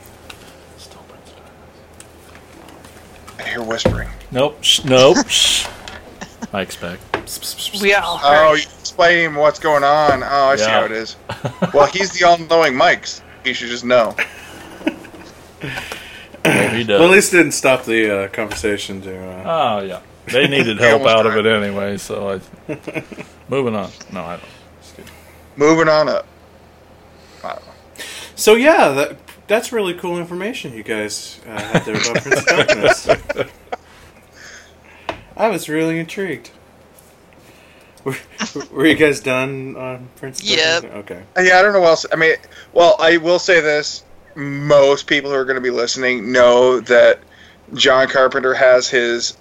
I hear whispering. Nope. Sh- nope. Shh. I expect. We all Oh, heard. you explain what's going on. Oh, I see Yeah. how it is. Well, he's the all-knowing Mike's. He should just know. He does. Well, at least didn't stop the uh, conversation to. Uh, Oh yeah, they needed help out of it anyway. So I, moving on. No, I don't. Moving on up. I don't know. so yeah, that that's really cool information you guys uh, had there about Prince of Darkness. I was really intrigued. Were, were you guys done on Prince of Yep. Darkness? Okay. Yeah, I don't know what else. I mean, well, I will say this: most people who are going to be listening know that John Carpenter has his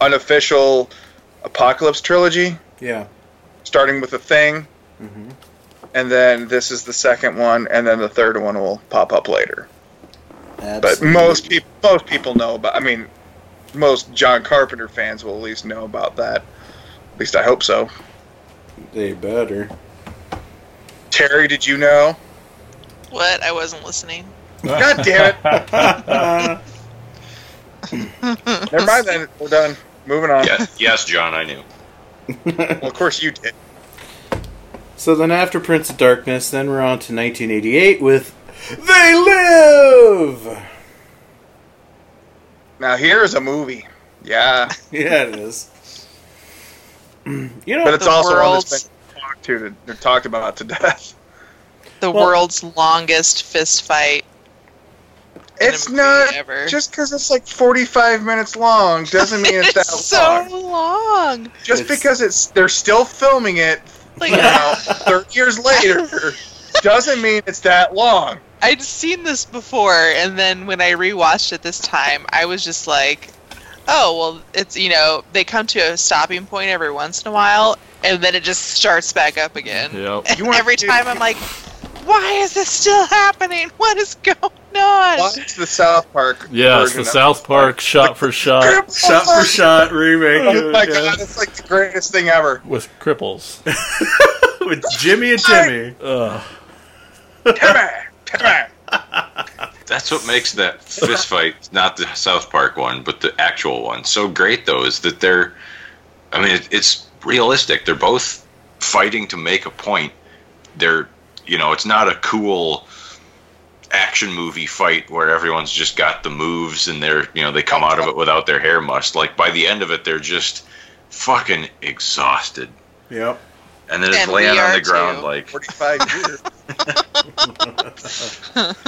unofficial Apocalypse trilogy, Yeah. starting with the Thing, hmm and then this is the second one, and then the third one will pop up later. But most people, most people know about. I mean, most John Carpenter fans will at least know about that. At least I hope so. they better. Terry, did you know? What? I wasn't listening. God damn it! Never mind then. We're done. Moving on. Yeah, yes, John, I knew. Well, of course you did. So then, after Prince of Darkness, then we're on to 1988 with They Live. Now here's a movie. Yeah, Yeah, it is. You know, but it's The also one that's been talked to, to talked about to death. The Well- world's longest fist fight. It's not ever. just because it's like 45 minutes long doesn't mean it's, that so long. long. Just It's- because it's they're still filming it, Like you know, 30 years later, doesn't mean it's that long. I'd seen this before, and then when I rewatched it this time, I was just like, "Oh, well, it's you know they come to a stopping point every once in a while, and then it just starts back up again." Yep. You every time I'm like, "Why is this still happening? What is going on?" Watch the South Park. Yeah, it's the South Park shot for shot shot for shot remake. Oh my yeah. god, it's like the greatest thing ever. with cripples. with Jimmy and Timmy. Ugh. Timmy, Timmy. That's what makes that fist fight, not the South Park one, but the actual one, so great. Though is that they're, I mean, it, it's realistic. They're both fighting to make a point. They're, you know, it's not a cool action movie fight where everyone's just got the moves and they're you know they come out of it without their hair mussed. Like by the end of it, they're just fucking exhausted, Yep. and then it's And laying on are the ground too. like 45 years.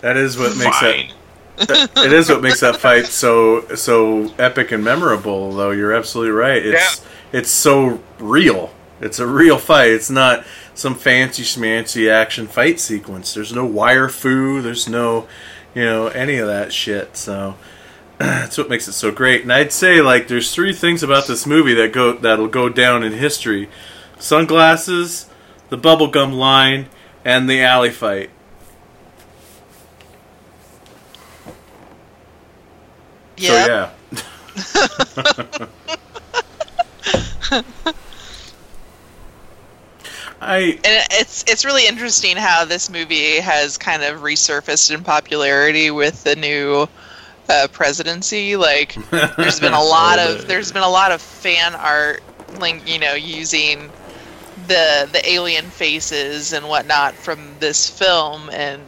That is what makes fine. that. It is what makes that fight so so epic and memorable. Though you're absolutely right. It's it's so real. It's a real fight. It's not some fancy schmancy action fight sequence. There's no wire fu. There's no, you know, any of that shit. So that's what makes it so great. And I'd say like there's three things about this movie that go that'll go down in history: sunglasses, the bubblegum line, and the alley fight. Yep. So yeah. I And it's it's really interesting how this movie has kind of resurfaced in popularity with the new uh, presidency. Like, there's been a lot of there's been a lot of fan art, like you know, using the the alien faces and whatnot from this film and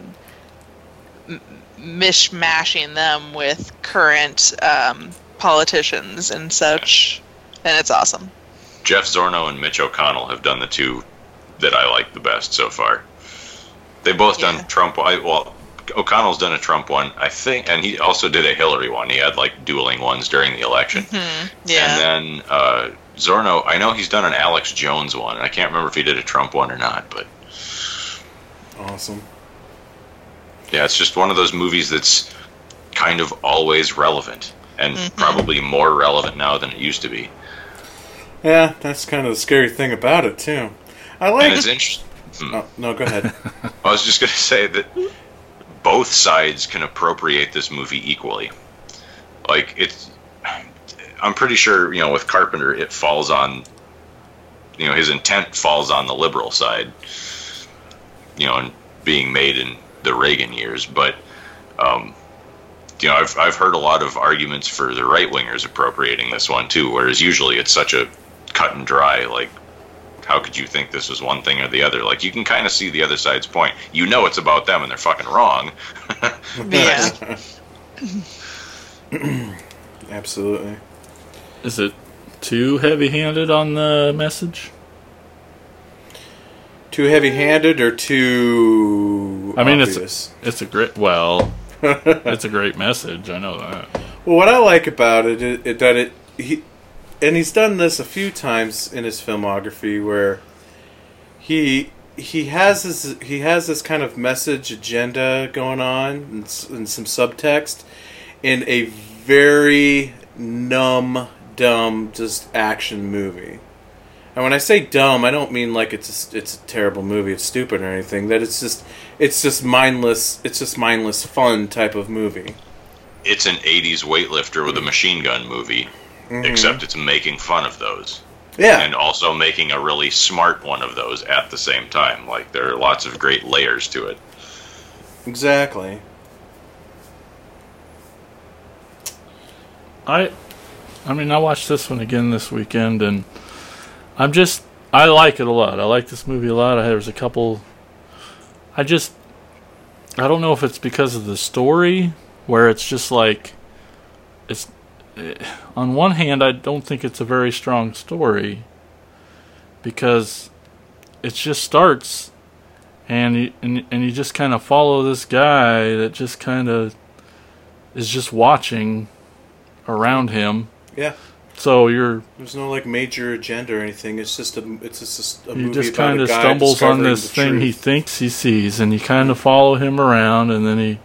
m- mishmashing them with current um, politicians and such, and it's awesome. Jeff Zornow and Mitch O'Connell have done the two that I like the best so far. They both Yeah. done Trump. I, well, O'Connell's done a Trump one, I think, and he also did a Hillary one. He had like dueling ones during the election. Yeah. And then uh, Zornow, I know he's done an Alex Jones one. and I can't remember if he did a Trump one or not, but awesome. yeah, it's just one of those movies that's kind of always relevant and probably more relevant now than it used to be. Yeah, that's kind of the scary thing about it too. I And like. it's interesting. Oh, no, go ahead. I was just going to say that both sides can appropriate this movie equally. Like it's, I'm pretty sure you know with Carpenter it falls on, you know his intent falls on the liberal side. You know, and being made in the Reagan years, but um, you know I've I've heard a lot of arguments for the right wingers appropriating this one too, whereas usually it's such a cut and dry like how could you think this was one thing or the other? Like you can kind of see the other side's point. You know it's about them and they're fucking wrong. Yeah. Absolutely. Is it too heavy-handed on the message? Too heavy-handed or too I mean, obvious? it's it's a great well, it's a great message. I know that. Well, what I like about it is it, that it he and he's done this a few times in his filmography where he he has this he has this kind of message agenda going on and, and some subtext in a very numb, dumb, just action movie. And when I say dumb, I don't mean like it's a, it's a terrible movie, it's stupid or anything. That it's just it's just mindless. It's just mindless fun type of movie. It's an 80s weightlifter with a machine gun movie, Mm-hmm. except it's making fun of those. Yeah, And also making a really smart one of those at the same time. Like there are lots of great layers to it. exactly. I, I mean, I watched this one again this weekend, and I'm just, I like it a lot. I like this movie a lot. I there was a couple. I just, I don't know if it's because of the story, where it's just like, it's. Eh, On one hand, I don't think it's a very strong story. Because, it just starts, and you, and and you just kind of follow this guy that just kind of is just watching around him. Yeah, So you're there's no like major agenda or anything. It's just a it's just a he movie just kind of stumbles on this thing he thinks he sees and you kind of follow him around and then he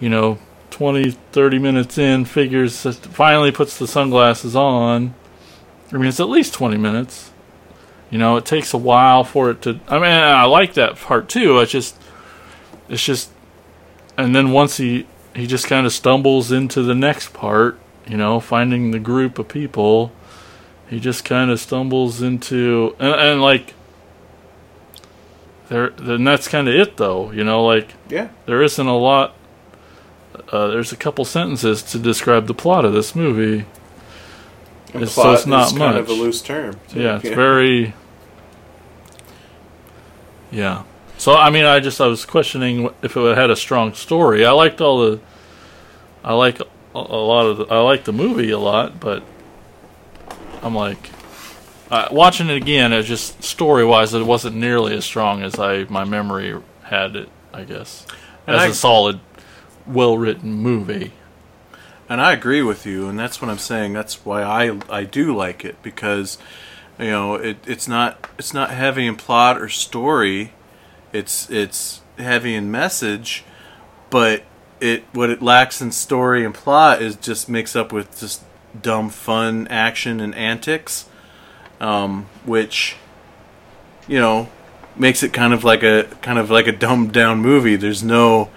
you know 20 30 minutes in figures finally puts the sunglasses on. I mean it's at least 20 minutes. You know it takes a while for it to i mean i like that part too. It's just it's just and then once he he just kind of stumbles into the next part you know finding the group of people he just kind of stumbles into and, and like there then that's kind of it though you know like Yeah, there isn't a lot uh, there's a couple sentences to describe the plot of this movie and It's- so it's not is kind of a loose term. yeah it's very yeah So I mean, I just I was questioning if it had a strong story. I liked all the, I like a, a lot of the, I like the movie a lot, but I'm like, uh, watching it again. It's just story wise, it wasn't nearly as strong as I my memory had it. I guess And as I- a solid, well written movie. And I agree with you, and that's what I'm saying. That's why I I do like it because you know it, it's not it's not heavy in plot or story. It's it's heavy in message, but it what it lacks in story and plot is just mixed up with just dumb fun action and antics, um, which you know makes it kind of like a kind of like a dumbed down movie. There's no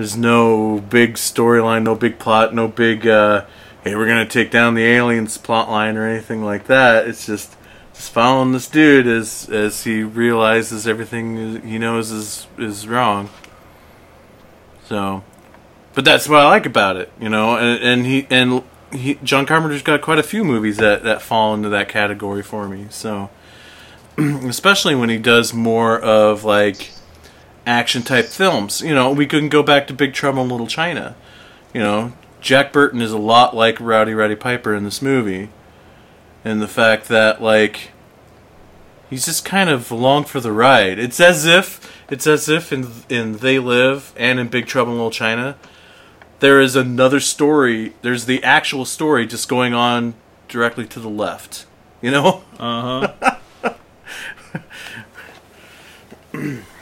there's no big storyline, no big plot, no big uh, hey, we're gonna take down the aliens plot line or anything like that. It's just just following this dude as as he realizes everything he knows is is wrong. So, but that's what I like about it, you know. And and he and he John Carpenter's got quite a few movies that that fall into that category for me. So, especially when he does more of like action type films. You know, we couldn't go back to Big Trouble in Little China. You know, Jack Burton is a lot like Rowdy Roddy Piper in this movie. And the fact that like he's just kind of along for the ride. It's as if it's as if in in They Live and in Big Trouble in Little China there is another story. There's the actual story just going on directly to the left. You know? Uh huh.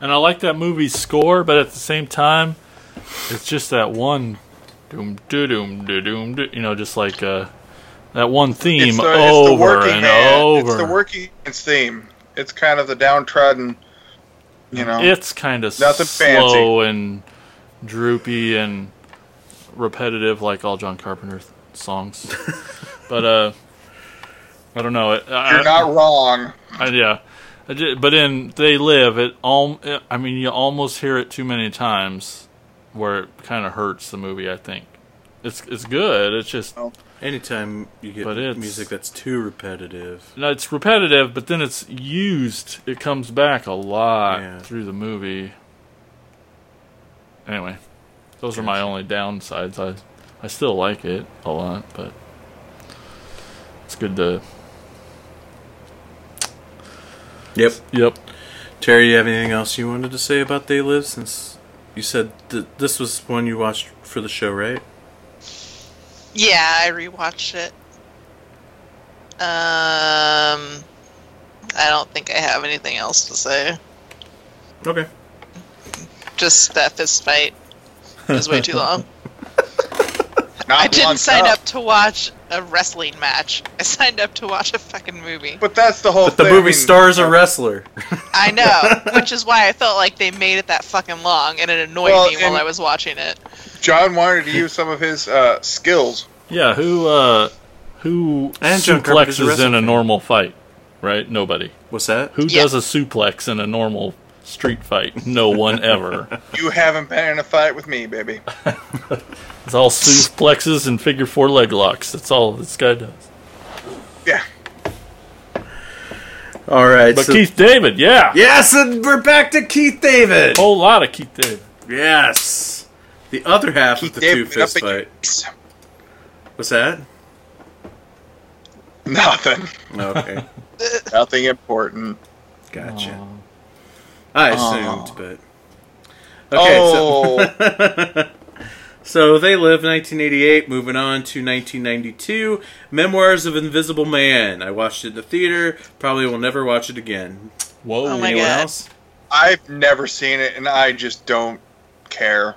and I like that movie's score, but at the same time, it's just that one doom doo doom doo doom doo, you know, just like uh, that one theme It's the, over it's the working and man. over. It's the working man's theme. It's kind of the downtrodden, you know. It's kind of Nothing slow and droopy and repetitive, like all John Carpenter th- songs. but uh, I don't know. It, You're not wrong. I, yeah, I ju- but in They Live, it all. I mean, you almost hear it too many times, where it kind of hurts the movie. I think it's it's good. It's just Anytime you get music that's too repetitive. no, it's repetitive, but then it's used. It comes back a lot Yeah. through the movie. Anyway, those are my only downsides. I I still like it a lot, but it's good to. Yep. Yep. Terry, you have anything else you wanted to say about They Live? Since you said th- this was one you watched for the show, right? Yeah, I rewatched it. Um, I don't think I have anything else to say. Okay. Just that fist fight is way too long. Not I didn't sign enough. up to watch a wrestling match. I signed up to watch a fucking movie. But that's the whole But the thing. movie I mean, stars a wrestler. I know, which is why I felt like they made it that fucking long, and it annoyed Well, me while I was watching it. John wanted to use some of his uh, skills. Yeah. Who uh, who And John Carpenter's a suplexes wrestling in a normal fight? Right. Nobody. What's that? Who Yeah. does a suplex in a normal street fight? No one ever. You haven't been in a fight with me, baby. It's all suplexes and figure four leg locks. That's all this guy does. Yeah. All right. But so- Keith David, yeah, Yes, and we're back to Keith David. A whole lot of Keith David. Yes. The other half Keith of the two fist up fight. your- What's that? Nothing. Okay. Nothing important. Gotcha. I Aw. assumed, but okay. oh, So, so they live 1988. Moving on to 1992, Memoirs of Invisible Man. I watched it in the theater. Probably will never watch it again. Whoa, Oh my Anyone God. else? I've never seen it, and I just don't care.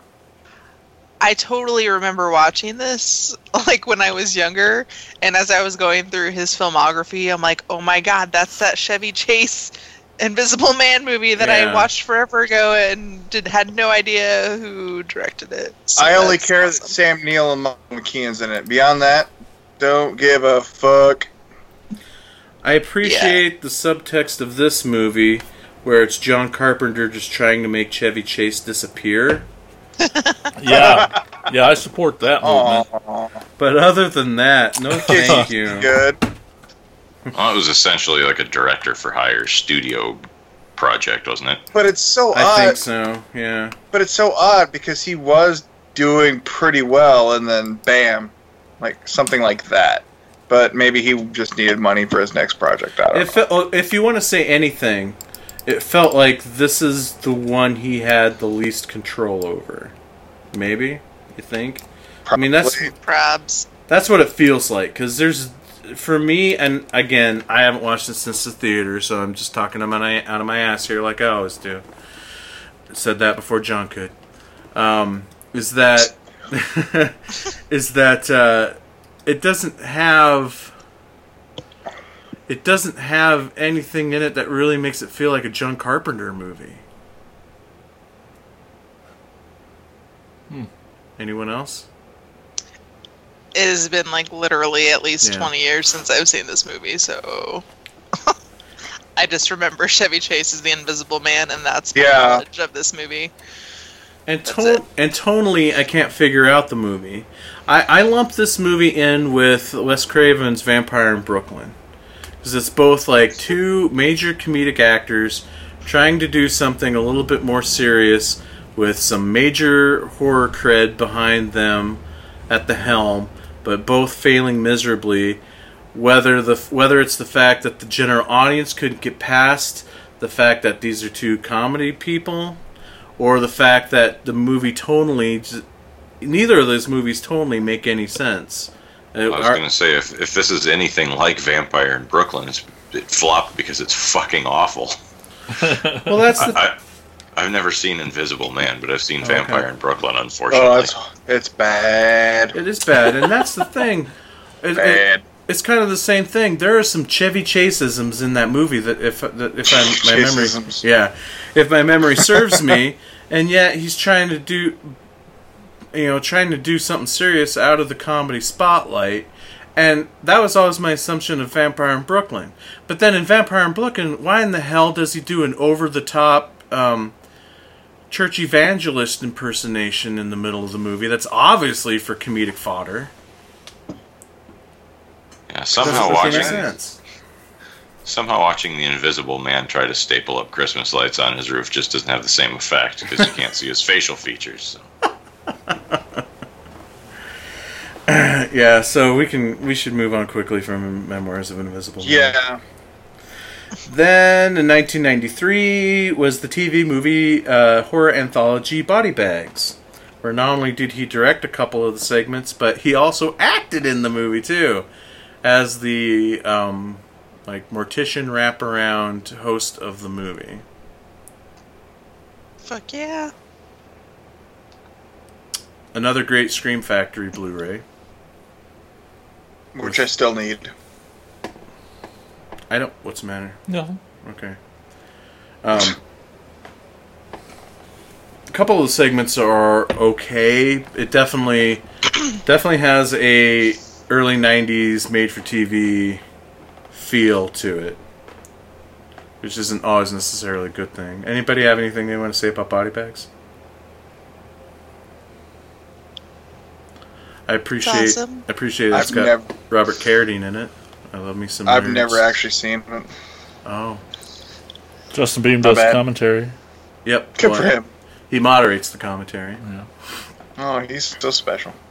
I totally remember watching this like when I was younger, and as I was going through his filmography, I'm like, oh my god, that's that Chevy Chase Invisible Man movie that Yeah. I watched forever ago and did had no idea who directed it. So I only care awesome. that Sam Neill and Mike McKean's in it. Beyond that, don't give a fuck. I appreciate the subtext of this movie, where it's John Carpenter just trying to make Chevy Chase disappear. yeah, yeah, I support that movement. Aw, But other than that, no thank you. good. Well, it was essentially like a director for hire studio project, wasn't it? But it's so I odd. think so. Yeah. But it's so odd because he was doing pretty well, and then bam, like something like that. But maybe he just needed money for his next project. I don't If know. it, oh, if you want to say anything, it felt like this is the one he had the least control over. Maybe you think? Probably. I mean, that's Probably. Probs. that's what it feels like. Because there's, for me, and again, I haven't watched it since the theater, so I'm just talking out of my, out of my ass here, like I always do. Said that before John could. Um, is that is that uh, it doesn't have it doesn't have anything in it that really makes it feel like a John Carpenter movie. Hmm. Anyone else? It has been like literally at least Yeah. 20 years since I've seen this movie, so I just remember Chevy Chase as the Invisible Man, and that's my Yeah. knowledge of this movie. And That's to- and tonally, I can't figure out the movie. I, I lumped this movie in with Wes Craven's Vampire in Brooklyn because it's both like two major comedic actors trying to do something a little bit more serious with some major horror cred behind them at the helm, but both failing miserably. Whether the whether it's the fact that the general audience couldn't get past the fact that these are two comedy people or the fact that the movie tonally, neither of those movies tonally make any sense. I was are- going to say if, if this is anything like Vampire in Brooklyn, it's, it flopped because it's fucking awful. well, that's the, I, I've never seen Invisible Man, but I've seen Vampire in Brooklyn. Unfortunately, Oh, it's it's bad. it is bad, and that's the thing. It- it- Bad. it's kind of the same thing. There are some Chevy Chaseisms in that movie that if that if I, my memory, yeah, if my memory serves me, and yet he's trying to do, you know, trying to do something serious out of the comedy spotlight. And that was always my assumption of Vampire in Brooklyn. But then in Vampire in Brooklyn, why in the hell does he do an over the top um, church evangelist impersonation in the middle of the movie? That's obviously for comedic fodder. yeah, somehow watching sense. somehow watching the Invisible Man try to staple up Christmas lights on his roof just doesn't have the same effect because you can't see his facial features. So. Yeah, so we can we should move on quickly from Memoirs of an Invisible Man. Yeah. Then in 1993 was the TV movie uh, horror anthology Body Bags, where not only did he direct a couple of the segments, but he also acted in the movie too, as the um, like mortician wraparound host of the movie. Fuck yeah. Another great Scream Factory Blu-ray. Which I still need. I don't. What's the matter? No. Okay. Um, a couple of the segments are okay. It definitely, definitely has a early '90s made-for-TV feel to it, which isn't always necessarily a good thing. Anybody have anything they want to say about body bags? I appreciate. awesome. I appreciate it's I've got never- Robert Carradine in it. I love me some. I've nerds. never actually seen it. Oh, Justin Beahm does bad. commentary. yep. Good well, for him. He moderates the commentary. Oh, he's so special.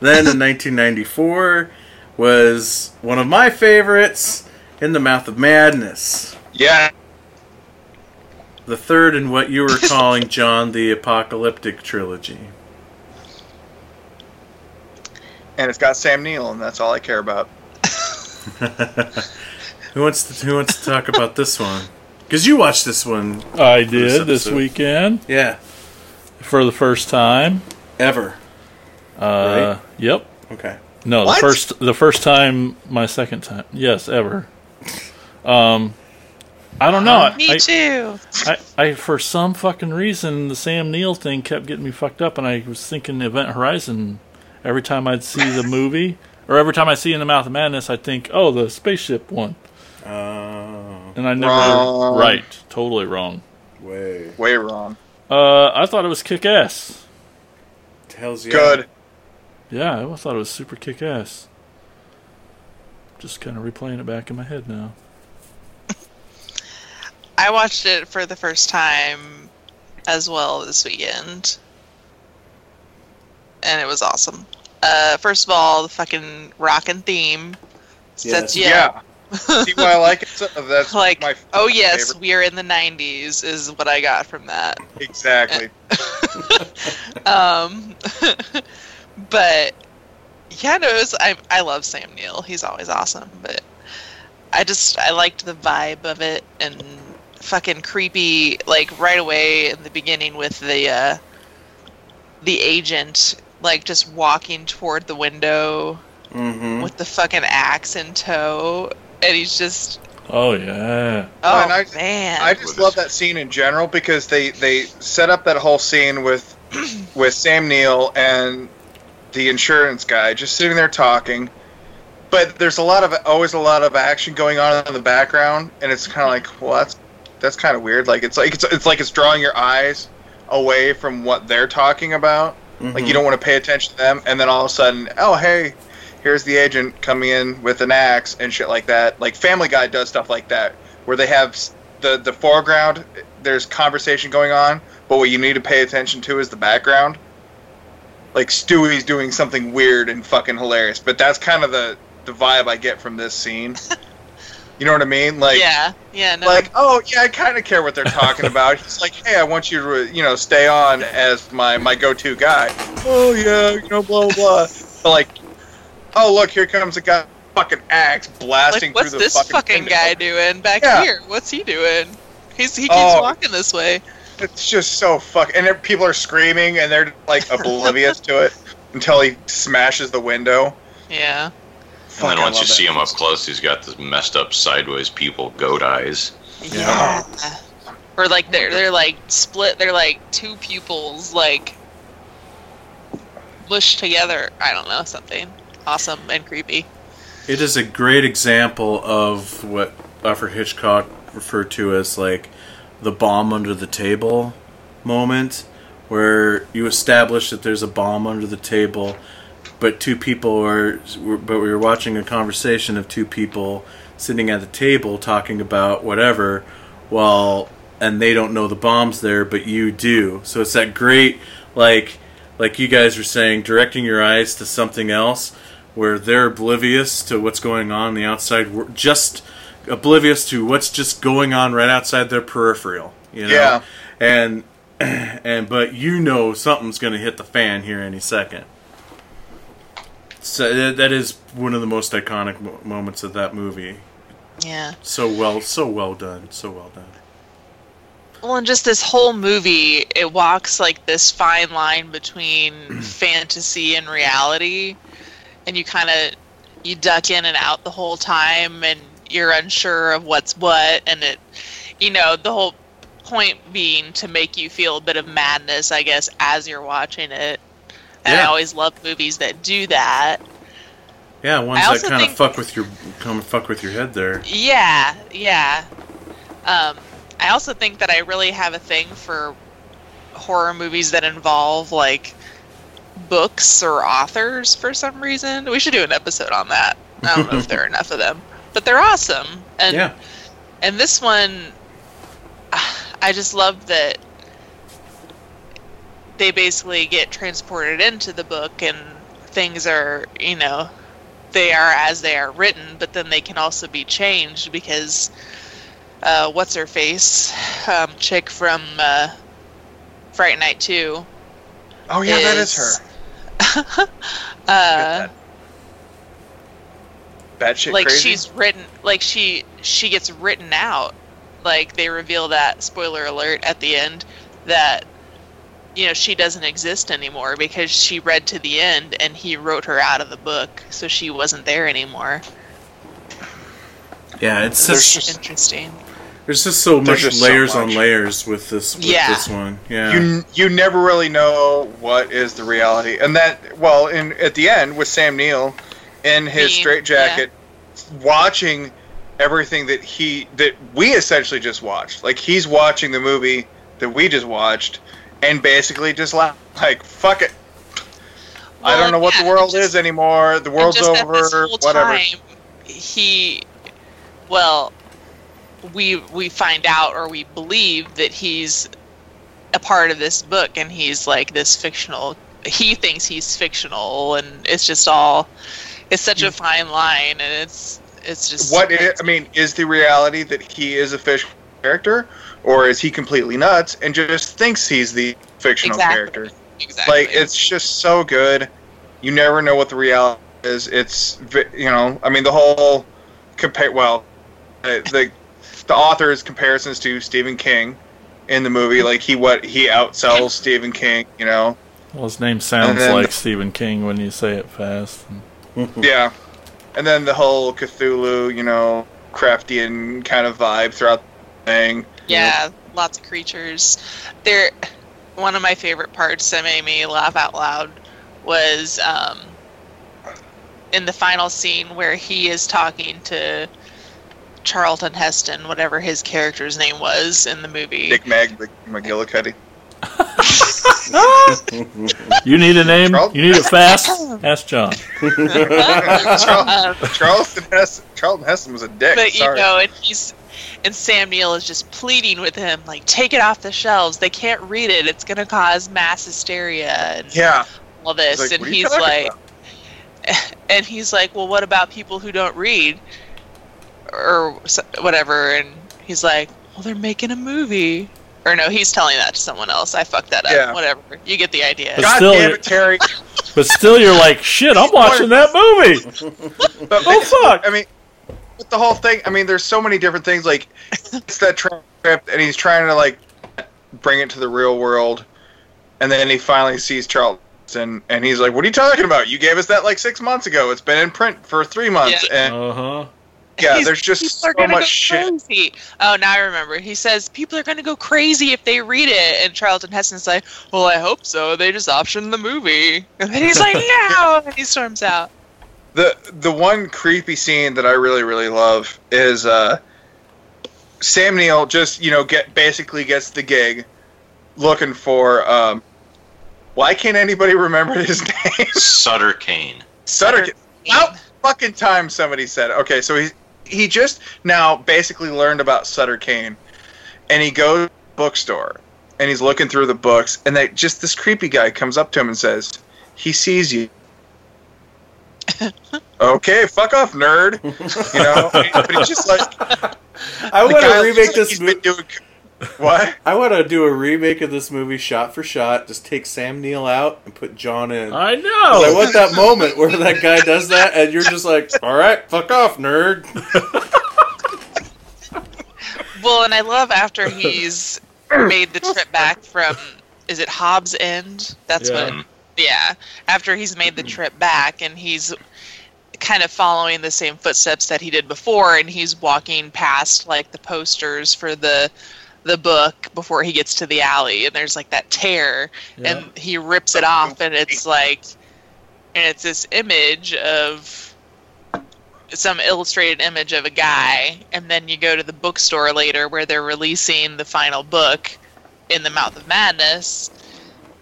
Then in 1994 was one of my favorites, In the Mouth of Madness. Yeah. The third in what you were calling, John, the apocalyptic trilogy. And it's got Sam Neill, and that's all I care about. Who wants to, who wants to talk about this one? Because you watched this one. I did this episode. weekend Yeah. for the first time. Ever. Uh, Yep. Okay. No, What? the first the first time, my second time. Yes, ever. Um, I don't know. Me I, too. I, I for some fucking reason the Sam Neill thing kept getting me fucked up, and I was thinking Event Horizon every time I'd see the movie, or every time I see In the Mouth of Madness, I'd think, oh, the spaceship one, Oh, and I never Wrong. right, totally wrong. way. Way wrong. Uh, I thought it was kick ass. Hell's yeah. Good. Yeah, I thought it was super kick ass. just kind of replaying it back in my head now. I watched it for the first time as well this weekend. And it was awesome. Uh, first of all, the fucking rockin' theme sets you Yeah. See why I like it? So- That's like, my oh yes, favorite. we are in the '90s, is what I got from that. Exactly. Um, but yeah, no, it was, I I love Sam Neill. He's always awesome. But I just I liked the vibe of it and fucking creepy. Like right away in the beginning with the uh, the agent like just walking toward the window Mm-hmm. with the fucking axe in tow, and he's just Oh yeah. oh and I- man, I just love that scene in general because they they set up that whole scene with with Sam Neill and the insurance guy just sitting there talking. But there's a lot of always a lot of action going on in the background, and it's kind of like, well, that's that's kind of weird. Like it's like it's, it's like it's drawing your eyes away from what they're talking about. Like you don't want to pay attention to them, and then all of a sudden, oh hey, here's the agent coming in with an axe and shit like that. Like Family Guy does stuff like that, where they have the the foreground, there's conversation going on, but what you need to pay attention to is the background. Like Stewie's doing something weird and fucking hilarious, but that's kind of the the vibe I get from this scene. you know what I mean? Like yeah, yeah, no, like, oh yeah, I kind of care what they're talking about. He's like, hey, I want you to, you know, stay on as my my go-to guy. Oh yeah, you know, blah blah blah. But like, oh look, here comes a guy, fucking axe blasting like what's through the this fucking, fucking guy doing back Yeah. here? What's he doing? He's he keeps Oh. walking this way. It's just so fuck, and people are screaming and they're like oblivious to it until he smashes the window. Yeah. Fuck, and then once you that. see him up close, he's got the messed up sideways people goat eyes. Yeah. Or like they're they're like split. They're like two pupils like mushed together. I don't know something awesome and creepy. It is a great example of what Alfred Hitchcock referred to as like the bomb under the table moment, where you establish that there's a bomb under the table, but two people are, but we were watching a conversation of two people sitting at the table talking about whatever, while and they don't know the bomb's there, but you do. So it's that great like like you guys were saying, directing your eyes to something else where they're oblivious to what's going on in the outside, just oblivious to what's just going on right outside their peripheral. You know, Yeah. and and but you know something's going to hit the fan here any second. So that, is one of the most iconic mo- moments of that movie. Yeah. So well, so well done, so well done. Well, and just this whole movie, it walks like this fine line between fantasy and reality, and you kind of you duck in and out the whole time, and you're unsure of what's what, and it, you know, the whole point being to make you feel a bit of madness, I guess, as you're watching it. And I always love movies that do that. Yeah, ones that kind of fuck with your come fuck with your head there. Yeah, yeah. Um, I also think that I really have a thing for horror movies that involve like books or authors for some reason. We should do an episode on that. I don't know if there are enough of them, but they're awesome. And yeah, and this one, I just love that they basically get transported into the book and things are, you know, they are as they are written, but then they can also be changed because uh, what's her face, um, chick from uh, Fright Night Two. Oh yeah, that is is- her. Uh, Batshit like crazy. she's written like she she gets written out like they reveal that spoiler alert at the end that you know she doesn't exist anymore because she read to the end and he wrote her out of the book so she wasn't there anymore yeah. It's There's just just- there's There's just, so much just so layers on layers with this with Yeah. this one. Yeah, you you never really know what is the reality, and that well, in at the end with Sam Neill in his Me, straitjacket, watching everything that he that we essentially just watched. Like he's watching the movie that we just watched, and basically just laugh like fuck it. I don't know what yeah, the world just- is anymore. The world's over. Whatever. time, he, well, we we find out or we believe that he's a part of this book, and he's like this fictional. He thinks he's fictional, and it's just all. It's such a hmm. fine line, and it's it's just What i I mean, is the reality that he is a fictional character, or is he completely nuts and just thinks he's the fictional Exactly. character? exactly Like it's just so good. You never know what the reality is. It's you know, I mean, the whole compare. Well, uh, the the author's comparisons to Stephen King in the movie, like he what he outsells Stephen King. You know, Well, his name sounds then- like Stephen King when you say it fast. yeah. And then the whole Cthulhu, you know, Craftian kind of vibe throughout the thing. Yeah, lots of creatures. There, one of my favorite parts that made me laugh out loud was um, in the final scene where he is talking to Charlton Heston, whatever his character's name was in the movie. Dick Mag McGillicuddy. You need a name? Charlton- You need it fast? Ask John. Charlton, Charleston Heston, Charlton Heston was a dick. but you know, and he's and Sam Neill is just pleading with him, like, take it off the shelves. They can't read it. It's gonna cause mass hysteria and yeah. all this. He's like, and "What are you he's like, about?" and he's like, well, what about people who don't read or whatever? And he's like, well, they're making a movie. Or no, he's telling that to someone else. I fucked that up. Yeah. Whatever. You get the idea. But God still, damn you're- it, Terry. But still, you're like, shit, I'm watching that movie. But Oh, fuck. I mean, with the whole thing, I mean, there's so many different things. Like, it's that trip, and he's trying to like bring it to the real world, and then he finally sees Charleston, and he's like, "What are you talking about? You gave us that like six months ago. It's been in print for three months." Yeah. And Uh huh. yeah, He's- there's just so much shit. Crazy. Oh, now I remember. He says people are going to go crazy if they read it, and Charlton Heston's like, "Well, I hope so. They just optioned the movie." And then he's like, "No!" and he storms out. The the one creepy scene that I really really love is uh, Sam Neill just you know get basically gets the gig looking for um, why can't anybody remember his name? Sutter Cane. Sutter. About fucking time somebody said it. Okay, so he he just now basically learned about Sutter Cane, and he goes to the bookstore and he's looking through the books, and they just this creepy guy comes up to him and says, "He sees you." Okay, fuck off, nerd. You know, but he's just like I want to remake like this movie. been doing. What? I want to do a remake of this movie, shot for shot. Just take Sam Neill out and put John in. I know. I want that moment where that guy does that, and you're just like, "All right, fuck off, nerd." Well, and I love after he's made the trip back from is it Hobbs End? That's Yeah. what mm-hmm. Yeah. After he's made the mm-hmm. trip back and he's kind of following the same footsteps that he did before and he's walking past like the posters for the the book before he gets to the alley and there's like that tear Yeah. and he rips it off and it's like and it's this image of some illustrated image of a guy and then you go to the bookstore later where they're releasing the final book in the mouth of madness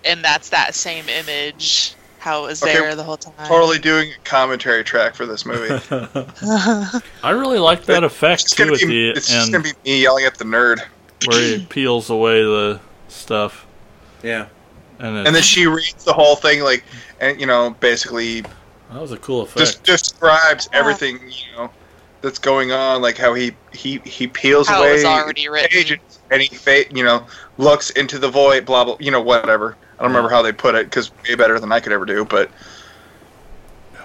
and that's that same image how it was Okay, there the whole time Totally doing a commentary track for this movie. I really like that effect just too gonna be, the it's just gonna be me yelling at the nerd. where he peels away the stuff. Yeah. And, And then she reads the whole thing, like, and you know, basically that was a cool effect. just describes everything you know that's going on, like how he he he peels how it away was already the written pages and he fa- you know looks into the void, blah blah, you know whatever. I don't remember how they put it because way better than I could ever do, but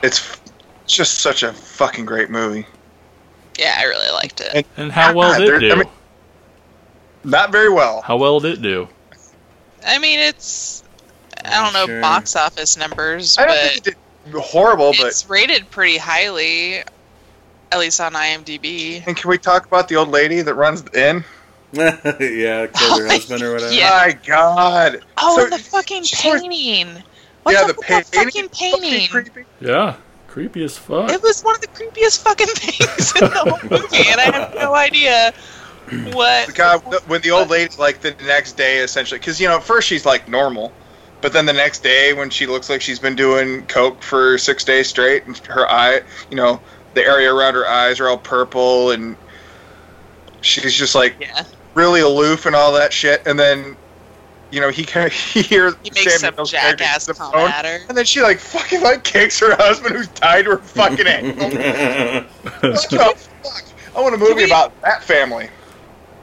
it's f- just such a fucking great movie. yeah i really liked it And- and how well God, did there- it do? I mean- Not very well. how well did it do? i mean it's i don't know Sure. box office numbers I don't but think it did horrible, but it's rated pretty highly at least on imdb and can we talk about the old lady that runs the inn? yeah, killed her oh, husband or whatever. Yeah. My God! oh So- and the fucking painting what's yeah, up the with that painting. fucking painting Fucking creepy. Yeah, creepy as fuck. It was one of the creepiest fucking things in the whole movie, and I have no idea what. The guy when the old lady like the next day essentially because you know at first she's like normal but then the next day when she looks like she's been doing coke for six days straight and her eye you know the area around her eyes are all purple, and she's just like Yeah. Really aloof and all that shit. And then, you know, he kind of he hears He makes some character jackass hit the comment phone, at her. and then she like fucking like kicks her husband who's tied to her fucking ankle. what the fuck? I want a movie we- about that family.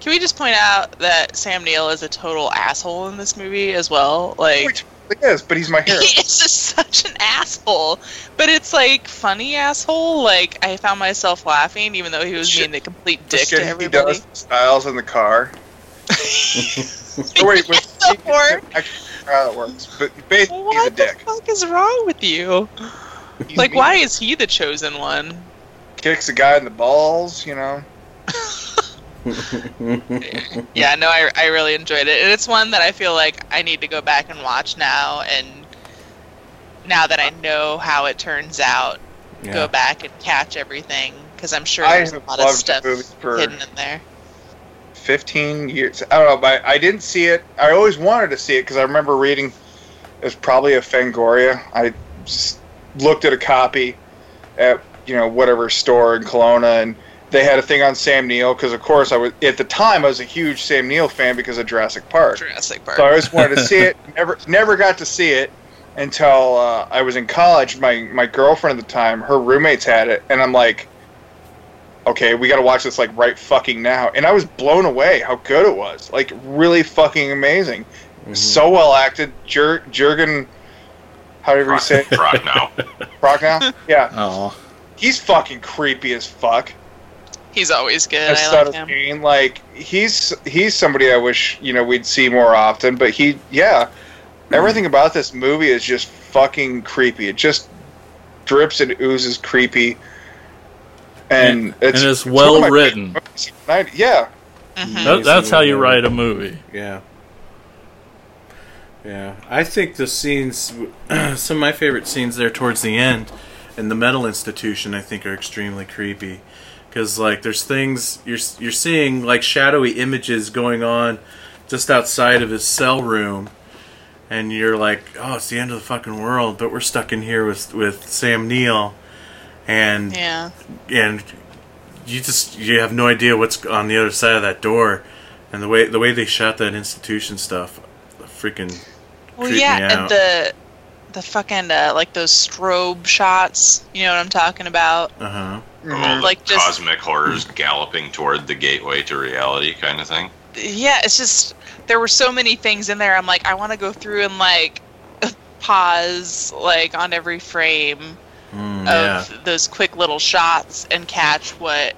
Can we just point out that Sam Neill is a total asshole in this movie as well? Like, Which he is, but he's my hero. he is just such an asshole. But it's like funny asshole. Like I found myself laughing, even though he was Shit. being a complete The dick shit to he does Styles in the car. Oh, wait, wait, The actually, how it works. But basically, he's a What the fuck is wrong with you? He's Like, mean. why is he the chosen one? kicks a guy in the balls? You know. Yeah, no, I, I really enjoyed it, and it's one that I feel like I need to go back and watch now. And now that I know how it turns out, Yeah. go back and catch everything because I'm sure there's a lot of stuff for hidden in there. 15 years. I don't know, but I didn't see it. I always wanted to see it because I remember reading it was probably a Fangoria. I s- looked at a copy at you know whatever store in Kelowna, and they had a thing on Sam Neill because of course I was at the time I was a huge Sam Neill fan because of Jurassic Park. Jurassic Park. So I always wanted to see it. Never never got to see it until uh, I was in college. My my girlfriend at the time, her roommates had it, and I'm like, okay, we got to watch this like right fucking now. And I was blown away how good it was. Like really fucking amazing. So well acted. Jur- Jurgen, however you say it, Rock now. Prochnow. Yeah, Oh, he's fucking creepy as fuck. He's always good. As I Son like him. Cain, like he's he's somebody I wish you know we'd see more often. But he, yeah, everything about this movie is just fucking creepy. It just drips and oozes creepy, and, it's and it's well my written. favorite movies of the night. Yeah, Mhm. That, that's how you write a movie. Yeah. Yeah. I think the scenes, some of my favorite scenes there towards the end in the mental institution, I think are extremely creepy. Because, like, there's things, you're, you're seeing, like, shadowy images going on just outside of his cell room. And you're like, oh, it's the end of the fucking world, but we're stuck in here with, with Sam Neill. And Yeah. and you just you have no idea what's on the other side of that door, and the way the way they shot that institution stuff, freaking Well, yeah, me and out. the the fucking uh, like those strobe shots. You know what I'm talking about? uh huh. All the Like, just- cosmic horrors galloping toward the gateway to reality kind of thing. Yeah, it's just there were so many things in there. I'm like, I want to go through and like pause like on every frame Mm, of yeah. those quick little shots and catch what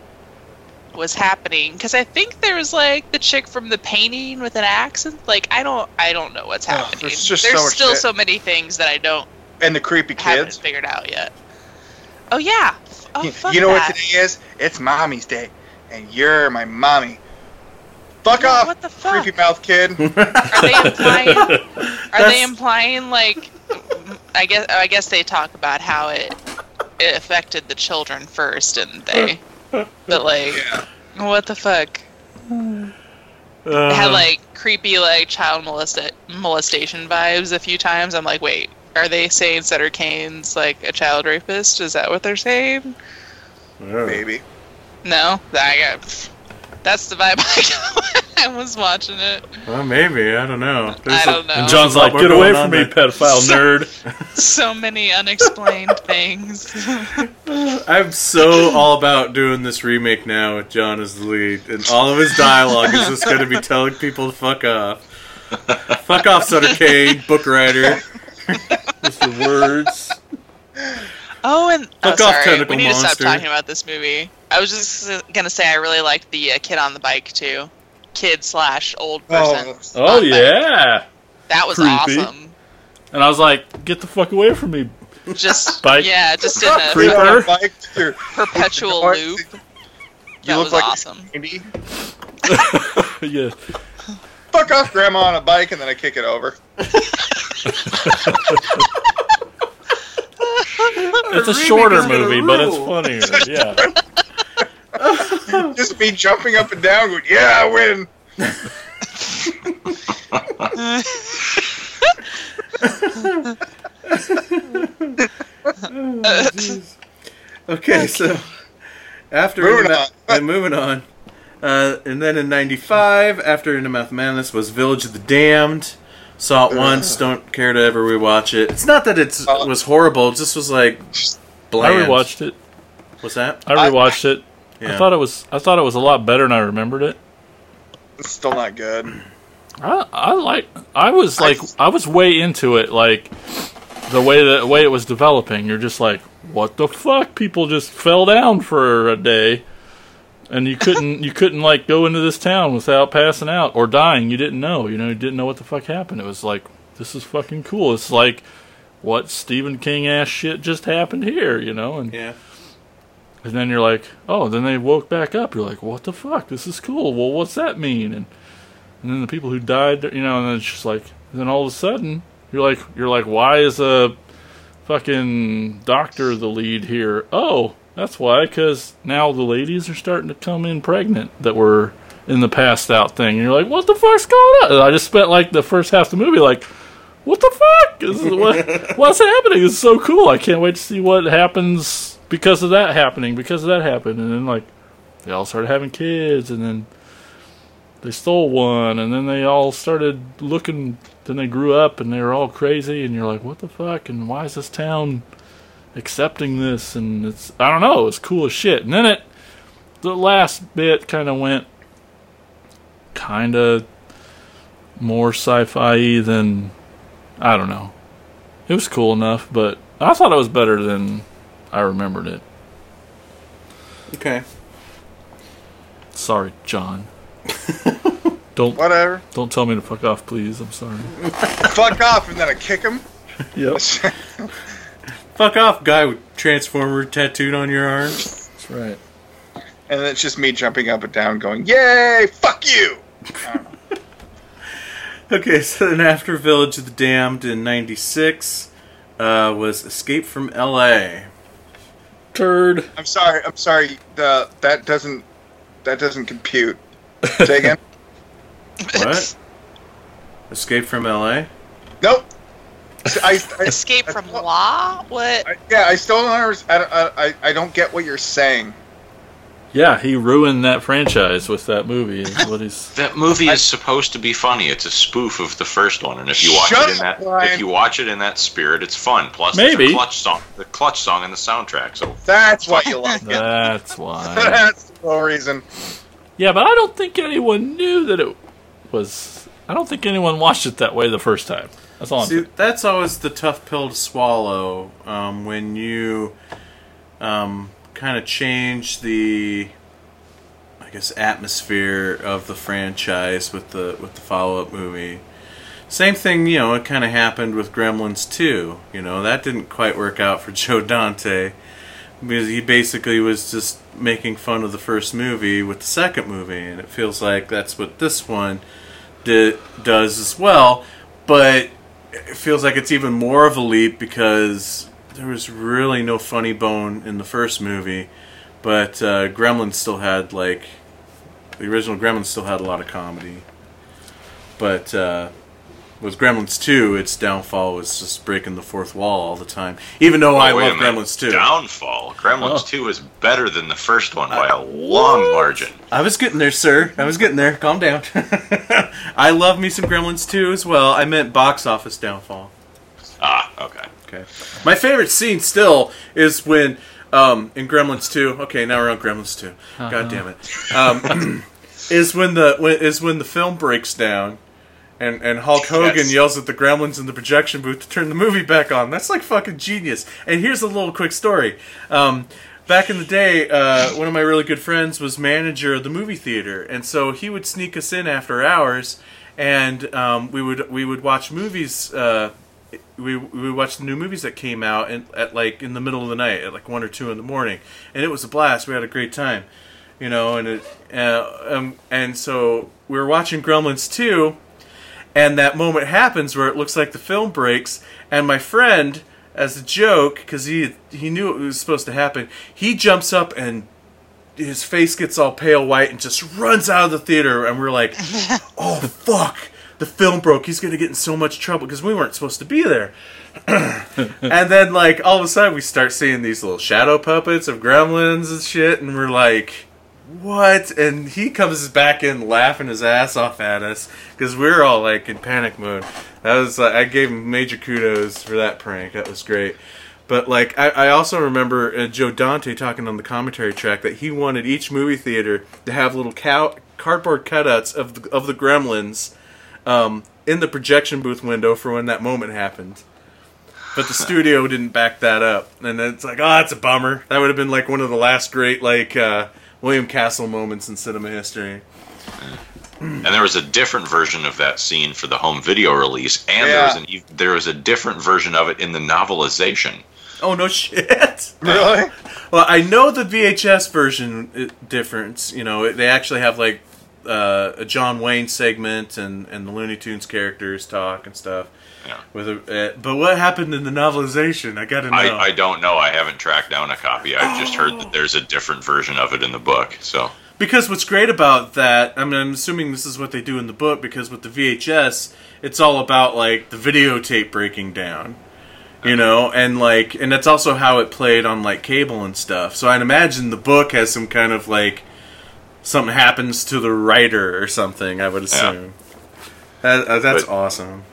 was happening because I think there was like the chick from the painting with an accent. Like I don't, I don't know what's oh, Ugh, happening. there's just so there's much still shit. so many things that I don't and the creepy haven't kids. figured out yet. Oh yeah. Oh You- fuck you know that. what today is? It's Mommy's Day, and you're my mommy. Fuck Yeah, off, what the fuck? creepy mouth kid. Are they implying? Are That's- they implying like? I guess I guess they talk about how it it affected the children first, didn't they? But like, yeah. what the fuck? Uh, It had like creepy like child molesta- molestation vibes a few times. I'm like, wait, are they saying Sutter Cane's like a child rapist? Is that what they're saying? Maybe. No, I got. That's the vibe I got when I was watching it. Well, maybe I don't know. There's I a- don't know. And John's like, "Get away from me, there." pedophile nerd!" So many unexplained things. I'm so all about doing this remake now with John as the lead, and all of his dialogue is just going to be telling people to fuck off. fuck off, Sutter Cane, book writer. Just the words. Oh, and oh, Fuck off, sorry, tentacle we need to stop talking about this movie. I was just gonna say I really liked the uh, kid on the bike too, kid slash old Oh, person. Oh on bike. yeah. that was creepy. awesome. And I was like, "Get the fuck away from me, Just Bike. yeah, just in a Creeper. You're on a bike, you're- perpetual What? loop. You That look was like awesome. Andy. yeah. Fuck off, grandma on a bike, and then I kick it over. It's a remake shorter is gonna movie, but it's funnier. Yeah. Just me jumping up and down, going, "Yeah, I win." Okay, so after Moving Into on. and moving on. Uh, and then in '95, after Into Mouth of Madness, was Village of the Damned. Saw it once. Don't care to ever rewatch it. It's not that it's, Uh, it was horrible. It just was like bland. I bland. rewatched it. What's that? I rewatched it. Yeah. I thought it was. I thought it was a lot better than I remembered it. It's still not good. I, I like. I was like. I was way into it. Like the way that the way it was developing. You're just like, what the fuck? People just fell down for a day, and you couldn't. you couldn't like go into this town without passing out or dying. You didn't know. You know. You didn't know what the fuck happened. It was like this is fucking cool. It's like what Stephen King ass shit just happened here. You know. And Yeah. And then you're like, oh, then they woke back up. You're like, what the fuck? This is cool. Well, what's that mean? And and then the people who died, you know, and then it's just like, then all of a sudden, you're like, you're like, why is a fucking doctor the lead here? Oh, that's why, because now the ladies are starting to come in pregnant that were in the passed out thing. And you're like, what the fuck's going on? And I just spent like the first half of the movie like, what the fuck? This is what, what's happening? It's so cool. I can't wait to see what happens because of that happening, because of that happened. And then, like, they all started having kids, and then they stole one, and then they all started looking. Then they grew up, and they were all crazy, and you're like, what the fuck? And why is this town accepting this? And it's, I don't know, it's cool as shit. And then it, the last bit kind of went kind of more sci-fi than I don't know. It was cool enough, but I thought it was better than I remembered it. Okay. Sorry, John. don't Whatever. don't tell me to fuck off, please. I'm sorry. Fuck off, and then I kick him. Yep, Fuck off, guy with Transformer tattooed on your arm. that's right. And it's just me jumping up and down, going, "Yay! Fuck you!" Okay, so then after Village of the Damned in '96 uh, was Escape from L.A. Turd. I'm sorry. I'm sorry. The that doesn't that doesn't compute. Say again. What? Escape from L.A. nope. I, I, Escape I from thought- law? What? I, yeah, I still don't understand. I, don't- I, I don't get what you're saying. Yeah, he ruined that franchise with that movie. Is what he's. That movie is supposed to be funny. It's a spoof of the first one, and if you watch Shut it in that Brian. if you watch it in that spirit, it's fun. Plus, there's Maybe. a clutch song, the clutch song in the soundtrack. So That's why you like it. That's why. That's the whole reason. Yeah, but I don't think anyone knew that it was. I don't think anyone watched it that way the first time. That's all I'm See, that's always the tough pill to swallow um, when you um, kind of change the, I guess, atmosphere of the franchise with the with the follow up movie. Same thing, you know, it kind of happened with Gremlins 2. You know, that didn't quite work out for Joe Dante because he basically was just making fun of the first movie with the second movie, and it feels like that's what this one di- does as well. But it feels like it's even more of a leap because there was really no funny bone in the first movie, but uh, Gremlins still had like the original Gremlins still had a lot of comedy. But uh, with Gremlins 2, its downfall was just breaking the fourth wall all the time. Even though I Oh, wait a love. Gremlins 2. Downfall. Gremlins Oh. 2 is better than the first one by a long margin. I was getting there, sir. I was getting there. Calm down. I love me some Gremlins 2 as well. I meant box office downfall. Ah, okay. Okay. My favorite scene still is when um, in Gremlins 2. Okay, now we're on Gremlins 2. God damn it. Um, is when the when, is when the film breaks down. And, and Hulk Hogan Yes. yells at the gremlins in the projection booth to turn the movie back on. That's like fucking genius. And here's a little quick story. Um, back in the day, uh, one of my really good friends was manager of the movie theater, and so he would sneak us in after hours, and um, we would we would watch movies. Uh, we we would watch the new movies that came out and at like in the middle of the night at like one or two in the morning, and it was a blast. We had a great time, you know. And it uh, um, and so we were watching Gremlins two, and that moment happens where it looks like the film breaks, and my friend, as a joke, because he he knew it was supposed to happen, he jumps up and his face gets all pale white and just runs out of the theater, and we're like, "Oh fuck, the film broke. He's gonna get in so much trouble because we weren't supposed to be there. and then like all of a sudden we start seeing these little shadow puppets of gremlins and shit, and we're like, what? And he comes back in laughing his ass off at us because we're all like in panic mode. That was like I gave him major kudos for that prank. That was great. But like I, I also remember uh, Joe Dante talking on the commentary track that he wanted each movie theater to have little cow- cardboard cutouts of the, of the Gremlins um, in the projection booth window for when that moment happened. But the studio didn't back that up, and it's like, oh, it's a bummer. That would have been like one of the last great like uh, William Castle moments in cinema history. And there was a different version of that scene for the home video release, and there was an e- there was a different version of it in the novelization. Oh no shit! Really? Well, I know the VHS version uh, difference. You know, they actually have like uh, a John Wayne segment and and the Looney Tunes characters talk and stuff. Yeah. With a, uh, but what happened in the novelization? I gotta know. I, I don't know. I haven't tracked down a copy. I've just heard that there's a different version of it in the book. So Because what's great about that, I mean, I'm assuming this is what they do in the book. Because with the VHS, it's all about like the videotape breaking down, you know, and like, and that's also how it played on like cable and stuff. So I'd imagine the book has some kind of like something happens to the writer or something. I would assume. That, uh, that's But- awesome.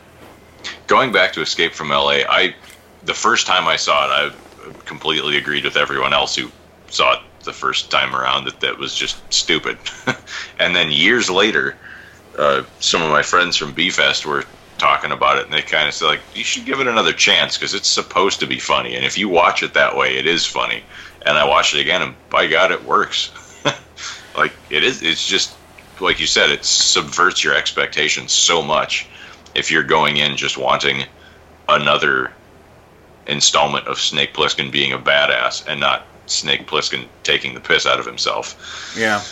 going back to Escape from LA, I the first time I saw it, I completely agreed with everyone else who saw it the first time around that that was just stupid. and then years later, uh, some of my friends from B-Fest were talking about it, and they kind of said like, "You should give it another chance because it's supposed to be funny, and if you watch it that way, it is funny." And I watched it again, and by God, it works. like it is. It's just like you said, it subverts your expectations so much if you're going in just wanting another installment of Snake Plissken being a badass and not Snake Plissken taking the piss out of himself. Yeah,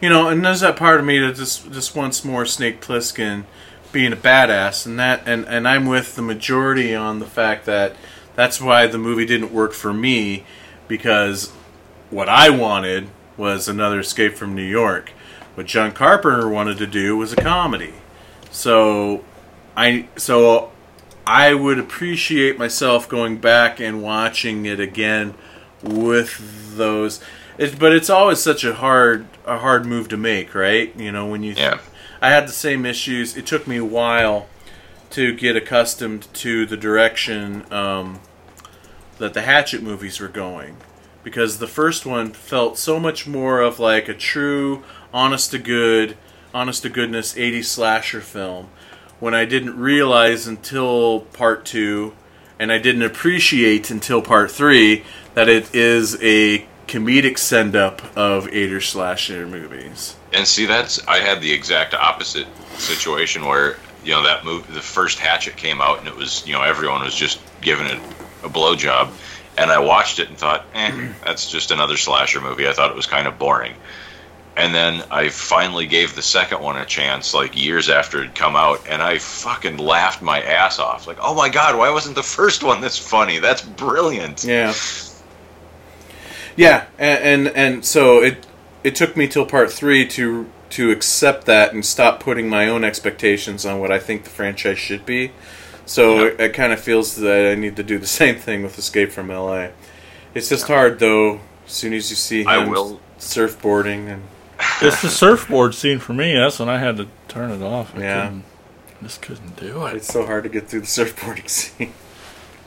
you know, and there's that part of me that just just wants more Snake Plissken being a badass, and that and and I'm with the majority on the fact that that's why the movie didn't work for me because what I wanted was another Escape from New York. What John Carpenter wanted to do was a comedy. So I so I would appreciate myself going back and watching it again with those. It, but it's always such a hard a hard move to make, right? You know when you. Yeah. I had the same issues. It took me a while to get accustomed to the direction um, that the Hatchet movies were going, because the first one felt so much more of like a true, honest to good, honest to goodness '80s slasher film. When I didn't realize until part two, and I didn't appreciate until part three that it is a comedic send up of 80s slasher movies. And see, that's I had the exact opposite situation where you know that movie, the first Hatchet came out, and it was you know everyone was just giving it a blowjob, and I watched it and thought, eh, that's just another slasher movie. I thought it was kind of boring. And then I finally gave the second one a chance, like years after it had come out, and I fucking laughed my ass off. Like, oh my god, why wasn't the first one this funny? That's brilliant. Yeah. Yeah, and, and and so it it took me till part three to to accept that and stop putting my own expectations on what I think the franchise should be. So it, it kind of feels that I need to do the same thing with Escape from LA. It's just hard though. As soon as you see him I will- surfboarding and It's the surfboard scene for me. That's when I had to turn it off. I Yeah. couldn't- just couldn't do it. it's so hard to get through the surfboarding scene.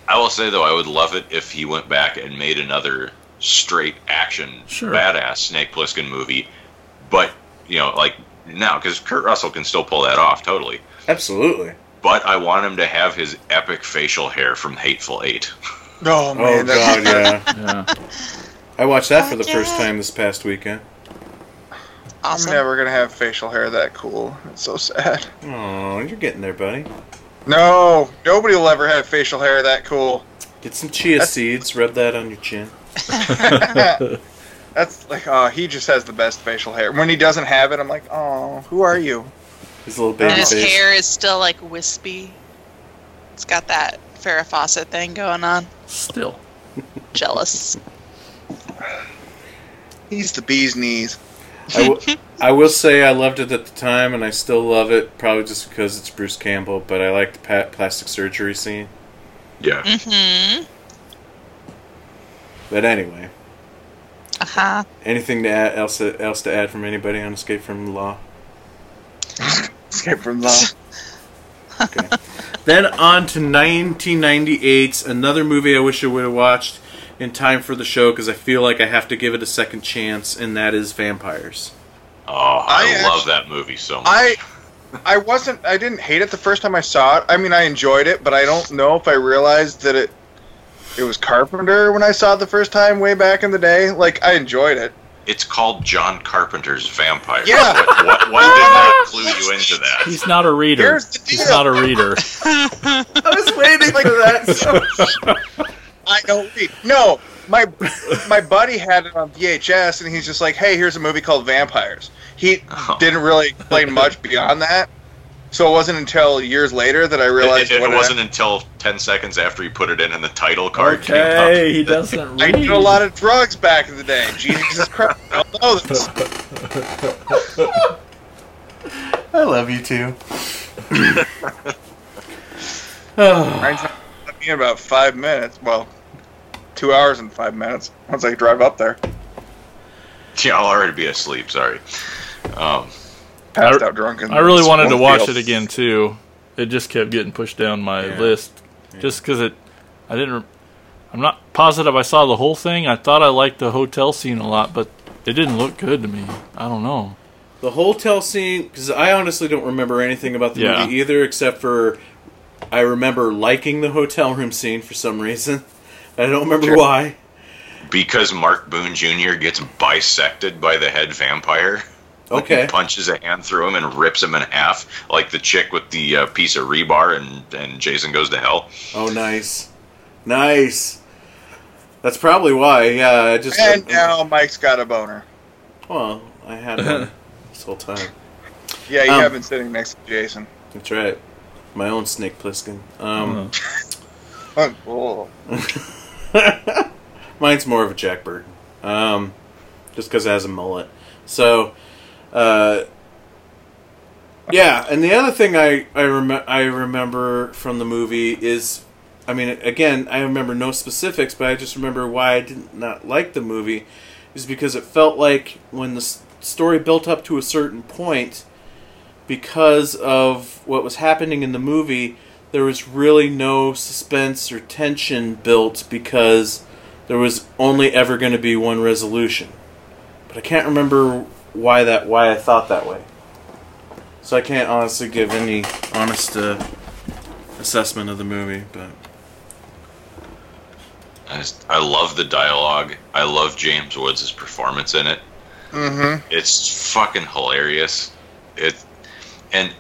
I will say though, I would love it if he went back and made another straight action Sure. badass Snake Plissken movie, but you know, like now because Kurt Russell can still pull that off totally. Absolutely. But I want him to have his epic facial hair from Hateful Eight. Oh Oh god, yeah. Yeah. I watched that for the first time this past weekend. I'm never gonna have facial hair that cool. It's so sad. Oh, you're getting there, buddy. No, nobody will ever have facial hair that cool. Get some chia That's- seeds, rub that on your chin. That's like, oh, he just has the best facial hair. When he doesn't have it, I'm like, oh, who are you? His little baby and his face. hair is still like wispy. It's got that Farrah Fawcett thing going on. Still. Jealous. He's the bee's knees. I, w- I will say I loved it at the time, and I still love it, probably just because it's Bruce Campbell. But I like the pa- plastic surgery scene. Yeah. hmm But anyway, Uh huh. anything to add, else else to add from anybody on Escape from the Law? Escape from the. Then on to 1998's another movie I wish I would have watched in time for the show because I feel like I have to give it a second chance, and that is Vampires. Oh, I, I love actu- that movie so much. I I wasn't I didn't hate it the first time I saw it. I mean I enjoyed it, but I don't know if I realized that it it was Carpenter when I saw it the first time way back in the day. Like I enjoyed it. It's called John Carpenter's Vampire. Yeah. What, what, when did that clue you into that? He's not a reader. Here's the He's not a reader. I was waiting for that. So I don't read. No, my my buddy had it on VHS and he's just like, "Hey, here's a movie called Vampires." He Oh. didn't really explain much beyond that. So it wasn't until years later that I realized it- it what wasn't until 10 seconds after he put it in and the title card came up. Okay, he doesn't I read. did a lot of drugs back in the day. Jesus Christ, I don't know this. I love you too. Ryan's not gonna in about five minutes. Well, two hours and five minutes once I drive up there. Yeah, I'll already be asleep, sorry. Um, Passed I- out drunk. in I really wanted to watch field. it again too. It just kept getting pushed down my Yeah. list, just because it. I didn't. I'm not positive I saw the whole thing. I thought I liked the hotel scene a lot, but it didn't look good to me. I don't know. The hotel scene, because I honestly don't remember anything about the Yeah. movie either, except for I remember liking the hotel room scene for some reason. I don't remember Sure. why. because Mark Boone Jr. gets bisected by the head vampire. Okay. He punches a hand through him and rips him in half, like the chick with the uh, piece of rebar, and, and Jason goes to hell. Oh, nice, nice. That's probably why. Yeah, I just. And now Mike's got a boner. Well, I had one this whole time. Yeah, you Um, have been sitting next to Jason. That's right. My own Snake Plissken. Um, Oh, mine's more of a Jack Burton, um, just because it has a mullet. So, uh, yeah. And the other thing I I, rem- I remember from the movie is, I mean, again, I remember no specifics, but I just remember why I did not like the movie is because it felt like when the story built up to a certain point, because of what was happening in the movie, there was really no suspense or tension built because there was only ever going to be one resolution. But I can't remember why that why I thought that way. So I can't honestly give any honest uh, assessment of the movie, but I, just, I love the dialogue. I love James Woods' performance in it. mm-hmm. It's fucking hilarious. It and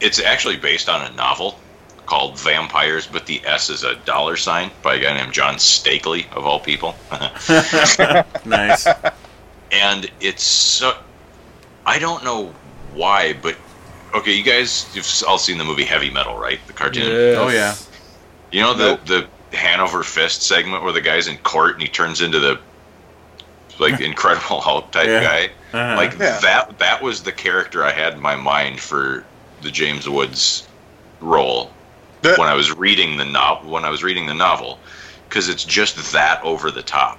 it's actually based on a novel called Vampires, but the S is a dollar sign by a guy named John Steakley of all people. nice. and it's so I don't know why, but okay, you guys you've all seen the movie Heavy Metal, right? The cartoon. Yes. Oh, yeah. You know the Nope. the Hanover Fiste segment where the guy's in court and he turns into the like Incredible Hulk type Yeah. guy. Uh-huh. Like Yeah. that that was the character I had in my mind for the James Woods role The- when I was reading the novel when I was reading the novel because it's just that over the top.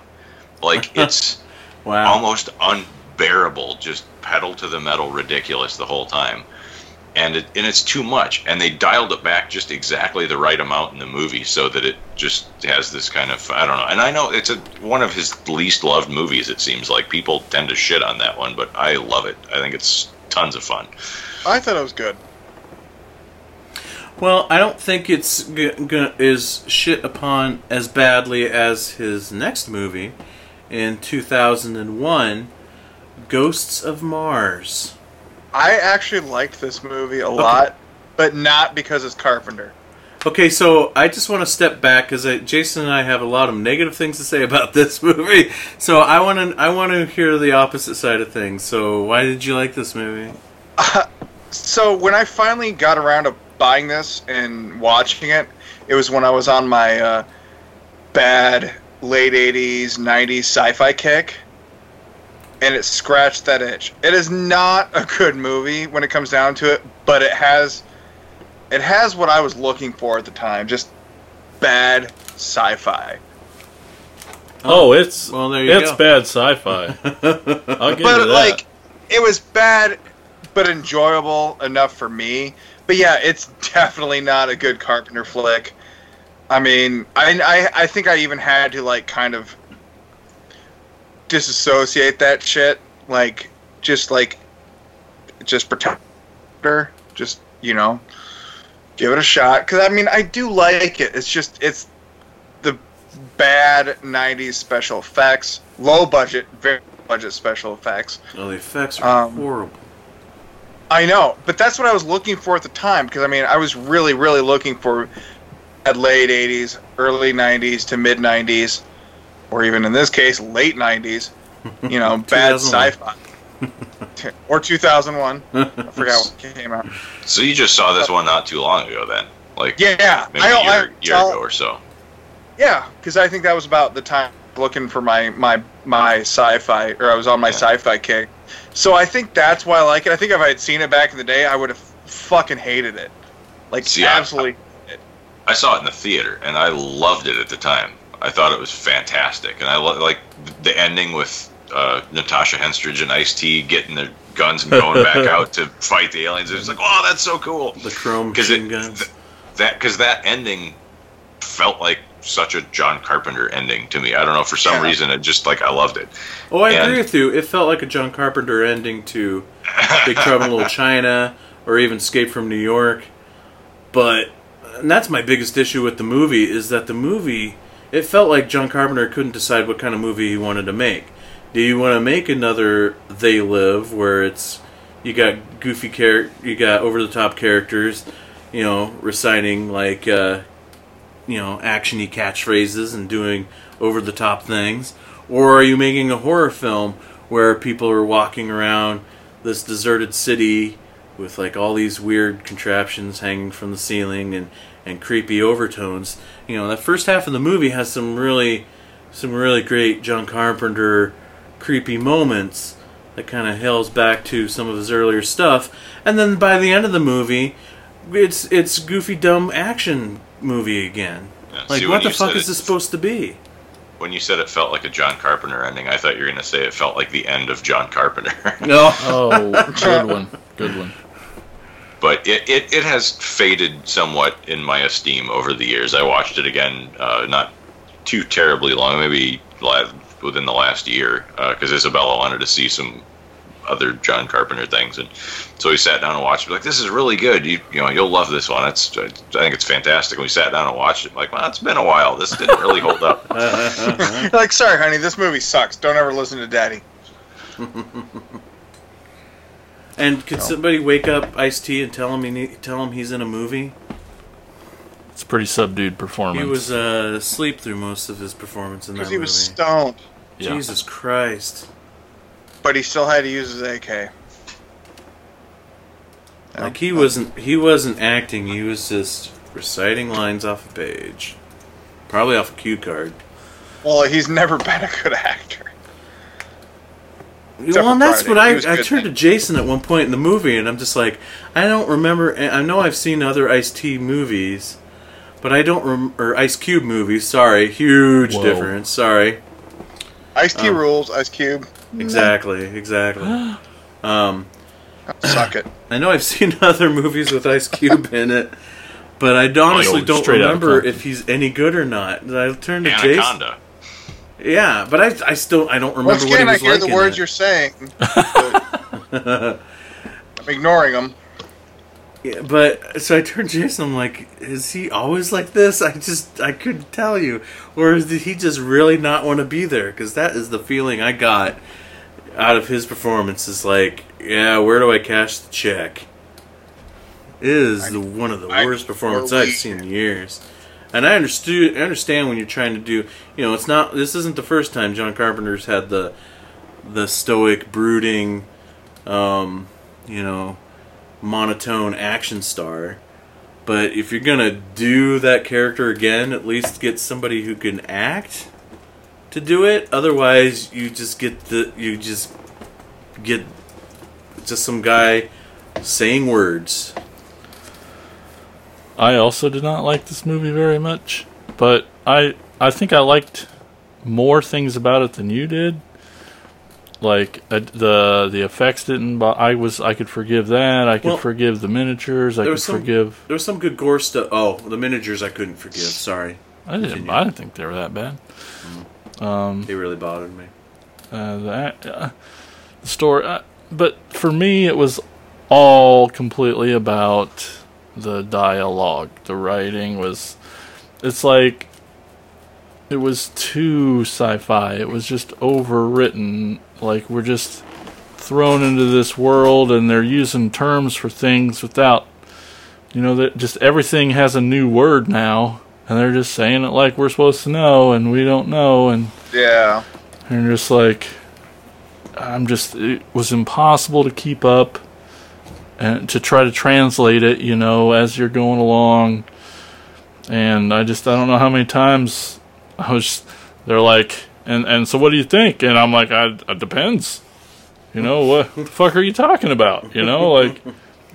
Like it's wow. almost unbearable, just pedal to the metal ridiculous the whole time. And it, and it's too much, and they dialed it back just exactly the right amount in the movie, so that it just has this kind of I don't know. And I know it's a one of his least loved movies. It seems like people tend to shit on that one, but I love it. I think it's tons of fun. I thought it was good. Well, I don't think it's g- g- is shit upon as badly as his next movie in 2001, Ghosts of Mars. I actually liked this movie a lot, but not because it's Carpenter. Okay, so I just want to step back because Jason and I have a lot of negative things to say about this movie. So I want to I want to hear the opposite side of things. So why did you like this movie? So when I finally got around to buying this and watching it, it was when I was on my uh, bad late '80s, '90s sci-fi kick. And it scratched that itch. It is not a good movie when it comes down to it, but it has it has what I was looking for at the time, just bad sci-fi. Oh, oh it's Well, there you it's go. bad sci-fi. I'll give you But that. like it was bad but enjoyable enough for me. But yeah, it's definitely not a good Carpenter flick. I mean, I, I I think I even had to like kind of disassociate that shit, like just like just protect her, just you know, give it a shot. Because I mean, I do like it. It's just it's the bad '90s special effects, low budget, very budget special effects. Oh, the effects are Um, horrible. I know, but that's what I was looking for at the time because I mean, I was really, really looking for at late '80s, early '90s to mid '90s, or even in this case, late '90s. You know, bad sci-fi. or 2001. I forgot what came out. So you just saw this one not too long ago, then? Like Yeah, maybe I, a I, year, year I'll- ago or so. Yeah, because I think that was about the time looking for my my my sci-fi, or I was on my Yeah. sci-fi kick. So I think that's why I like it. I think if I had seen it back in the day, I would have fucking hated it, like See, I- absolutely. I saw it in the theater and I loved it at the time. I thought it was fantastic, and I lo- like the ending with uh, Natasha Henstridge and Ice T getting their guns and going back out to fight the aliens. It was like, oh, that's so cool. The chrome Because machine it guns. th- that because that ending felt like such a John Carpenter ending to me. I don't know for some Yeah. reason it just like I loved it. oh, I and- agree with you. It felt like a John Carpenter ending to Big Trouble in Little China or even Escape from New York. But and that's my biggest issue with the movie is that the movie it felt like John Carpenter couldn't decide what kind of movie he wanted to make. Do you want to make another They Live where it's you got goofy char- you got over the top characters, you know, reciting like uh, you know, actiony catchphrases and doing over the top things? Or are you making a horror film where people are walking around this deserted city with like all these weird contraptions hanging from the ceiling and, and creepy overtones? You know, that first half of the movie has some really some really great John Carpenter creepy moments that kind of hails back to some of his earlier stuff. And then by the end of the movie, it's it's goofy dumb action movie again. Yeah, Like see, what the fuck is it- this supposed to be? When you said it felt like a John Carpenter ending, I thought you were going to say it felt like the end of John Carpenter. No. oh, good one, good one. But it, it, it has faded somewhat in my esteem over the years. I watched it again, uh, not too terribly long, maybe within the last year, because Isabella wanted to see some other John Carpenter things, and so we sat down and watched. it. Like this is really good. You you know you'll love this one. It's I think it's fantastic. And we sat down and watched it. Like well, it's been a while. This didn't really hold up. like, sorry, honey, this movie sucks. Don't ever listen to Daddy. And could somebody wake up Ice T and tell him he need, tell him he's in a movie? It's a pretty subdued performance. He was uh, asleep through most of his performance in that movie. Because movie. he was stoned, Yeah. Jesus Christ! but he still had to use his AK. Like he wasn't he wasn't acting. He was just reciting lines off a page, probably off a cue card. Well, he's never been a good actor. Except well, and that's Friday. what I I turned to. Jason at one point in the movie, and I'm just like, I don't remember. I know I've seen other Ice T movies, but I don't rem- or Ice Cube movies. Sorry, huge Whoa. difference. Sorry. Ice T Um, rules. Ice Cube, Exactly, exactly. um, suck it. I know I've seen other movies with Ice Cube in it, but I honestly Like don't remember if he's any good or not. Did I turned to Jason. Yeah, but I, I still I don't remember Once what again, he I hear like the words it. you're saying. I'm ignoring them. Yeah, but so I turned to Jason. I'm like, is he always like this? I just I couldn't tell you, or is did he just really not want to be there? Because that is the feeling I got out of his performance. Is like, yeah, where do I cash the check? It is the one of the I worst performances I've seen in years. And I understood. I understand when you're trying to do. You know, it's not. This isn't the first time John Carpenter's had the the stoic, brooding, um, you know, monotone action star. But if you're gonna do that character again, at least get somebody who can act to do it. Otherwise, you just get the you just get just some guy saying words. I also did not like this movie very much, but I I think I liked more things about it than you did. Like uh, the the effects didn't. I was I could forgive that. I could Well, forgive the miniatures. I could some- forgive. There was some good gore stuff. Oh, the miniatures I couldn't forgive. Sorry, I didn't. continue. I didn't think they were that bad. they really bothered me. Uh, that uh, the story, uh, but for me, it was all completely about the dialogue. The writing was. It's like it was too sci-fi. It was just overwritten. Like we're just thrown into this world, and they're using terms for things without, you know, that just everything has a new word now, and they're just saying it like we're supposed to know, and we don't know, and Yeah. and just like I'm just it was impossible to keep up and to try to translate it, you know, as you're going along. And I just I don't know how many times I was they're like and and so what do you think? And I'm like I it depends. You know, what, what the fuck are you talking about? You know, like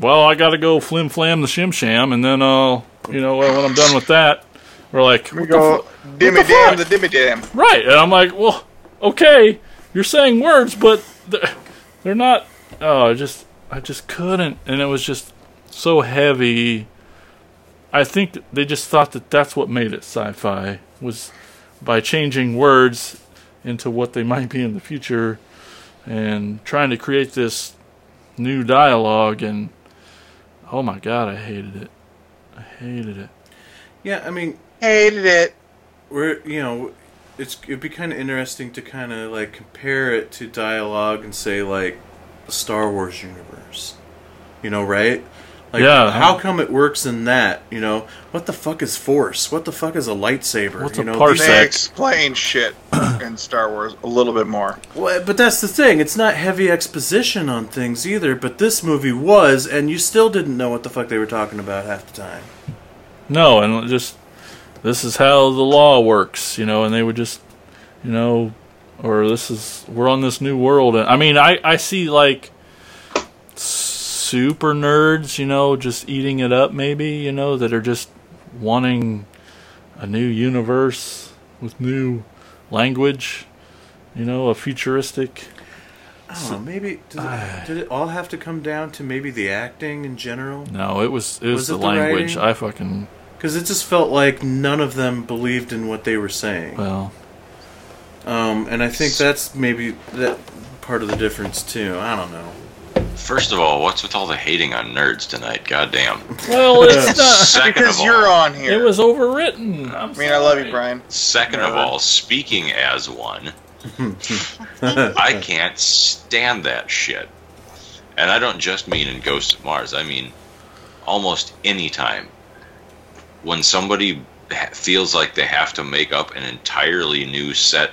well, I got to go flim flam the shim sham and then uh you know, when I'm done with that, we're like We the go dimmy the dam, the dimmy dam. Right, and I'm like, well, okay, you're saying words, but they're, they're not. Oh, just, I just couldn't, and it was just so heavy. I think they just thought that that's what made it sci-fi was by changing words into what they might be in the future, and trying to create this new dialogue. And oh my god, I hated it. I hated it. Yeah, I mean, Hated it. we're you know, it's it'd be kind of interesting to kind of like compare it to dialogue and say like the Star Wars universe. You know, right? Like, Yeah. How come it works in that? You know, what the fuck is Force? What the fuck is a lightsaber? What's you a parsec? They explain shit in Star Wars a little bit more. Well, but that's the thing. It's not heavy exposition on things either. But this movie was, and you still didn't know what the fuck they were talking about half the time. No, and just this is how the law works, you know, and they would just, you know, or this is we're on this new world. And I mean, I I see like super nerds, you know, just eating it up, maybe, you know, that are just wanting a new universe with new language, you know, a futuristic. I don't know. Maybe did it, did it all have to come down to maybe the acting in general? No, it was it was, Was the it the language. writing? I fucking Because it just felt like none of them believed in what they were saying. well, Um, and I think that's maybe that part of the difference too. I don't know. First of all, what's with all the hating on nerds tonight? Goddamn. well, it's not. Because of you're all, on here. It was overwritten. I'm I mean, I love you. Brian. second of all, speaking as one, I can't stand that shit. And I don't just mean in Ghosts of Mars. I mean almost any time when somebody feels like they have to make up an entirely new set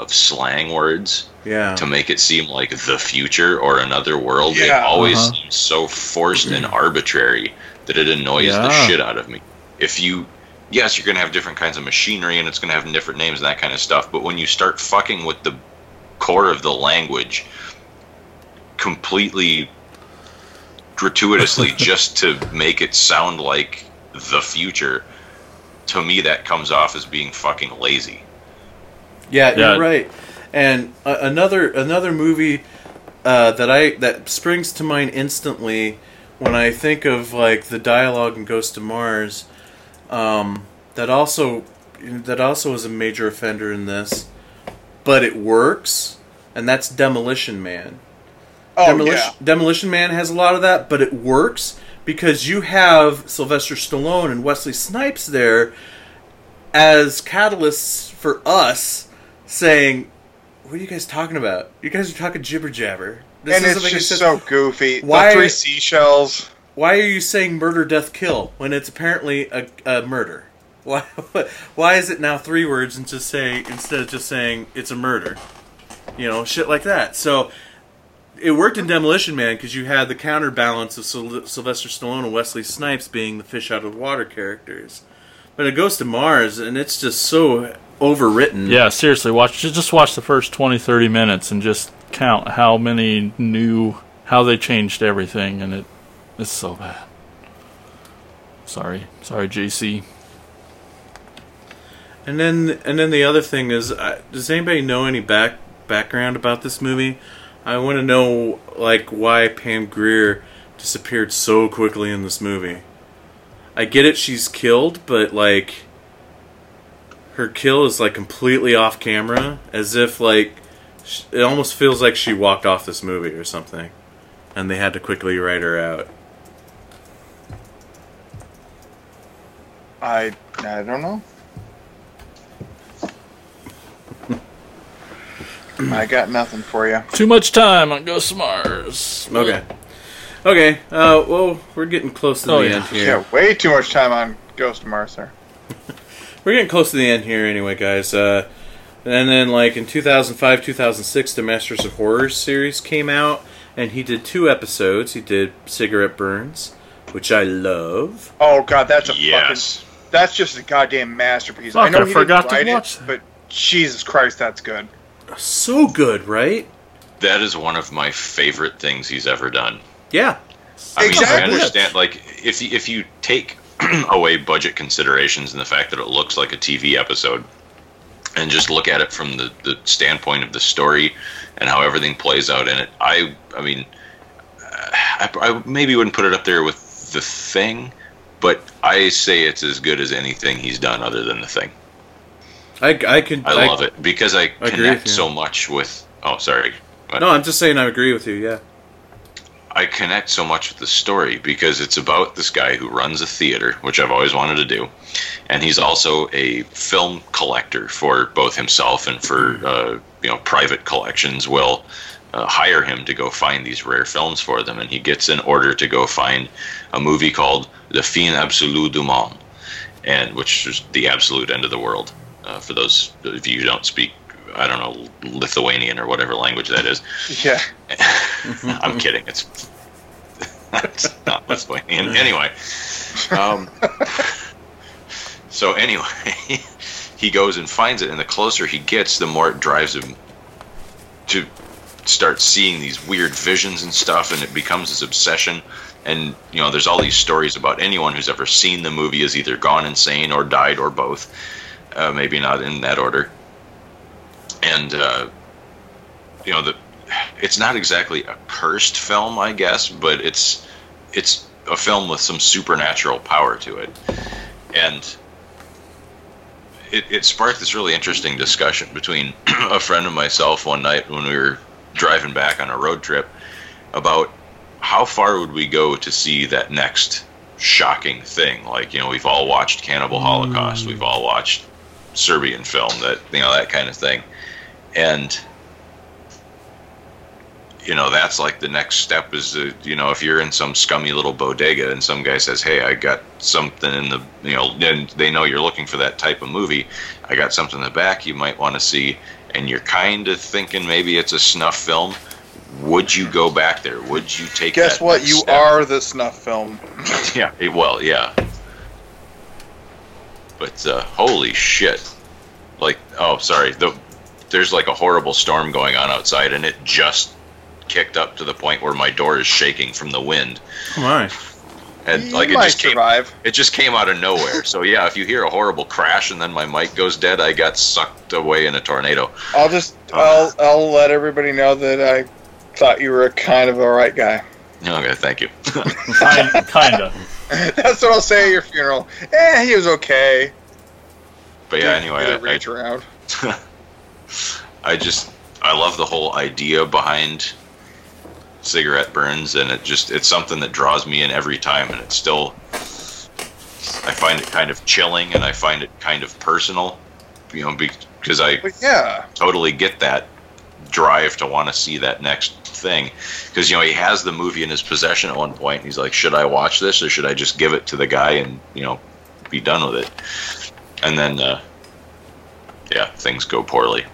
of slang words Yeah. to make it seem like the future or another world. They Yeah. always Uh-huh. seem so forced and arbitrary that it annoys the shit out of me. If you, yes, you're going to have different kinds of machinery and it's going to have different names and that kind of stuff, but when you start fucking with the core of the language completely gratuitously just to make it sound like the future, to me that comes off as being fucking lazy. Yeah, Yeah. you're right. And uh, another another movie uh, that I that springs to mind instantly when I think of like the dialogue in Ghost of Mars, um, that also that also is a major offender in this, but it works, and that's Demolition Man. Oh Demolition, yeah. Demolition Man has a lot of that, but it works because you have Sylvester Stallone and Wesley Snipes there as catalysts for us saying, "What are you guys talking about? You guys are talking jibber jabber." This and it's just so goofy. Why- The three seashells. Why are you saying murder, death, kill when it's apparently a, a murder? Why? Why is it now three words and just say instead of just saying it's a murder? You know, shit like that. So it worked in Demolition Man because you had the counterbalance of Syl- Sylvester Stallone and Wesley Snipes being the fish out of water characters. But it goes to Mars, and it's just so overwritten. Yeah, seriously, watch just watch the first 20, 30 minutes and just count how many new how they changed everything, and it it's so bad. Sorry, sorry, JC. And then, and then the other thing is, uh, does anybody know any back background about this movie? I want to know, like, why Pam Grier disappeared so quickly in this movie. I get it, she's killed, but like, her kill is like completely off camera, as if like, sh- it almost feels like she walked off this movie or something, and they had to quickly write her out. I I don't know. I got nothing for you. Too much time on Ghost of Mars. Okay. Okay. Uh, well, we're getting close to Oh, the yeah. end here. Yeah, way too much time on Ghost of Mars there. We're getting close to the end here, anyway, guys. Uh, and then, like in 2005, 2006, the Masters of Horror series came out, and he did two episodes. He did Cigarette Burns, which I love. Oh god, that's a Yes. fucking that's just a goddamn masterpiece. Fuck, I know I he forgot didn't to write watch it, that. but Jesus Christ, that's good. So good, right? That is one of my favorite things he's ever done. Yeah. I mean, I understand. Like, if if you take away budget considerations and the fact that it looks like a TV episode, and just look at it from the, the standpoint of the story and how everything plays out in it, I I mean, uh, I, I maybe wouldn't put it up there with the thing, but I say it's as good as anything he's done other than the thing. I, I could. I love it because I agree connect so much with. Oh, sorry. But- No, I'm just saying I agree with you. Yeah. I connect so much with the story because it's about this guy who runs a theater, which I've always wanted to do, and he's also a film collector for both himself and for uh, you know private collections. Will uh, hire him to go find these rare films for them, and he gets an order to go find a movie called Le Fin Absolue du Monde, and which is the absolute end of the world. Uh, for those of you who don't speak, I don't know Lithuanian or whatever language that is. Yeah. I'm kidding. It's, it's not Lithuanian. Anyway, um, so anyway, he goes and finds it, and the closer he gets, the more it drives him to start seeing these weird visions and stuff, and it becomes his obsession. And you know, there's all these stories about anyone who's ever seen the movie has either gone insane or died or both. Uh, maybe not in that order. And uh, you know, the it's not exactly a cursed film, I guess, but it's it's a film with some supernatural power to it, and it, it sparked this really interesting discussion between a friend and myself one night when we were driving back on a road trip about how far would we go to see that next shocking thing. Like you know, we've all watched Cannibal hmm. Holocaust, we've all watched Serbian film, that you know that kind of thing, and you know that's like the next step is uh, you know if you're in some scummy little bodega and some guy says hey i got something in the you know and they know you're looking for that type of movie i got something in the back you might want to see and you're kind of thinking maybe it's a snuff film would you go back there would you take it? Guess what? You step? are the snuff film. yeah well yeah but uh, holy shit like oh sorry the there's like a horrible storm going on outside and it just kicked up to the point where my door is shaking from the wind Come on. and you like it might just came it just came out of nowhere so yeah if you hear a horrible crash and then my mic goes dead i got sucked away in a tornado I'll just I'll I'll let everybody know that I thought you were a kind of a right guy. okay thank you Kind, kinda. That's what I'll say at your funeral. Eh, he was okay. but yeah anyway Did I, a reach around. I just I love the whole idea behind cigarette burns and it just it's something that draws me in every time and it's still I find it kind of chilling and I find it kind of personal you know because I But yeah, totally get that drive to want to see that next thing. Because you know he has the movie in his possession at one point and he's like should I watch this or should I just give it to the guy and you know be done with it? And then uh, yeah things go poorly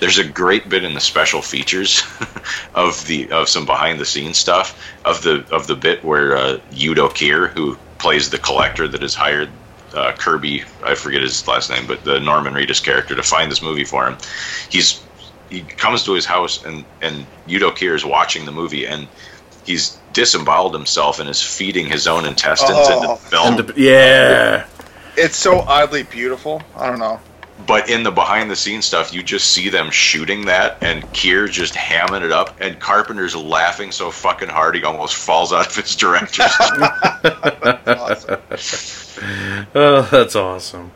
there's a great bit in the special features of the of some behind the scenes stuff of the of the bit where uh, Udo Kier who plays the collector that has hired uh, Kirby I forget his last name but the Norman Reedus character to find this movie for him he's he comes to his house and and Udo Kier is watching the movie and he's disemboweled himself and is feeding his own intestines into Oh. the film. And the- yeah. It's so oddly beautiful. I don't know. But in the behind the scenes stuff, you just see them shooting that, and Kier just hamming it up, and Carpenter's laughing so fucking hard he almost falls out of his director's. Awesome. Oh, that's awesome.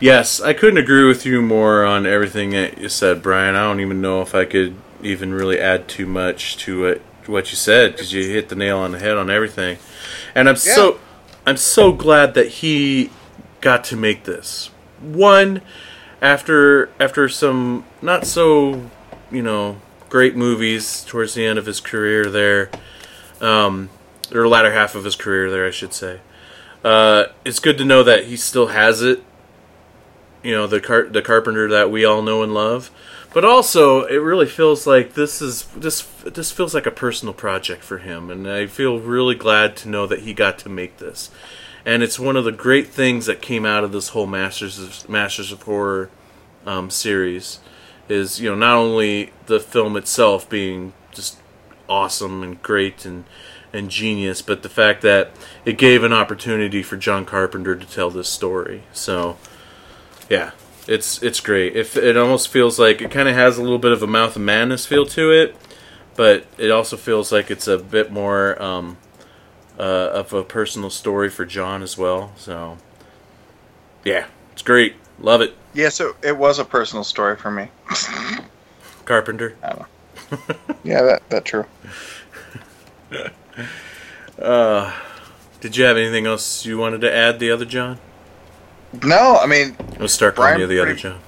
Yes, I couldn't agree with you more on everything that you said, Brian. I don't even know if I could even really add too much to it, what you said because you hit the nail on the head on everything. And I'm so I'm so glad that he got to make this. One after after some not so, you know, great movies towards the end of his career there. Um or latter half of his career there, I should say. Uh, it's good to know that he still has it. You know, the car- the carpenter that we all know and love. But also, it really feels like this is this this feels like a personal project for him, and I feel really glad to know that he got to make this. And it's one of the great things that came out of this whole Masters of Masters of Horror um, series is you know not only the film itself being just awesome and great and and genius, but the fact that it gave an opportunity for John Carpenter to tell this story. So, yeah, it's it's great. It, it almost feels like it kind of has a little bit of a Mouth of Madness feel to it, but it also feels like it's a bit more um, uh, of a personal story for John as well. So, yeah, it's great. Love it, Yeah, so it was a personal story for me. Carpenter. Yeah, that that true. Did you have anything else you wanted to add, the other John? No, I mean Let's start calling Brian, you the other John.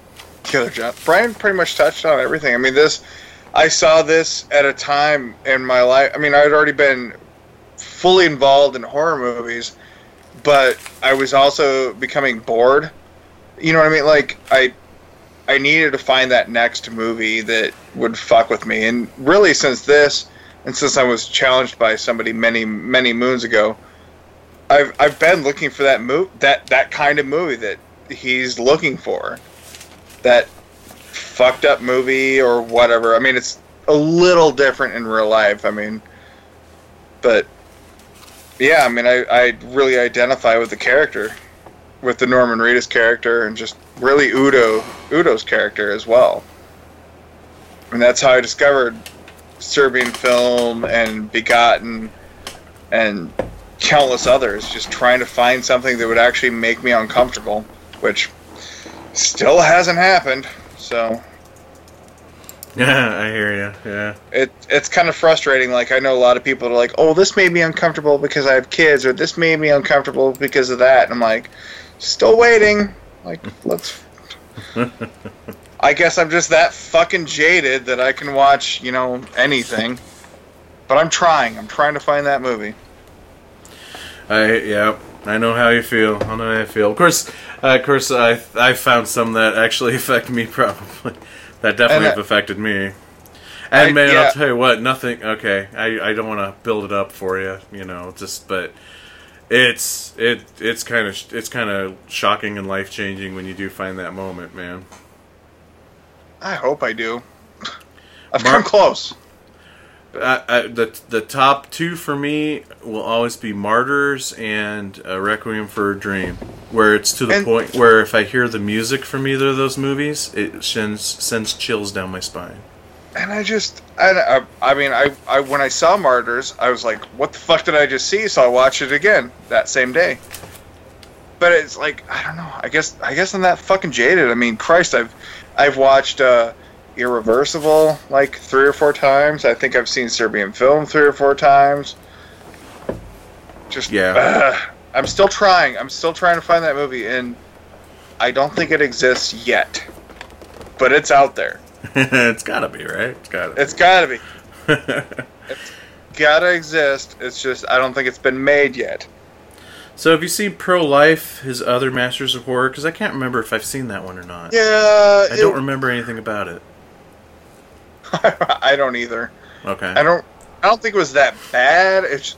the other John. Brian pretty much touched on everything. I mean, this, I saw this at a time in my life. I mean, I had already been fully involved in horror movies, but I was also becoming bored. You know what I mean? Like I, I needed to find that next movie that would fuck with me. And really, since this, and since I was challenged by somebody many many moons ago, I've I've been looking for that mo- that that kind of movie that he's looking for that fucked up movie or whatever. I mean, it's a little different in real life. I mean, but yeah, I mean, I, I really identify with the character, with the Norman Reedus character, and just really Udo Udo's character as well. And that's how I discovered Serbian film and Begotten and countless others. Just trying to find something that would actually make me uncomfortable, which still hasn't happened. So Yeah, I hear you. Yeah. it it's kind of frustrating. Like I know a lot of people are like, "Oh, this made me uncomfortable because I have kids," or "This made me uncomfortable because of that." And I'm like, still waiting. Like let's. I guess I'm just that fucking jaded that I can watch, you know, anything. But I'm trying. I'm trying to find that movie. I yeah, I know how you feel. I know how you feel. Of course, uh, of course, I I found some that actually affect me. Probably that definitely have affected me. And I- man, yeah. I'll tell you what. Nothing. Okay, I I don't want to build it up for you. You know, just but it's it it's kind of it's kind of shocking and life changing when you do find that moment, man. I hope I do. I've come close. I, I, the the top two for me will always be Martyrs and uh, Requiem for a Dream, where it's to the And- point where if I hear the music from either of those movies, it sends sends chills down my spine. And I just, I, I, I mean, I, I, when I saw Martyrs, I was like, what the fuck did I just see? So I watched it again that same day. But it's like, I don't know. I guess, I guess I'm that fucking jaded. I mean, Christ, I've, I've watched uh, Irreversible like three or four times. I think I've seen Serbian film three or four times. Just, Yeah. ugh. I'm still trying. I'm still trying to find that movie, and I don't think it exists yet. But it's out there. it's gotta be right. It's gotta. It's gotta be. it's gotta exist. It's just I don't think it's been made yet. so have you seen Pro Life, his other Masters of Horror? Because I can't remember if I've seen that one or not. Yeah, I don't remember anything about it. I don't either. Okay. I don't. I don't think it was that bad. It's.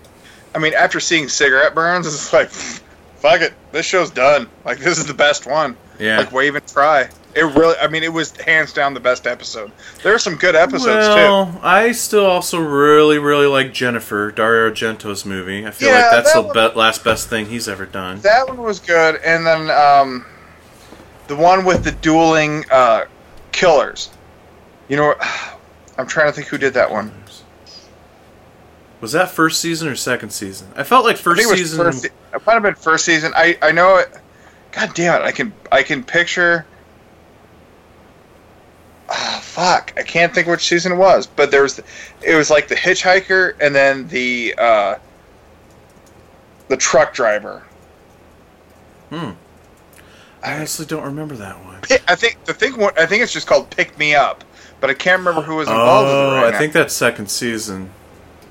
I mean, after seeing Cigarette Burns, it's like, fuck it. This show's done. Like this is the best one. yeah. Like wave and try. It really, I mean, it was hands down the best episode. There are some good episodes too. well, I still also really, really like Jennifer Dario Argento's movie. I feel Yeah, like that's that the one- be- last best thing he's ever done. That one was good, and then um, the one with the dueling uh, killers. You know, I'm trying to think who did that one. Was that first season or second season? I felt like first think it was season. first. It might have been first season. I I know it. God damn it! I can I can picture. Ah, fuck! I can't think which season it was, but there was. It was like the hitchhiker and then the uh, the truck driver. Hmm. I honestly don't remember that one. I think the thing. I think it's just called "Pick Me Up," but I can't remember who was involved with it Oh, right I now. think that's second season.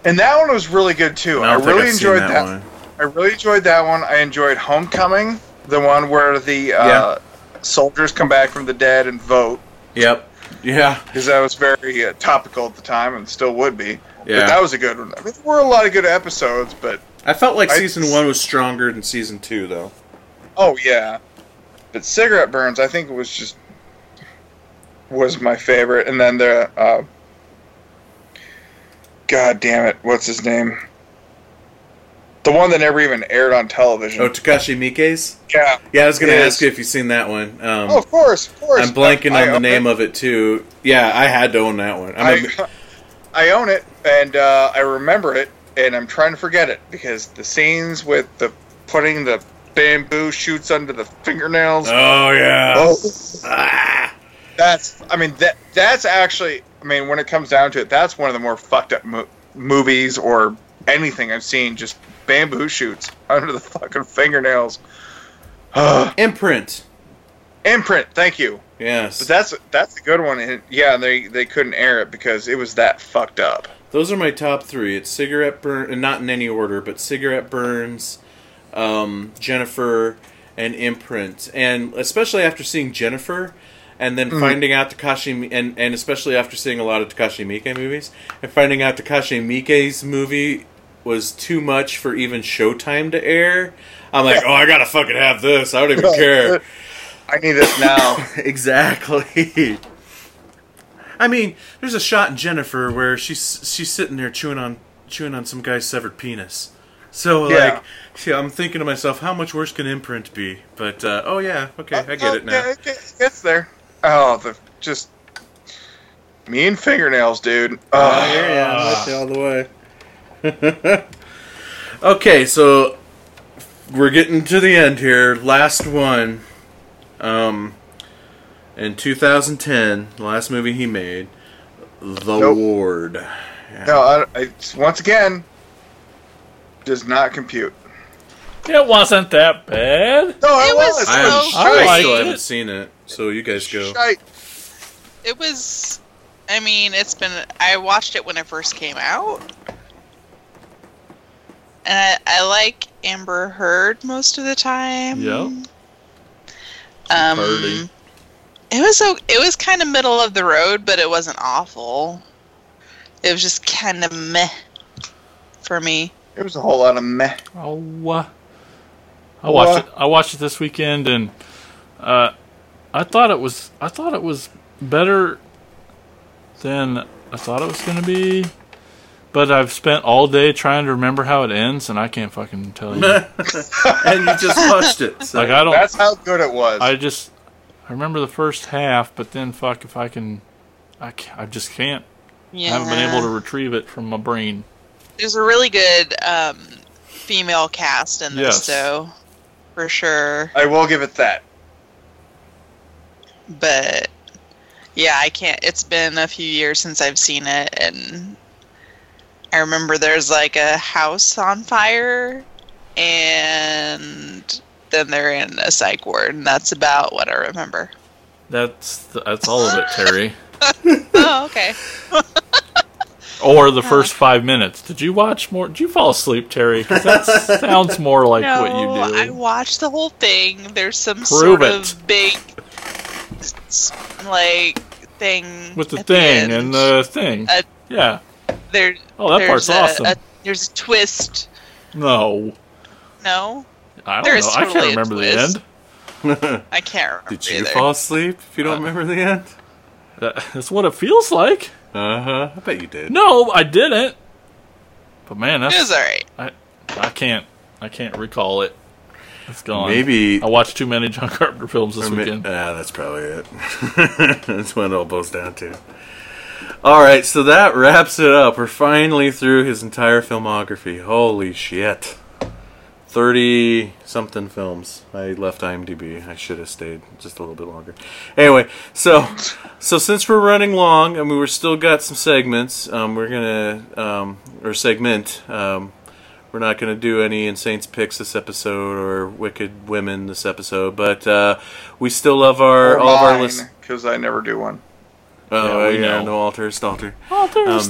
and that one was really good too. I I, really enjoyed that, that. one. I really enjoyed that one. I enjoyed Homecoming, the one where the uh, Yeah. soldiers come back from the dead and vote, Yep. Yeah. because that was very uh, topical at the time and still would be. Yeah. But that was a good one. I mean, there were a lot of good episodes, but I felt like I- season one was stronger than season two, though. oh yeah. But Cigarette Burns, I think it was just was my favorite, and then the uh, God damn it, what's his name? The one that never even aired on television. Oh, Takashi Miike's? yeah. Yeah, I was going to ask you if you've seen that one. Um, Oh, of course, of course. I'm blanking I on the name it. of it, too. Yeah, I had to own that one. I'm a- I, I own it, and uh, I remember it, and I'm trying to forget it because the scenes with the putting the bamboo shoots under the fingernails. oh, yeah. oh, Ah. That's. I mean that. That's actually. I mean, when it comes down to it, that's one of the more fucked up mo- movies or anything I've seen. Just bamboo shoots under the fucking fingernails. Imprint. Imprint. Thank you. Yes. But that's that's a good one. And yeah, they they couldn't air it because it was that fucked up. Those are my top three. It's cigarette burn, and not in any order, but cigarette burns, um, Jennifer, and imprint. And especially after seeing Jennifer, and then finding out Takashi, and and especially after seeing a lot of Takashi Miike movies, and finding out Takashi Miike's movie was too much for even Showtime to air. I'm like, oh, I gotta fucking have this. I don't even care. I need this now. exactly. I mean, there's a shot in Jennifer where she's she's sitting there chewing on chewing on some guy's severed penis. So Yeah. like, yeah, I'm thinking to myself, how much worse can imprint be? But uh, oh yeah, okay, I get it now. Yeah, it gets there. Oh, the just me and fingernails, dude. Oh, Oh, yeah, I'm with you all the way. okay, so we're getting to the end here. Last one. Um, in 2010, the last movie he made, The Nope. Ward. no, I, I, once again, does not compute. It wasn't that bad. No, it, It was. was. I, haven't, so I I still liked haven't seen it, so you guys go. shite. It was. I mean, it's been. I watched it when it first came out, and I, I like Amber Heard most of the time. Yep. Um, Purdy. it was so. It was kind of middle of the road, but it wasn't awful. It was just kind of meh for me. It was a whole lot of meh. Oh, uh, I watched What? it. I watched it this weekend, and uh, I thought it was. I thought it was better than I thought it was going to be. But I've spent all day trying to remember how it ends, and I can't fucking tell you. and you just watched it. So. like I don't. That's how good it was. I just. I remember the first half, but then fuck if I can. I, ca- I just can't. I Yeah, haven't been able to retrieve it from my brain. There's a really good um, female cast in this, Yes. though, for sure. I will give it that. But yeah, I can't. It's been a few years since I've seen it, and I remember there's like a house on fire, and then they're in a psych ward, and that's about what I remember. That's that's all of it, Terry. oh, okay. Or the first five minutes. Did you watch more? Did you fall asleep, Terry? 'Cause that sounds more like no, what you do. I watched the whole thing. There's some Prove sort it. of big, like thing With the thing end. and the thing. Uh, yeah. there. Oh, that there's part's a, awesome. a- there's a twist. No. No. I don't There know. is I can't a remember the end. I can't remember. Did you either. fall asleep if you don't Uh, remember the end? That- That's what it feels like. Uh huh. I bet you did. No, I didn't. But man, It was that's alright. I, I can't I can't recall it. It's gone. Maybe I watched too many John Carpenter films this weekend. Ah, that's probably it. that's what it all boils down to. All right, so that wraps it up. We're finally through his entire filmography. Holy shit. 30 something films. I left IMDb. I should have stayed just a little bit longer. Anyway, so so since we're running long and we were still got some segments, um, we're going to um, or segment um, we're not going to do any Insane's Picks this episode or Wicked Women this episode, but uh, we still love our all of our listeners. because I never do one. Oh, Yeah, we yeah, know. no alter, stalter. Because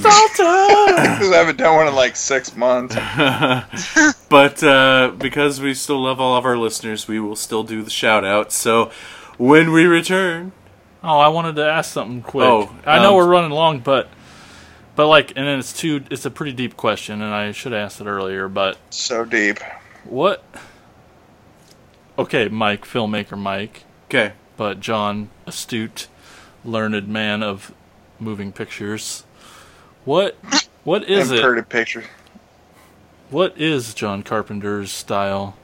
I haven't done one in like six months. But uh, because we still love all of our listeners, we will still do the shout out. So when we return, Oh, I wanted to ask something quick. Oh, I know um, we're running long, but but like, and then it's too. It's a pretty deep question, and I should have asked it earlier. But So deep. what? Okay, Mike, filmmaker Mike, okay, but John, astute, learned man of moving pictures. What? What is and it? pretty pictures. What is John Carpenter's style?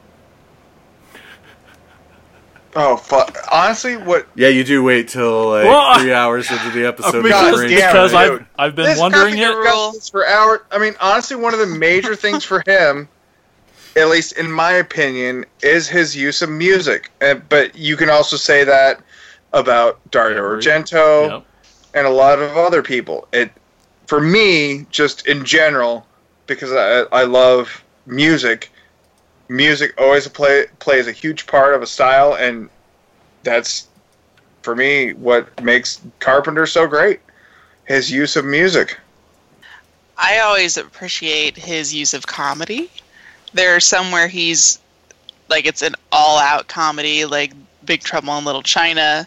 Oh fuck! Honestly, what yeah, you do wait till like Well, three hours into the episode. because before because I've. I've been this wondering it. Rule. for hours. I mean, honestly, one of the major things for him, at least in my opinion, is his use of music. And, but you can also say that about Dario Argento Yep. and a lot of other people. It, for me, just in general, because I, I love music. Music always play, plays a huge part of a style, and that's for me what makes Carpenter so great. His use of music. I always appreciate his use of comedy. There are some where he's like it's an all-out comedy, like Big Trouble in Little China,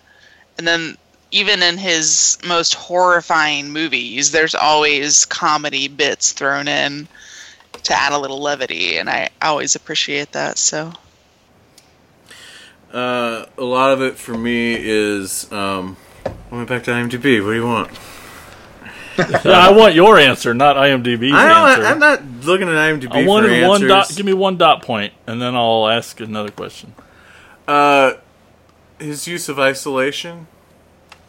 and then even in his most horrifying movies, there's always comedy bits thrown in to add a little levity, and I always appreciate that. So Uh, a lot of it for me is um, I went back to IMDb. What do you want? Yeah, I want your answer, not IMDb's I answer. I'm not looking at IMDb I for wanted one dot. Give me one dot point, and then I'll ask another question. Uh, his use of isolation.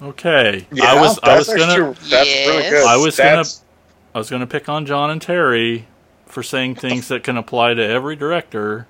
Okay, Yeah, I was I was gonna actually- that's really Yes. good. I was That's- I was gonna pick on John and Terry for saying things that can apply to every director.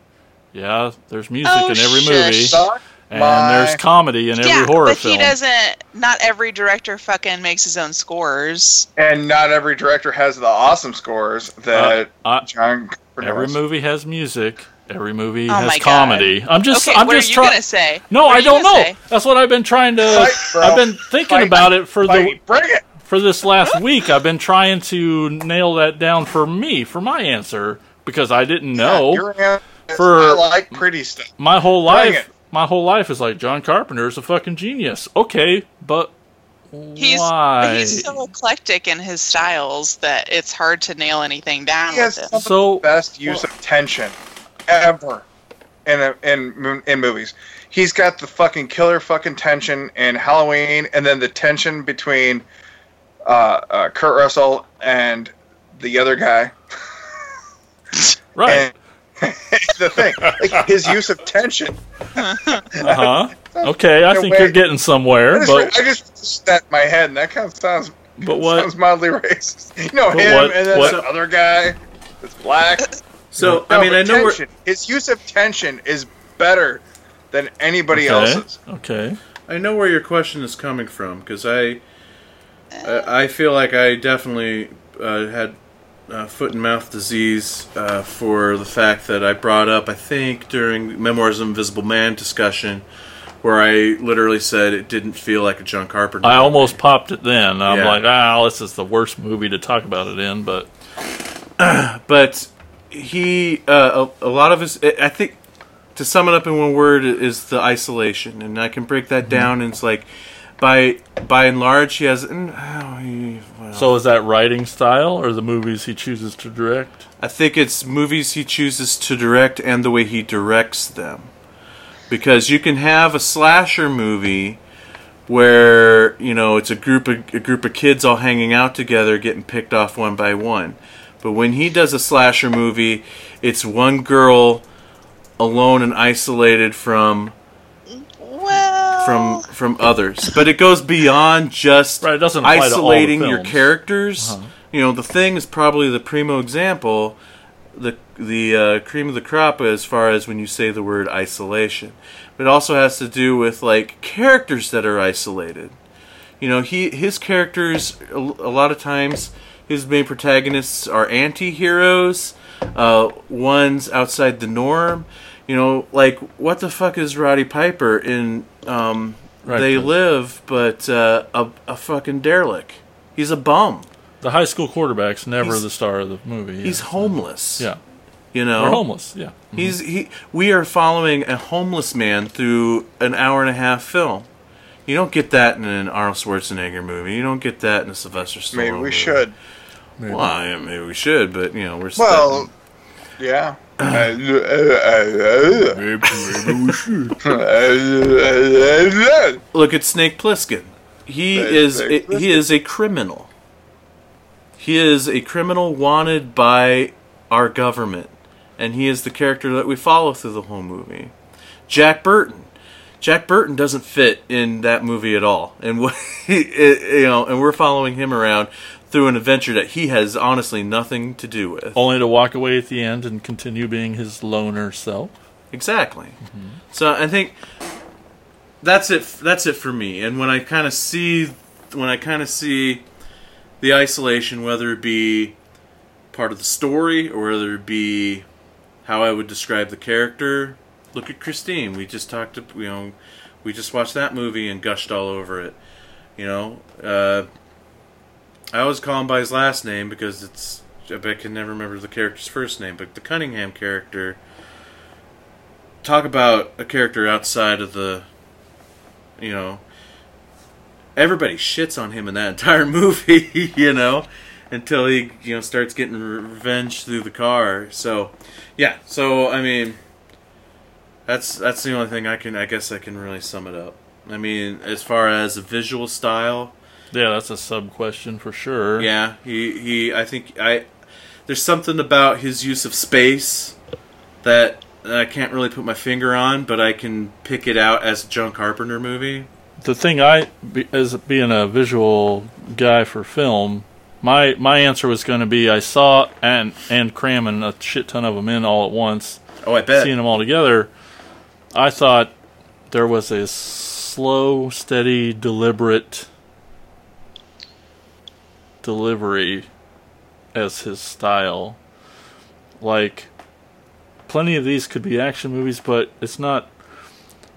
Yeah, there's music Oh, in every shush. movie, Suck and my- there's comedy in every yeah, horror but film. he doesn't. Not every director fucking makes his own scores. and not every director has the awesome scores that Uh, uh, John Carpenter Every has. movie has music. Every movie Oh has my God. comedy. I'm just okay, I'm what just are you trying. gonna say? No, What I don't know. say? That's what I've been trying to. Fight. I've been thinking Fight. about it for the Fight, bring it. For this last week. I've been trying to nail that down for me for my answer because I didn't know. Your answer For- I like pretty stuff. my whole Bring life, it. my whole life is like John Carpenter is a fucking genius. Okay, but He's why? he's so eclectic in his styles that it's hard to nail anything down He has with some So- the best use of tension ever in a, in in movies. He's got the fucking killer fucking tension in Halloween, and then the tension between uh, uh, Kurt Russell and the other guy. right? And the thing, like his use of tension. Uh huh. Okay, I think way. you're getting I somewhere, just, but I just stepped my head, and that kind of sounds but what? sounds mildly racist. You know him, what- and then what- the other guy that's black. So No, I mean, I know we're tension, his use of tension is better than anybody okay. else's. Okay. I know where your question is coming from because I, I I feel like I definitely uh, had uh, foot and mouth disease uh, for the fact that I brought up I think during Memoirs of Invisible Man discussion where I literally said it didn't feel like a John Carpenter. I almost popped it then. I'm Yeah. like, ah, this is the worst movie to talk about it in, but but he uh, a, a lot of his I think to sum it up in one word is the isolation and I can break Mm-hmm. that down and it's like by by and large he has oh, he, well, so is that writing style or the movies he chooses to direct? I think it's movies he chooses to direct and the way he directs them. Because you can have a slasher movie where you know it's a group of a group of kids all hanging out together getting picked off one by one. But when he does a slasher movie it's one girl alone and isolated from from from others. But it goes beyond just Right, it doesn't apply to all the isolating your characters. Uh-huh. you know the thing is probably the primo example the the uh, cream of the crop as far as when you say the word isolation. But it also has to do with like characters that are isolated. You know he his characters a, a lot of times his main protagonists are anti-heroes uh, ones outside the norm you know like what the fuck is roddy piper in um, Right. they live but uh, a, a fucking derelict he's a bum The high school quarterback's never He's- the star of the movie. yeah. he's homeless Yeah. you know Or homeless. Yeah. He's he. We are following a homeless man through an hour and a half film. You don't get that in an Arnold Schwarzenegger movie. You don't get that in a Sylvester Stallone. Movie. Maybe we movie. should. Maybe. Well, yeah, maybe we should, but you know, we're Well, yeah. Maybe, maybe we should. look at Snake Plissken. He Snake- is Snake he is a criminal. He is a criminal wanted by our government, and he is the character that we follow through the whole movie. Jack Burton. Jack Burton doesn't fit in that movie at all, and what you know, and we're following him around through an adventure that he has honestly nothing to do with. Only to walk away at the end and continue being his loner self. Exactly. So I think that's it. That's it for me. And when I kind of see, when I kind of see the isolation, whether it be part of the story or whether it be how I would describe the character, look at Christine. We just talked. You know, we just watched that movie and gushed all over it. You know, uh, I always call him by his last name because it's. I bet I can never remember the character's first name, but the Cunningham character talk about a character outside of the you know everybody shits on him in that entire movie you know until he you know starts getting revenge through the car so yeah so i mean that's that's the only thing i can i guess i can really sum it up i mean as far as visual style Yeah, that's a sub question for sure. yeah, he he. I think I. There's something about his use of space that I can't really put my finger on, but I can pick it out as a John Carpenter movie. the thing I, as being a visual guy for film, my my answer was going to be I saw and and cramming a shit ton of them in all at once, Oh, I bet. seeing them all together. I thought there was a slow, steady, deliberate delivery as his style. Like plenty of these could be action movies, but it's not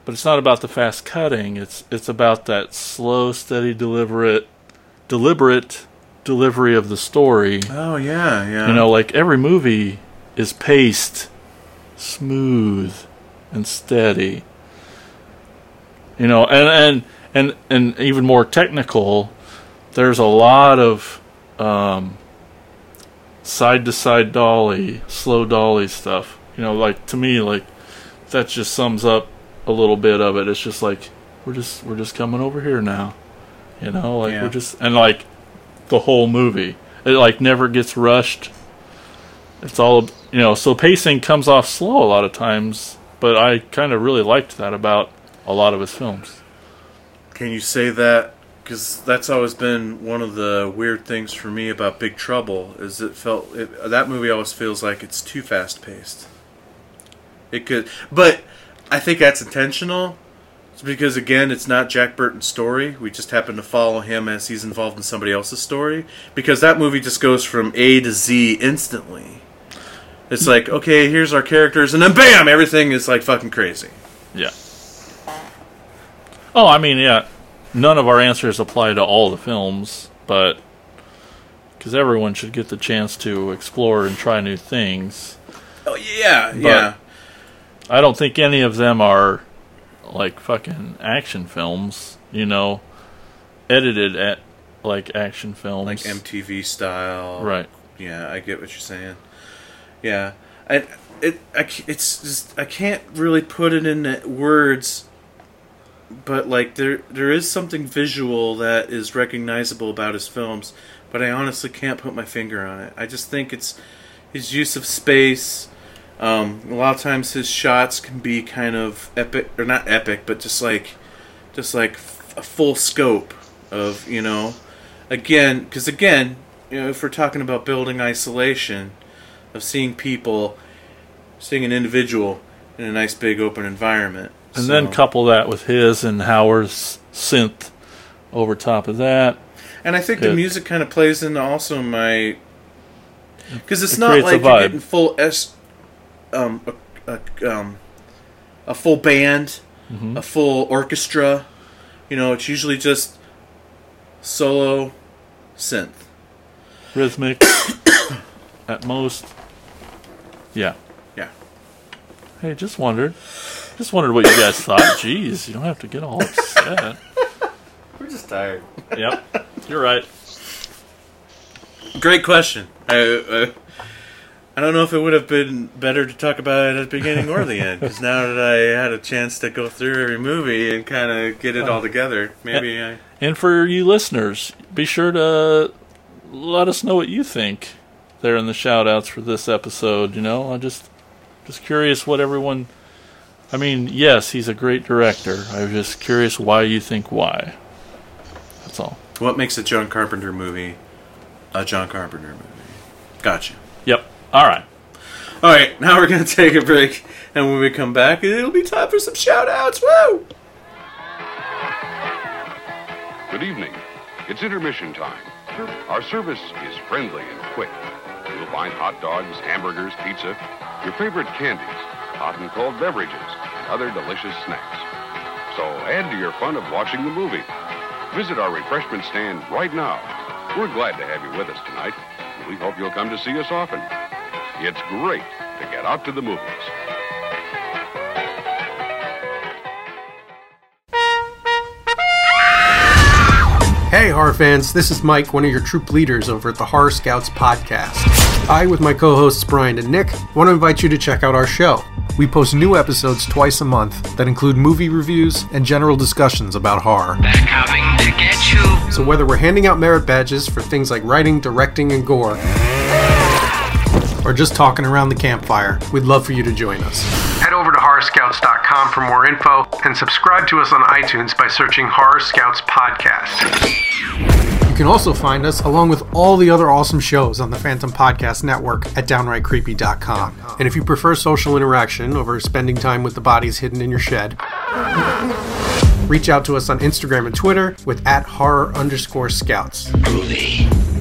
but it's not about the fast cutting. It's it's about that slow, steady, deliberate, deliberate delivery of the story. Oh yeah, yeah. You know, like every movie is paced smooth and steady. You know, and and and and even more technical. There's a lot of um, side to side dolly, slow dolly stuff. You know, like to me, like that just sums up a little bit of it. It's just like we're just we're just coming over here now. You know, like Yeah. we're just and like the whole movie. It like never gets rushed. It's all you know. So pacing comes off slow a lot of times, but I kind of really liked that about a lot of his films. Can you say that? Because that's always been one of the weird things for me about Big Trouble is it felt it, that movie always feels like it's too fast paced. It could, but I think that's intentional. It's because again, it's not Jack Burton's story. We just happen to follow him as he's involved in somebody else's story. Because that movie just goes from A to Z instantly. It's like, okay, here's our characters, and then bam, everything is like fucking crazy. Yeah. Oh, I mean, yeah. None of our answers apply to all the films, but because everyone should get the chance to explore and try new things. Oh yeah, yeah. I don't think any of them are like fucking action films, you know, edited at like action films. like MTV style. Right. Yeah, I get what you're saying. Yeah. I it I, it's just I can't really put it in words, but like there there is something visual that is recognizable about his films, but I honestly can't put my finger on it. I just think it's his use of space. Um, a lot of times his shots can be kind of epic or not epic, but just like just like f- a full scope of you know again because again you know if we're talking about building isolation of seeing people seeing an individual in a nice big open environment And So- then couple that with his and Howarth's synth over top of that. and i think the music kind of plays into also my because it's It not like you're getting full s um a, a, um a full band Mm-hmm. a full orchestra you know it's usually just solo synth Rhythmic at most. Yeah. yeah Hey, just wondered. Just wondered what you guys thought. Jeez, you don't have to get all upset. we're just tired Yep. You're right. Great question. I, uh, I don't know if it would have been better to talk about it at the beginning or the end, because now that I had a chance to go through every movie and kind of get it all together, maybe I. And for you listeners, be sure to let us know what you think there in the shout outs for this episode. You know, I'm just just curious what everyone I mean, yes, he's a great director. I'm just curious why you think why. That's all. What makes a John Carpenter movie a John Carpenter movie? Gotcha. Yep. All right. All right, now we're going to take a break, and when we come back, it'll be time for some shout outs. Woo! Good evening. It's intermission time. Our service is friendly and quick. You'll find hot dogs, hamburgers, pizza, your favorite candies, hot and cold beverages, and other delicious snacks. So add to your fun of watching the movie. Visit our refreshment stand right now. We're glad to have you with us tonight. and We hope you'll come to see us often. It's great to get out to the movies. Hey, horror fans, this is Mike, one of your troop leaders over at the Horror Scouts podcast. I, with my co hosts Brian and Nick, want to invite you to check out our show. We post new episodes twice a month that include movie reviews and general discussions about horror. coming to get you. So, whether we're handing out merit badges for things like writing, directing, and gore, or just talking around the campfire, we'd love for you to join us. Head over to horrorscouts.com for more info and subscribe to us on iTunes by searching Horror Scouts Podcast. You can also find us along with all the other awesome shows on the Phantom Podcast Network at downrightcreepy.com. And if you prefer social interaction over spending time with the bodies hidden in your shed, reach out to us on Instagram and Twitter with at horror underscore scouts.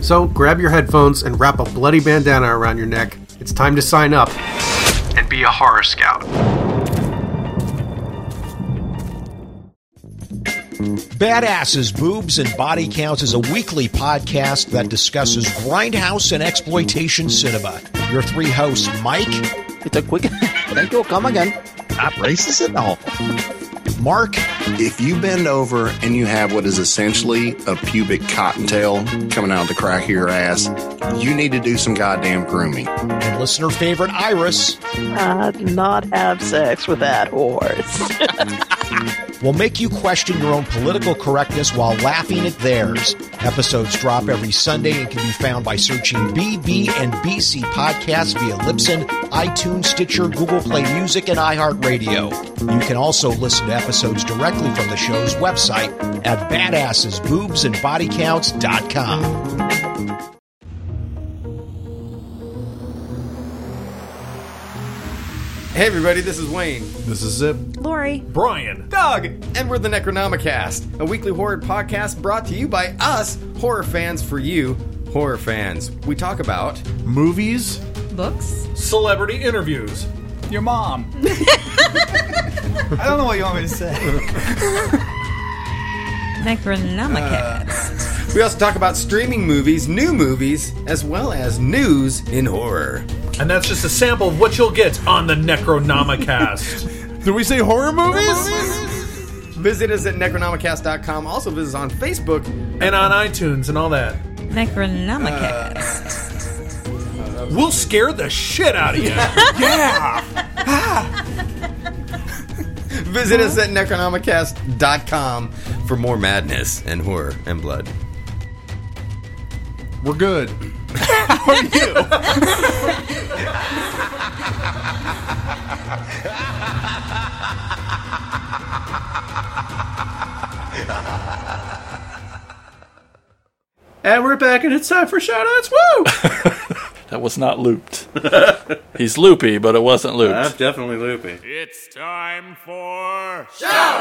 So grab your headphones and wrap a bloody bandana around your neck. It's time to sign up and be a horror scout. Badasses, Boobs, and Body Counts is a weekly podcast that discusses grindhouse and exploitation cinema. Your three hosts, Mike, It's a quick. Thank you. Come again. Not racist at all. Mark, If you bend over and you have what is essentially a pubic cottontail coming out of the crack of your ass, you need to do some goddamn grooming. and listener favorite Iris I do not have sex with that horse. will make you question your own political correctness while laughing at theirs. Episodes drop every Sunday and can be found by searching BB and BC podcasts via Libsyn, iTunes, Stitcher, Google Play Music, and iHeartRadio. You can also listen to episodes directly from the show's website at badassesboobsandbodycounts.com. Hey everybody, this is Wayne. This is Zip. Lori. Brian. Doug. And we're the Necronomicast, a weekly horror podcast brought to you by us, horror fans for you, horror fans. We talk about Movies, Books. Celebrity interviews. Your mom. I don't know what you want me to say. Necronomicast. Uh, we also talk about streaming movies, new movies, as well as news in horror. And that's just a sample of what you'll get on the Necronomicast. Do we say horror movies? Visit us at necronomicast.com. Also visit us on Facebook. and on iTunes and all that. Necronomicast. Uh, we'll scare the shit out of you. yeah. Visit us at Necronomicast.com for more madness and horror and blood. We're good. How are you? And we're back, and it's time for shoutouts. Woo! That was not looped. He's loopy, but it wasn't looped. I'm definitely loopy. It's time for Shout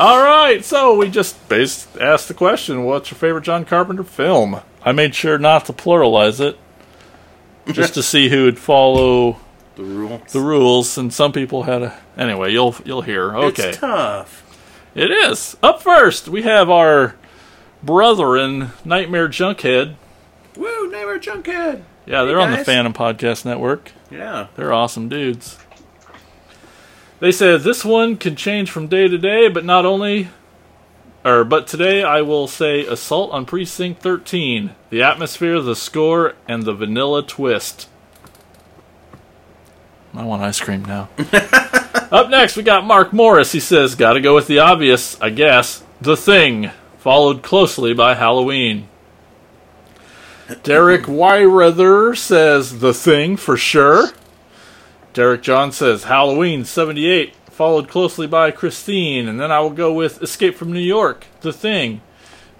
All right, so we just based, asked the question, "What's your favorite John Carpenter film?" I made sure not to pluralize it, just to see who would follow the rules. The rules, and some people had a. Anyway, you'll you'll hear. Okay, It's tough. It is. Up first, we have our brethren, Nightmare Junkhead. Woo, Nightmare Junkhead. Yeah, they're Hey, on the. Phantom Podcast Network. Yeah. They're awesome dudes. They said this one can change from day to day, but not only or but today I will say Assault on Precinct 13, the atmosphere, the score, and the vanilla twist. I want ice cream now. Up next, we got Mark Morris. He says, Gotta go with the obvious, I guess. The Thing, followed closely by Halloween. Derek Wyrether says, The Thing for sure. Derek John says, Halloween 78, followed closely by Christine. And then I will go with Escape from New York, The Thing.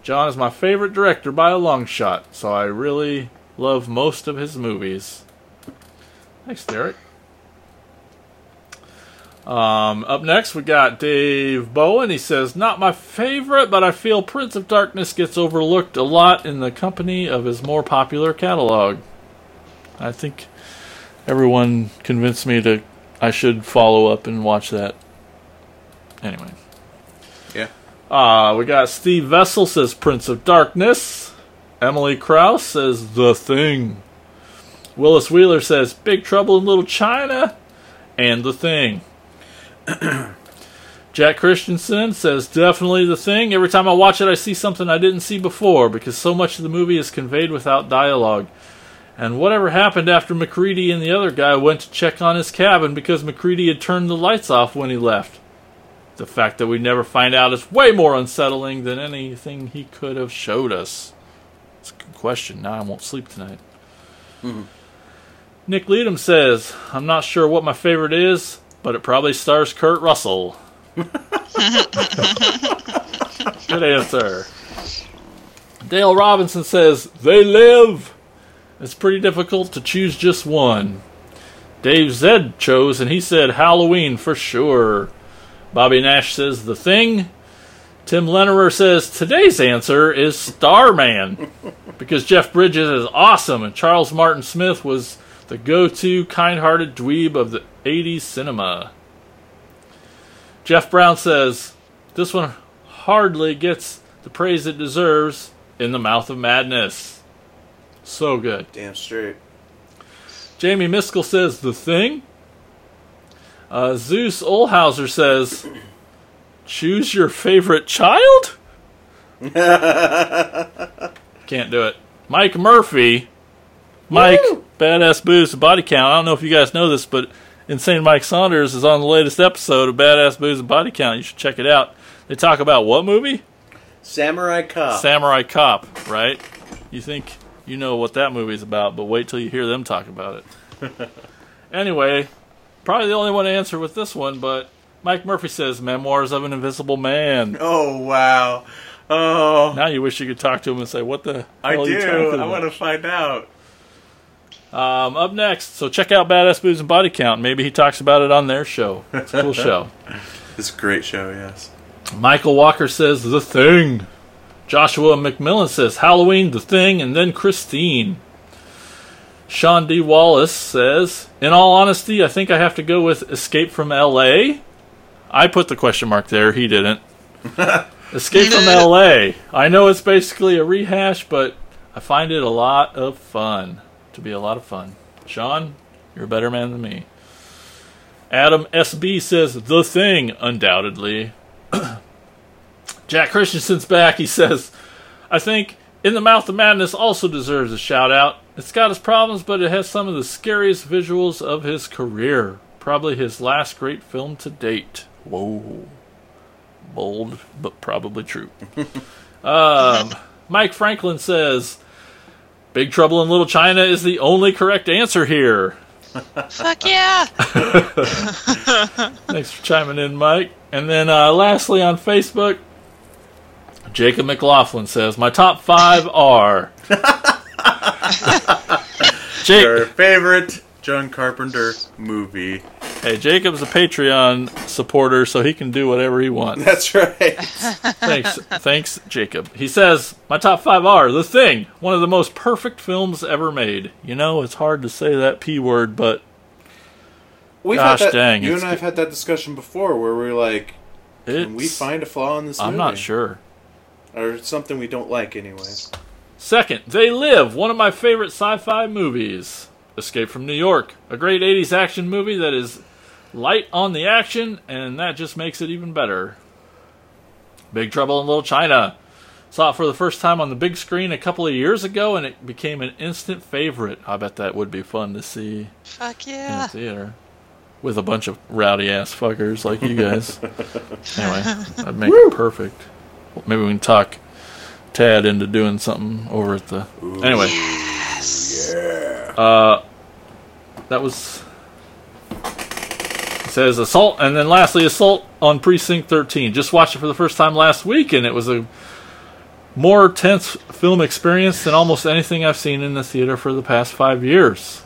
John is my favorite director by a long shot, so I really love most of his movies. Thanks, Derek. Um, up next, we got Dave Bowen. He says, Not my favorite, but I feel Prince of Darkness gets overlooked a lot in the company of his more popular catalog. I think everyone convinced me to I should follow up and watch that. Anyway. Yeah. Uh, we got Steve Vessel says Prince of Darkness. Emily Kraus says The Thing. Willis Wheeler says Big Trouble in Little China and The Thing. Jack Christensen says definitely The Thing. Every time I watch it, I see something I didn't see before because so much of the movie is conveyed without dialogue. And whatever happened after MacReady and the other guy went to check on his cabin because MacReady had turned the lights off when he left? The fact that we never find out is way more unsettling than anything he could have showed us. It's a good question. Now I won't sleep tonight. Mm-hmm. Nick Leadham says, I'm not sure what my favorite is, but it probably stars Kurt Russell. Good answer. Dale Robinson says, They live! It's pretty difficult to choose just one. Dave Zed chose, and he said Halloween for sure. Bobby Nash says The Thing. Tim Lennerer says today's answer is Starman because Jeff Bridges is awesome and Charles Martin Smith was the go-to kind-hearted dweeb of the 80s cinema. Jeff Brown says this one hardly gets the praise it deserves in the mouth of madness. So good. Damn straight. Jamie Miskell says the thing. Uh, Zeus Olhauser says, "Choose your favorite child." Can't do it. Mike Murphy, Mike, badass boobs body count. I don't know if you guys know this, but Insane Mike Saunders is on the latest episode of Badass Boobs and Body Count. You should check it out. They talk about what movie? Samurai Cop. Samurai Cop, right? You think you know what that movie's about, but wait till you hear them talk about it. anyway, probably the only one to answer with this one, but Mike Murphy says Memoirs of an Invisible Man. Oh wow. Oh. Now you wish you could talk to him and say, "What the I hell are you do. I about?" want to find out. Um, up next, so check out Badass Boobs and Body Count. Maybe he talks about it on their show. It's a cool show. It's a great show. Yes. Michael Walker says The Thing. Joshua McMillan says Halloween, The Thing, and then Christine. Sean D. Wallace says, In all honesty, I think I have to go with Escape from L.A. I put the question mark there. He didn't. Escape from L.A. I know it's basically a rehash, but I find it a lot of fun. To be a lot of fun. Sean, you're a better man than me. Adam SB says The Thing, undoubtedly. Jack Christensen's back. He says, I think In the Mouth of Madness also deserves a shout out. It's got its problems, but it has some of the scariest visuals of his career. Probably his last great film to date. Whoa. Bold, but probably true. um, Mike Franklin says, Big Trouble in Little China is the only correct answer here. Fuck yeah! Thanks for chiming in, Mike. And then uh, lastly on Facebook, Jacob McLaughlin says, My top five are. Jake. Your favorite John Carpenter movie. Hey, Jacob's a Patreon supporter, so he can do whatever he wants. That's right. Thanks, thanks, Jacob. He says, My top five are The Thing, one of the most perfect films ever made. You know, it's hard to say that P word, but We've gosh had that, dang. You and I have had that discussion before where we're like, can we find a flaw in this I'm movie? not sure. Or something we don't like anyway. Second, They Live, one of my favorite sci fi movies. Escape from New York, a great 80s action movie that is light on the action, and that just makes it even better. Big Trouble in Little China. Saw it for the first time on the big screen a couple of years ago, and it became an instant favorite. I bet that would be fun to see Fuck yeah. in a theater with a bunch of rowdy ass fuckers like you guys. anyway, that'd make it perfect. Maybe we can talk Tad into doing something over at the. Anyway, uh, that was. It says assault, and then lastly, assault on precinct 13. Just watched it for the first time last week, and it was a more tense film experience than almost anything I've seen in the theater for the past five years.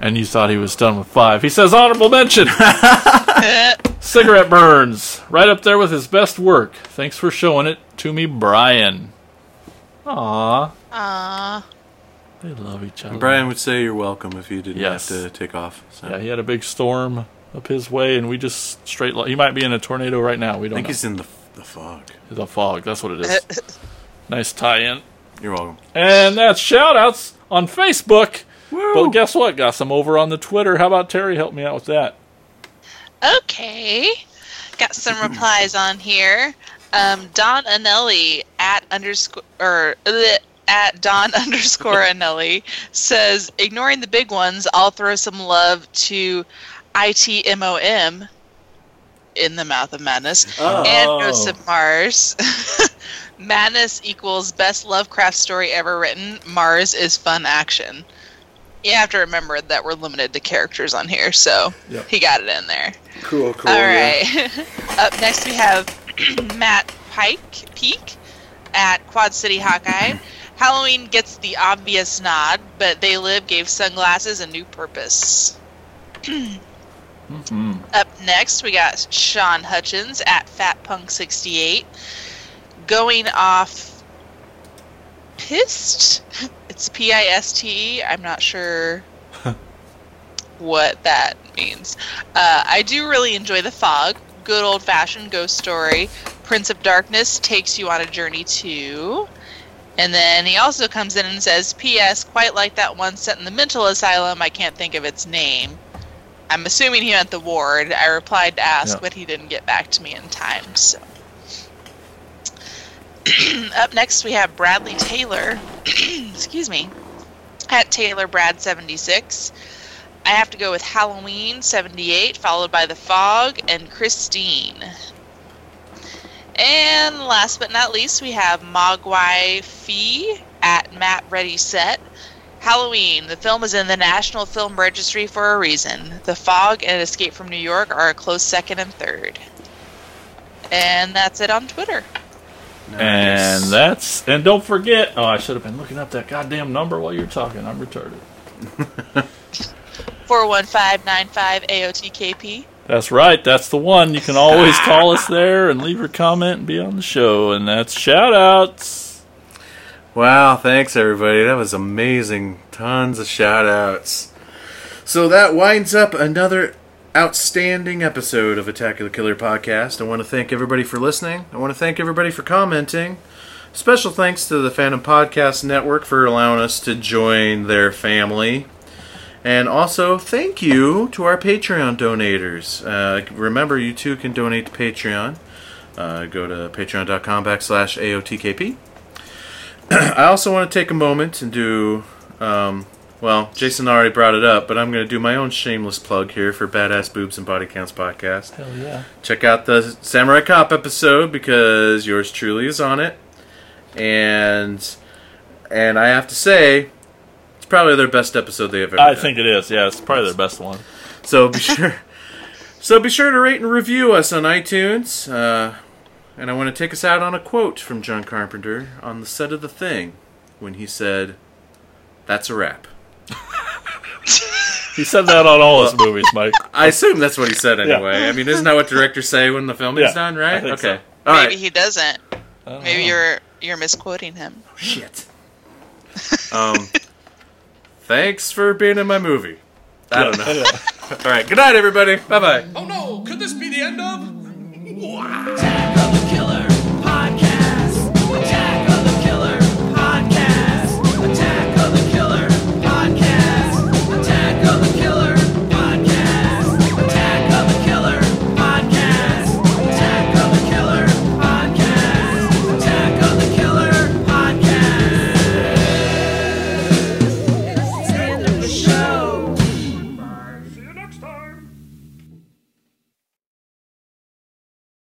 And you thought he was done with five. He says honorable mention. Cigarette burns, right up there with his best work. Thanks for showing it to me, Brian. Aww, Aww. they love each other. Brian would say you're welcome if you didn't Yes. have to take off. So. Yeah, he had a big storm up his way, and we just straight. He might be in a tornado right now. We don't. think know. he's in the, the fog. The fog. That's what it is. nice tie-in. You're welcome. And that's shout-outs on Facebook. But guess what? Got some over on the Twitter. How about Terry help me out with that? Okay. Got some replies on here. Um, Don Anelli at underscore or bleh, at Don underscore Anelli says, ignoring the big ones, I'll throw some love to ITMOM in the mouth of madness Oh. and Ghosts of Mars. Madness equals best Lovecraft story ever written. Mars is fun action. You have to remember that we're limited to characters on here, so Yep. he got it in there. Cool, cool. All right. yeah. Up next, we have Matt Pike Peak at Quad City Hawkeye. Halloween gets the obvious nod, but They Live gave sunglasses a new purpose. Mm-hmm. Up next, we got Sean Hutchins at Fat Punk 68 going off pissed. It's P I S T. I'm not sure what that means. Uh, I do really enjoy The Fog. Good old fashioned ghost story. Prince of Darkness takes you on a journey too. And then he also comes in and says, P.S. Quite like that one set in the mental asylum. I can't think of its name. I'm assuming he meant the ward. I replied to ask, Yeah. but he didn't get back to me in time. So. Up next, we have Bradley Taylor. Excuse me. At Taylor Brad 76. I have to go with Halloween 78, followed by The Fog and Christine. And last but not least, we have Mogwai Fee at Matt Ready Set. Halloween. The film is in the National Film Registry for a reason. The Fog and Escape from New York are a close second and third. And that's it on Twitter. And that's and don't forget. Oh, I should have been looking up that goddamn number while you're talking. I'm retarded. 41595 AOTKP. That's right. That's the one. You can always call us there and leave your comment and be on the show. And that's shout outs. Wow, thanks everybody. That was amazing. Tons of shout outs. So that winds up another outstanding episode of Attack of the Killer podcast. I want to thank everybody for listening. I want to thank everybody for commenting. Special thanks to the Phantom Podcast Network for allowing us to join their family. And also, thank you to our Patreon donators. Uh, remember, you too can donate to Patreon. uh, go to patreon.com backslash AOTKP. I also want to take a moment and do, um, well, Jason already brought it up, but I'm going to do my own shameless plug here for Badass Boobs and Body Counts podcast. Hell yeah. Check out the Samurai Cop episode because yours truly is on it, and and I have to say, it's probably their best episode they have ever. I done. think it is. Yeah, it's probably their best one. So be sure. So be sure to rate and review us on iTunes. Uh, and I want to take us out on a quote from John Carpenter on the set of The Thing when he said, "That's a wrap." He said that on all his movies, Mike. I assume that's what he said Yeah. anyway. I mean, isn't that what directors say when the filming's Yeah, done, I right? think Okay. so. All right. Maybe he doesn't. Maybe know. you're you're misquoting him. Shit. Um, thanks for being in my movie. I don't know. All right. Good night, everybody. Bye bye. Oh no, could this be the end of?